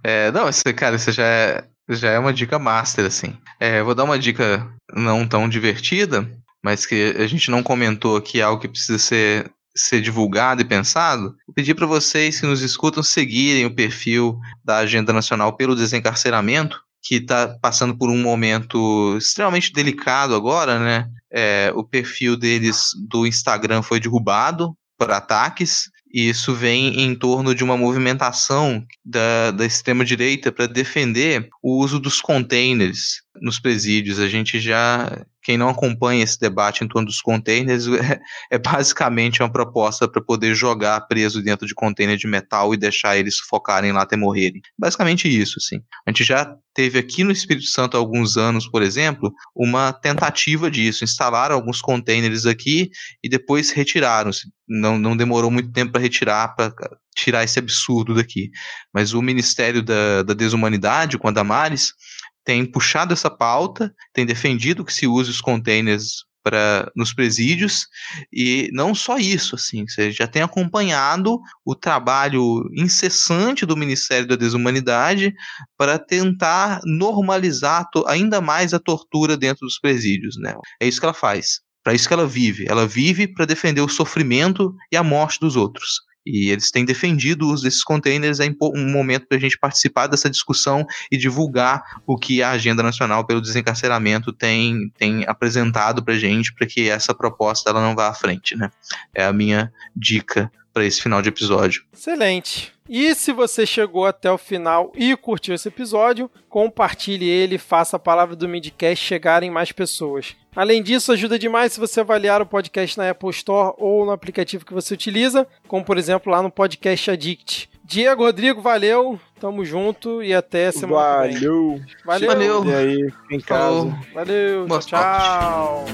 É, não, esse, cara, isso já é, já é uma dica master, assim. É, vou dar uma dica não tão divertida, mas que a gente não comentou aqui, algo que precisa ser ser divulgado e pensado, vou pedir para vocês que nos escutam seguirem o perfil da Agenda Nacional pelo Desencarceramento, que está passando por um momento extremamente delicado agora, né? É, o perfil deles do Instagram foi derrubado por ataques, e isso vem em torno de uma movimentação da, da extrema-direita para defender o uso dos containers nos presídios. A gente já quem não acompanha esse debate em torno dos containers, é, é basicamente uma proposta para poder jogar preso dentro de container de metal e deixar eles sufocarem lá até morrerem. Basicamente isso, assim. A gente já teve aqui no Espírito Santo há alguns anos, por exemplo, uma tentativa disso. Instalaram alguns containers aqui e depois retiraram-se. Não, não demorou muito tempo para retirar, para tirar esse absurdo daqui. Mas o Ministério da, da Desumanidade, com a Damares, tem puxado essa pauta, tem defendido que se use os containers para nos presídios e não só isso, assim, você já tem acompanhado o trabalho incessante do Ministério da Desumanidade para tentar normalizar ainda mais a tortura dentro dos presídios, né? É isso que ela faz. Para isso que ela vive. Ela vive para defender o sofrimento e a morte dos outros. E eles têm defendido o uso desses containers. É um momento para a gente participar dessa discussão e divulgar o que a Agenda Nacional pelo Desencarceramento tem, tem apresentado para a gente, para que essa proposta ela não vá à frente. Né? É a minha dica para esse final de episódio. Excelente. E se você chegou até o final e curtiu esse episódio, compartilhe ele e faça a palavra do Midcast chegar em mais pessoas. Além disso, ajuda demais se você avaliar o podcast na Apple Store ou no aplicativo que você utiliza, como por exemplo lá no Podcast Addict. Diego, Rodrigo, valeu, tamo junto e até semana valeu. que vem. Valeu. Valeu. E aí, em casa. Valeu, Boa tchau.